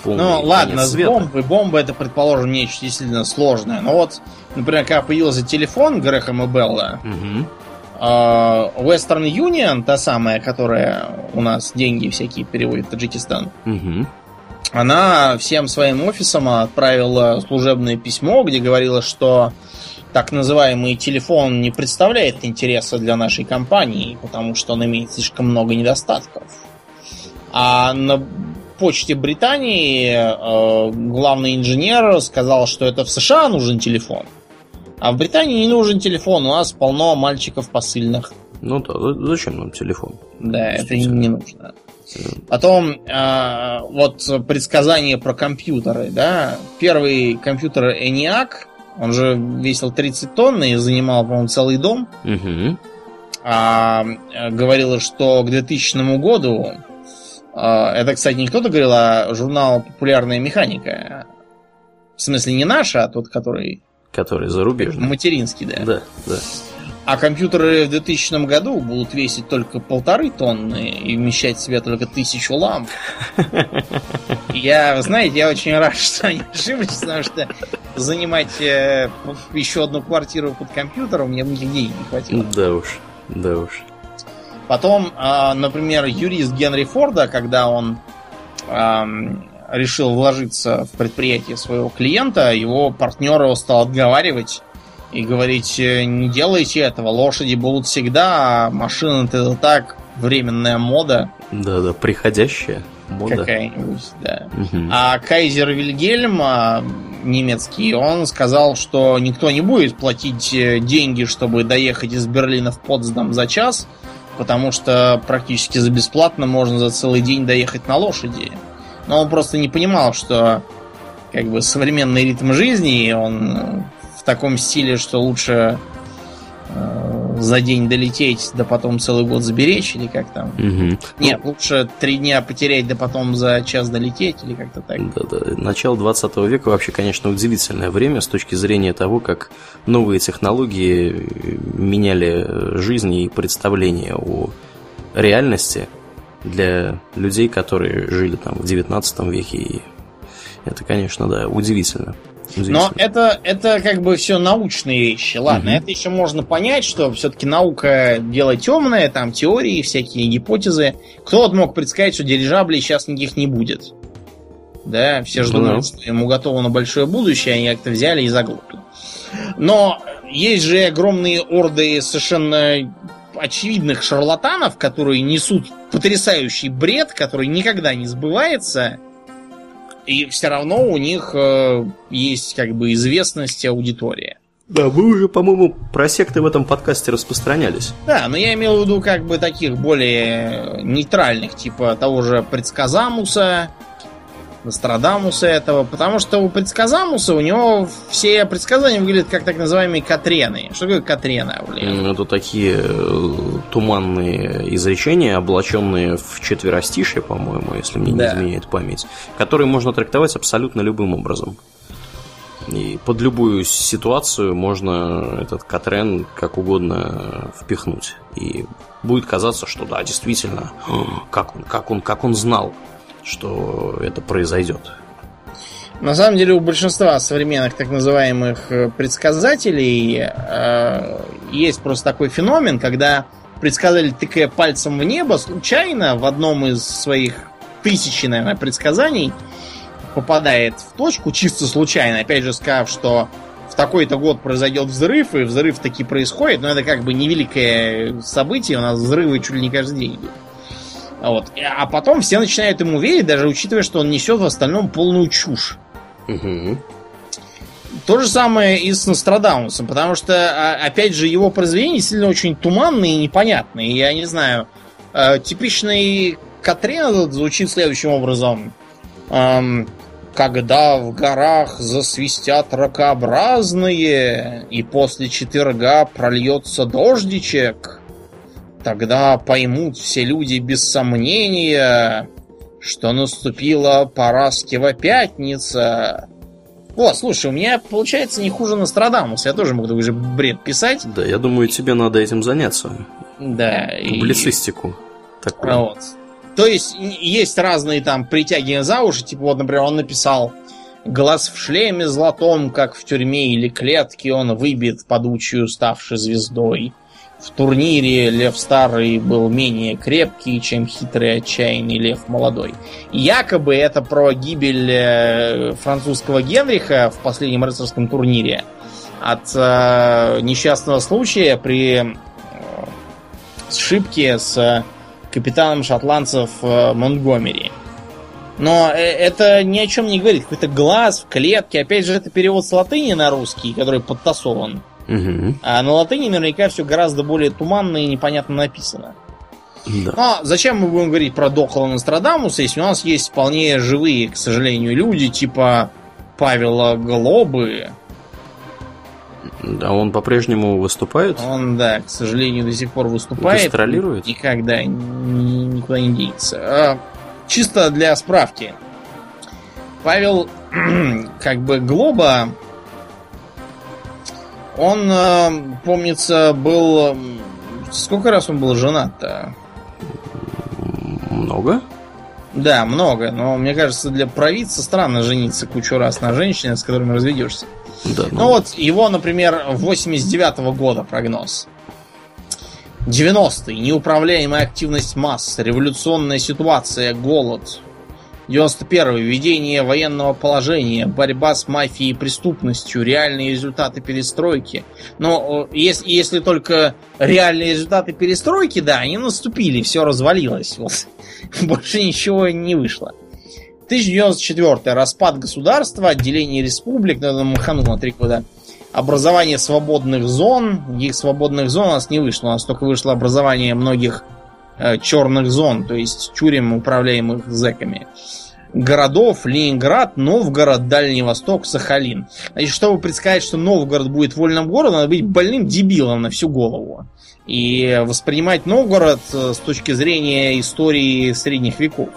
Полный Ну, ладно, с света». бомбой. Бомба это, предположим, нечто действительно сложное. Но вот, например, когда появился телефон Грэхэма Белла. А, Western Union, та самая, которая у нас деньги всякие переводит в Таджикистан, Угу. она всем своим офисам отправила служебное письмо, где говорила, что так называемый телефон не представляет интереса для нашей компании, потому что он имеет слишком много недостатков. А на почте Британии э, главный инженер сказал, что это в США нужен телефон. А в Британии не нужен телефон, у нас полно мальчиков посыльных. Ну да, за- зачем нам телефон? Да, это не, не нужно. Потом э, вот предсказание про компьютеры, да. Первый компьютер ENIAC, он же весил 30 тонн и занимал, по-моему, целый дом. Угу. А, э, говорила, что к 2000 году, это, кстати, не кто-то говорил, а журнал «Популярная механика». В смысле, не наш, а тот, который Который зарубежный. материнский, да. Да, да. А компьютеры в 2000 году будут весить только полторы тонны и вмещать в себя только тысячу ламп. Я, знаете, я очень рад, что они ошиблись, потому что занимать э, еще одну квартиру под компьютером мне денег не хватило. Да уж, да уж. Потом, а, например, юрист Генри Форда, когда он решил вложиться в предприятие своего клиента, его партнер стал отговаривать и говорить, «Э, не делайте этого, лошади будут всегда, а машины это так, временная мода Да, да, приходящая мода. какая-нибудь, да. Мгм. А Кайзер Вильгельм, а, немецкий, он сказал, что никто не будет платить э, деньги, чтобы доехать из Берлина в Потсдам за час, потому что практически за бесплатно можно за целый день доехать на лошади. Но он просто не понимал, что как бы современный ритм жизни, он в таком стиле, что лучше э, за день долететь, да потом целый год заберечь, или как там. Мгм. Нет, лучше три дня потерять, да потом за час долететь, или как-то так. Да, да. Начало 20 века вообще, конечно, удивительное время с точки зрения того, как новые технологии э, меняли жизнь и представление о реальности для людей, которые жили там в 19 веке. И это, конечно, да, удивительно. Но это, это как бы все научные вещи. Ладно, Мгм. это еще можно понять, что все-таки наука дело темное, там теории, всякие гипотезы. Кто вот мог предсказать, что дирижаблей сейчас никаких не будет? Да, все же Ну думают, что ему готово большое будущее, они как-то взяли и заглохли. Но есть же огромные орды совершенно очевидных шарлатанов, которые несут потрясающий бред, который никогда не сбывается. И все равно у них э, есть как бы известность аудитория. Да, мы уже, по-моему, про секты в этом подкасте распространялись. Да, но я имел в виду как бы таких более нейтральных, типа того же предсказамуса, Нострадамуса этого, потому что у предсказамуса у него все предсказания выглядят как так называемые катрены. Что такое катрена, блин? Это такие э, туманные изречения, облаченные в четверостишие, по-моему, если мне Да. не изменяет память, которые можно трактовать абсолютно любым образом. И под любую ситуацию можно этот Катрен как угодно впихнуть. И будет казаться, что да, действительно, как он, как он, как он знал, что это произойдет. На самом деле у большинства современных так называемых э, предсказателей э, есть просто такой феномен, когда предсказатель, тыкая пальцем в небо, случайно в одном из своих тысячи, наверное, предсказаний попадает в точку чисто случайно, опять же сказав, что в такой-то год произойдет взрыв, и взрыв таки происходит, но это как бы невеликое событие, у нас взрывы чуть ли не каждый день идут. Вот. А потом все начинают ему верить, даже учитывая, что он несет в остальном полную чушь. Мгм. То же самое и с Нострадамусом, потому что, а, опять же, его произведения действительно очень туманные и непонятные. Я не знаю, э, типичный Катрин звучит следующим образом. Когда в горах засвистят ракообразные, и после четверга прольется дождичек, тогда поймут все люди без сомнения, что наступила Параскева пятница. Вот, слушай, у меня получается не хуже Нострадамуса. Я тоже могу такой же бред писать. Да, я думаю, тебе надо этим заняться. Да. и- Публицистику. такую. Вот. То есть есть разные там притягивания за уши. Типа вот, например, он написал Глаз в шлеме золотом, как в тюрьме или клетке, он выбит подучую, ставший звездой. В турнире Лев Старый был менее крепкий, чем хитрый отчаянный Лев Молодой. И якобы это про гибель э, французского Генриха в последнем рыцарском турнире от э, несчастного случая при э, сшибке с капитаном шотландцев э, Монтгомери. Но э, это ни о чем не говорит. Какой-то глаз в клетке. Опять же, это перевод с латыни на русский, который подтасован. Мгм. А на латыни наверняка все гораздо более туманно и непонятно написано. Да. Но зачем мы будем говорить про дохлого Нострадамуса, если у нас есть вполне живые, к сожалению, люди, типа Павела Глобы. Да, он по-прежнему выступает. Он, да, к сожалению, до сих пор выступает. Гастролирует? Никогда ни- никуда не денется. А, чисто для справки. Павел, как бы, Глоба, он, э, помнится, был... Сколько раз он был женат-то? Много? Да, много, но мне кажется, для провидца странно жениться кучу раз на женщине, с которыми разведешься. Да, Ну вот, его, например, 89 года прогноз. 90-й. Неуправляемая активность масс, революционная ситуация, голод. 91-й. Введение военного положения, борьба с мафией и преступностью, реальные результаты перестройки. Но э, если, если только реальные результаты перестройки, да, они наступили, все развалилось. Вот. Больше ничего не вышло. 1094. Распад государства, отделение республик, это маханул на три года. Образование свободных зон. Никаких свободных зон у нас не вышло. У нас только вышло образование многих черных зон, то есть тюрем, управляемых зэками. Городов, Ленинград, Новгород, Дальний Восток, Сахалин. Значит, чтобы предсказать, что Новгород будет вольным городом, надо быть больным дебилом на всю голову. И воспринимать Новгород э, с точки зрения истории средних веков.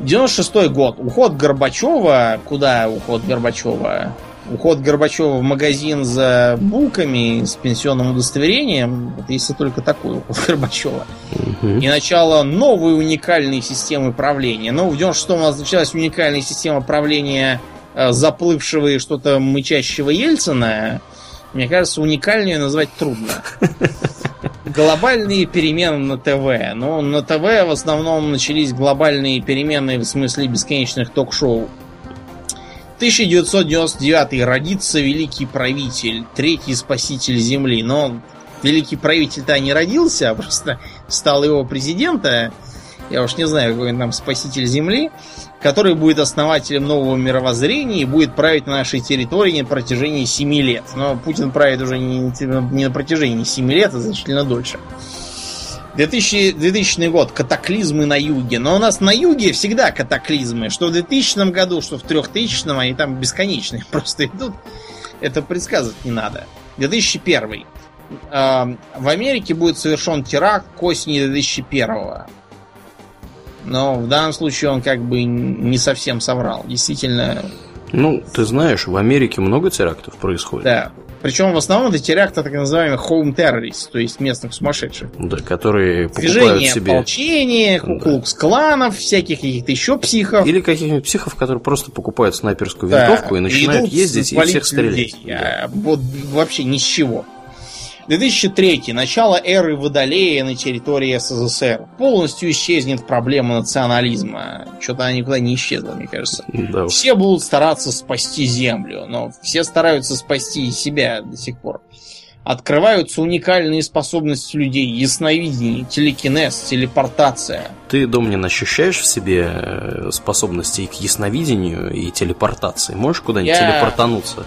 96 год. Уход Горбачева. Куда уход Горбачева? Уход Горбачева в магазин за булками с пенсионным удостоверением. Вот если только такой уход Горбачева. И начало новой уникальной системы правления. Ну, в 96-м у нас началась уникальная система правления э, заплывшего и что-то мычащего Ельцина. Мне кажется, уникальнее назвать трудно. Глобальные перемены на ТВ. Ну, на ТВ в основном начались глобальные перемены в смысле бесконечных ток-шоу. 1999 родится великий правитель, третий спаситель Земли. Но великий правитель-то не родился, а просто стал его президента. Я уж не знаю, какой он там спаситель Земли, который будет основателем нового мировоззрения и будет править на нашей территории на протяжении 7 лет. Но Путин правит уже не, не на протяжении 7 лет, а значительно дольше. 2000, 2000 год. Катаклизмы на юге. Но у нас на юге всегда катаклизмы. Что в 2000 году, что в 3000 они там бесконечные просто идут. Это предсказывать не надо. 2001. Э, В Америке будет совершен теракт к осени 2001. Но в данном случае он как бы не совсем соврал. Действительно, Ну, ты знаешь, в Америке много терактов происходит. да. Причем в основном это теракты так называемых home terrorists, то есть местных сумасшедших. Да, которые покупают Движение себе... ополчения, куклукс-кланов, всяких каких-то еще психов. Или каких-нибудь психов, которые просто покупают снайперскую Да, винтовку и начинают ездить и всех стрелять. людей. Да. Вот вообще ни с чего. 2003. Начало эры Водолея на территории СССР. Полностью исчезнет проблема национализма. Что-то она никуда не исчезла, мне кажется. Да уж. Все будут стараться спасти Землю, но все стараются спасти и себя до сих пор. Открываются уникальные способности людей, ясновидение, телекинез, телепортация. Ты, Домнин, ощущаешь в себе э, способности и к ясновидению, и телепортации? Можешь куда-нибудь Я- телепортануться?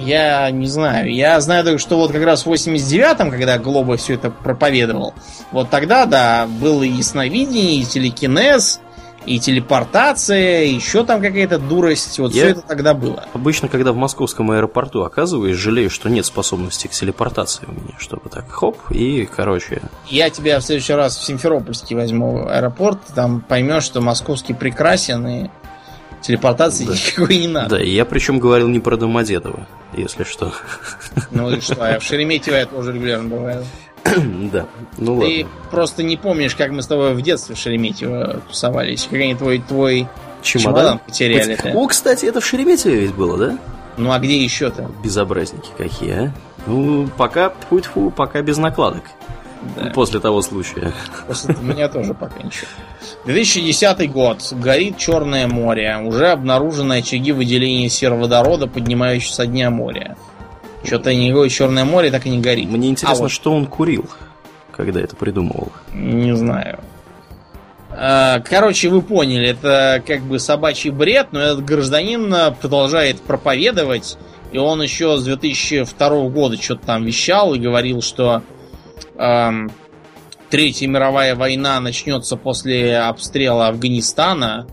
Я не знаю. Я знаю только, что вот как раз в 89-м, когда Глоба все это проповедовал, вот тогда, да, было и ясновидение, и телекинез, и телепортация, еще там какая-то дурость. Вот Я- все это тогда было. Обычно, когда в московском аэропорту оказываюсь, жалею, что нет способности к телепортации у меня, чтобы так хоп, и, короче, Я тебя в следующий раз в Симферопольский возьму аэропорт, там поймешь, что московский прекрасен, и телепортации Да. никакой не надо. да, я причем говорил не про Домодедово, если что. Ну и что, а в Шереметьево я тоже регулярно бываю. Да, ну Ты ладно. просто не помнишь, как мы с тобой в детстве в Шереметьево тусовались. Как они твой, твой чемодан Чемодан? потеряли. О, кстати, это в Шереметьеве ведь было, да? Ну а где еще-то? Безобразники какие, а? Ну, пока, тьфу пока без накладок. Да. После того случая. После у меня тоже пока ничего. 2010 год. Горит Черное море. Уже обнаружены очаги выделения сероводорода, поднимающегося со дня моря. Что-то никакое Черное море так и не горит. Мне интересно, а вот. что он курил, когда это придумывал. Не знаю. А, короче, вы поняли, это как бы собачий бред, но этот гражданин продолжает проповедовать, и он еще с 2002 года что-то там вещал и говорил, что эм, Третья мировая война начнется после обстрела Афганистана.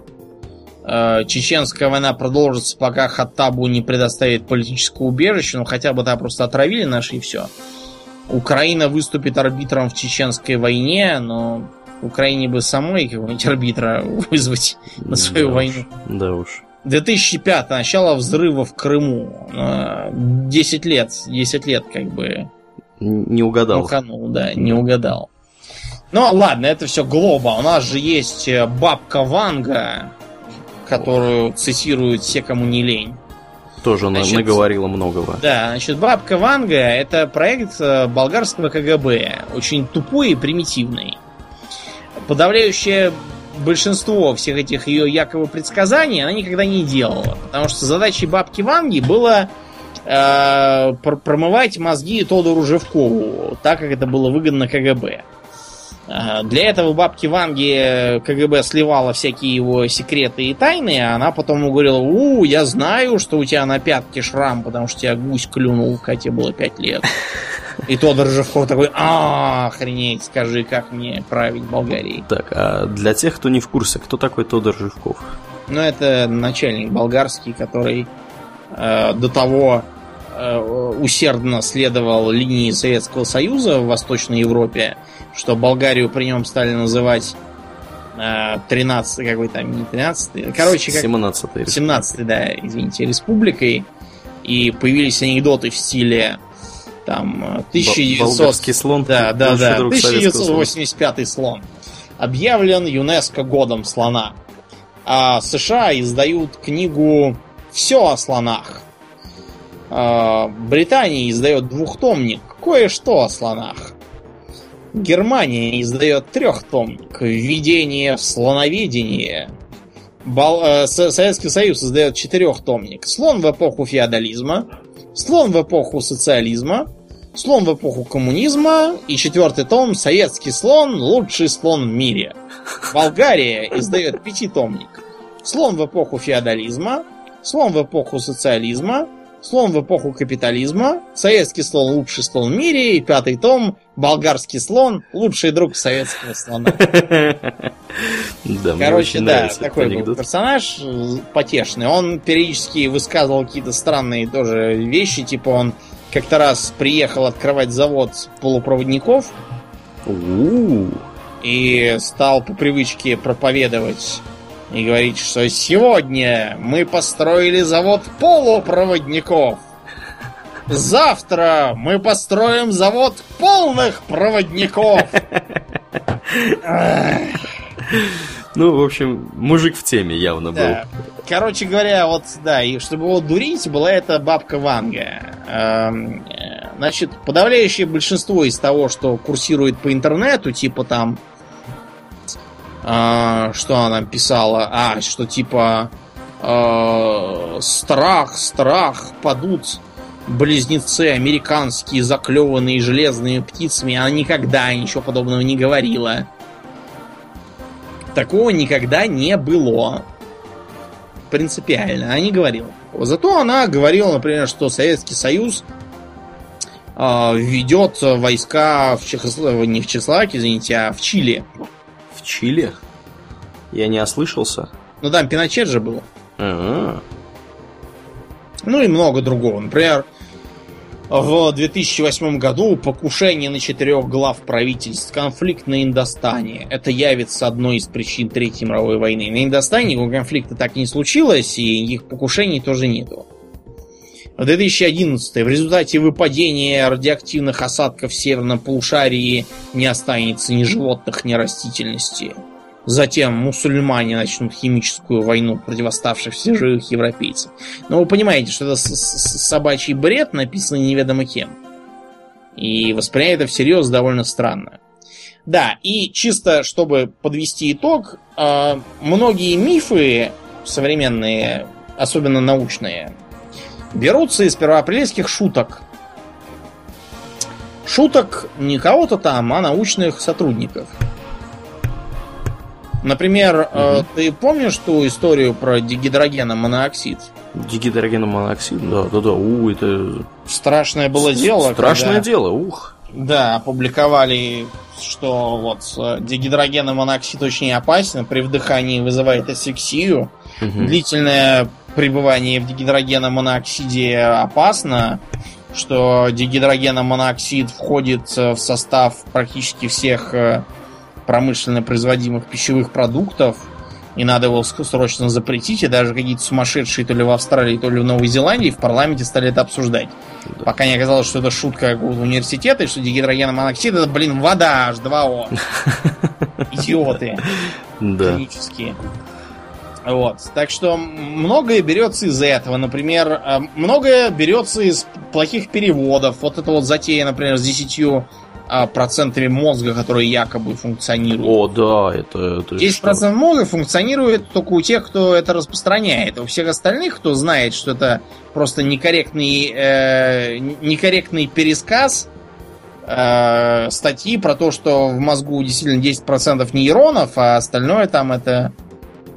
Э, Чеченская война продолжится, пока Хаттабу не предоставит политическое убежище, ну хотя бы там просто отравили наши и все. Украина выступит арбитром в Чеченской войне, но Украине бы самой какого-нибудь арбитра вызвать на свою да войну. Уж, да уж. 2005 начало взрыва в Крыму. 10 лет, 10 лет как бы. Не угадал. Уханул, да, не угадал. Ну, ладно, это все глоба. У нас же есть э, бабка Ванга, которую цитируют все, кому не лень. Тоже значит, наговорила многого. Да, значит, бабка Ванга это проект э, болгарского КГБ. Очень тупой и примитивный. Подавляющее большинство всех этих ее якобы предсказаний она никогда не делала. Потому что задачей бабки Ванги было э, промывать мозги Тодору Живкову, так как это было выгодно КГБ. Для этого бабки Ванги КГБ сливала всякие его секреты и тайны, а она потом ему говорила, у, я знаю, что у тебя на пятке шрам, потому что тебя гусь клюнул, когда тебе было пять лет. И Тодор Живков такой, а, охренеть, скажи, как мне править Болгарией. Так, а для тех, кто не в курсе, кто такой Тодор Живков? Ну, это начальник болгарский, который э, до того э, усердно следовал линии Советского Союза в Восточной Европе, что Болгарию при нем стали называть 13 э, какой там, не 13 короче, как... 17 17 да, извините, республикой. И появились анекдоты в стиле там 1900... Болгарский слон. Да, да, да. 1985 слон. Объявлен ЮНЕСКО годом слона. А США издают книгу «Все о слонах». А Британия издает двухтомник «Кое-что о слонах». Германия издает трехтомник «Введение в слоноведение». Бал... Э, Советский Союз издает четырехтомник «Слон в эпоху феодализма», «Слон в эпоху социализма», «Слон в эпоху коммунизма» и четвертый том «Советский слон – лучший слон в мире». Болгария издает пятитомник «Слон в эпоху феодализма», «Слон в эпоху социализма», Слон в эпоху капитализма, советский слон лучший слон в мире, и пятый том болгарский слон лучший друг советского слона. Да, Короче, да, такой был персонаж э, потешный. Он периодически высказывал какие-то странные тоже вещи, типа он как-то раз приехал открывать завод полупроводников и стал по привычке проповедовать и говорить, что сегодня мы построили завод полупроводников. Завтра мы построим завод полных проводников. Ну, в общем, мужик в теме явно был. Короче говоря, вот, да, и чтобы его дурить, была эта бабка Ванга. Эм, э, значит, подавляющее большинство из того, что курсирует по интернету, типа там а, что она писала? А, что типа э, страх, страх, падут близнецы американские, заклеванные железными птицами. Она никогда ничего подобного не говорила. Такого никогда не было. Принципиально. Она не говорила. Зато она говорила, например, что Советский Союз э, ведет войска в Чехословакии, не в Чехословакии, извините, а в Чили. В Чили? Я не ослышался. Ну там Пиночет же был. А-а-а. Ну и много другого. Например, в 2008 году покушение на четырех глав правительств, конфликт на Индостане. Это явится одной из причин Третьей мировой войны. На Индостане конфликта так не случилось, и никаких покушений тоже нету. В 2011 в результате выпадения радиоактивных осадков в северном полушарии не останется ни животных, ни растительности. Затем мусульмане начнут химическую войну против оставшихся живых европейцев. Но вы понимаете, что это собачий бред, написанный неведомо кем. И воспринимает это всерьез довольно странно. Да, и чисто чтобы подвести итог, э, многие мифы современные, особенно научные, берутся из первоапрельских шуток. Шуток не кого-то там, а научных сотрудников. Например, угу. ты помнишь ту историю про дигидрогеномонооксид? Дигидрогеномоноксид, да, да, да, у, это... Страшное было дело. Страшное когда... дело, ух. Да, опубликовали, что вот э, дигидрогеномоноксид очень опасен, при вдыхании вызывает асфиксию. Угу. Длительное пребывание в дигидрогеномоноксиде опасно, что дигидрогеномоноксид входит в состав практически всех э, промышленно производимых пищевых продуктов, и надо его срочно запретить, и даже какие-то сумасшедшие то ли в Австралии, то ли в Новой Зеландии в парламенте стали это обсуждать. Да. Пока не оказалось, что это шутка университета, и что дигидрогенный моноксид это, блин, вода H2O. Идиоты. Да. Клинические. Вот. Так что многое берется из этого. Например, э, многое берется из плохих переводов. Вот это вот затея, например, с десятью а, процентами мозга, которые якобы функционируют. О, да, это... это 10% что? мозга функционирует только у тех, кто это распространяет. У всех остальных, кто знает, что это просто некорректный, э, некорректный пересказ э, статьи про то, что в мозгу действительно 10% нейронов, а остальное там это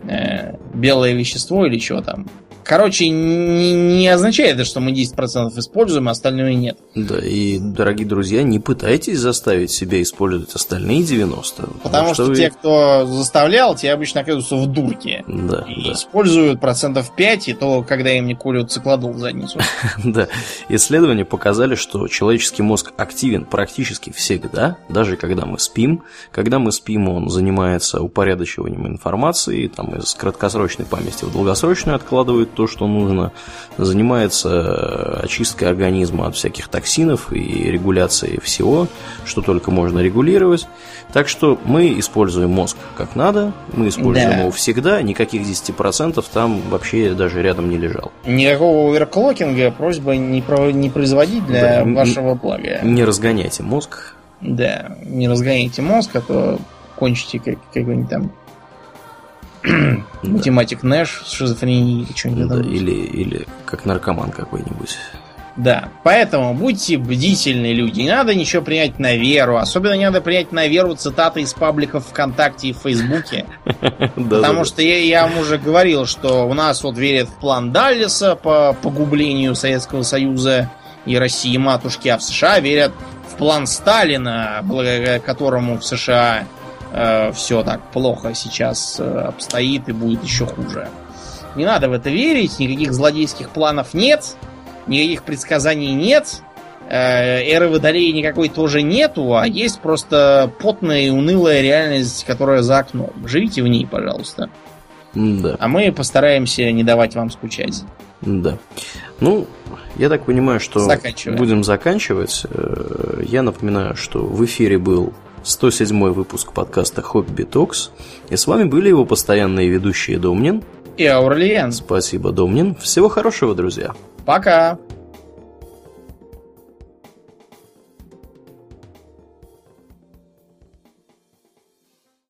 э, белое вещество или что там. Короче, не, не означает что мы 10% используем, а остальное нет. Да, и, дорогие друзья, не пытайтесь заставить себя использовать остальные 90%. Потому, потому что, что вы... те, кто заставлял, те обычно оказываются в дурке. Да, и да. используют процентов 5, и то, когда им не колют циклодол в задницу. Да. Исследования показали, что человеческий мозг активен практически всегда, даже когда мы спим. Когда мы спим, он занимается упорядочиванием информации, там из краткосрочной памяти в долгосрочную откладывает то, что нужно, занимается э, очисткой организма от всяких токсинов и регуляцией всего, что только можно регулировать. Так что мы используем мозг как надо, мы используем да. его всегда, никаких 10% там вообще даже рядом не лежал. Никакого оверклокинга, просьба не, про, не производить для да, вашего блага. Не разгоняйте мозг. Да, не разгоняйте мозг, а то кончите как, какой-нибудь там Математик Нэш с шизофренией или что-нибудь да, или, или как наркоман какой-нибудь. Да, поэтому будьте бдительны, люди. Не надо ничего принять на веру. Особенно не надо принять на веру цитаты из пабликов ВКонтакте и Фейсбуке. Потому что я, я вам уже говорил, что у нас вот верят в план Даллиса по погублению Советского Союза и России матушки, а в США верят в план Сталина, благодаря которому в США э, все так плохо сейчас э, обстоит и будет еще хуже. Не надо в это верить, никаких злодейских планов нет, никаких предсказаний нет, э, эры водолея никакой тоже нету, а есть просто потная и унылая реальность, которая за окном. Живите в ней, пожалуйста. Да. А мы постараемся не давать вам скучать. Да. Ну, я так понимаю, что будем заканчивать. Э, я напоминаю, что в эфире был 107 выпуск подкаста Хобби Токс. И с вами были его постоянные ведущие Домнин и Аурлиен. Спасибо, Домнин. Всего хорошего, друзья. Пока.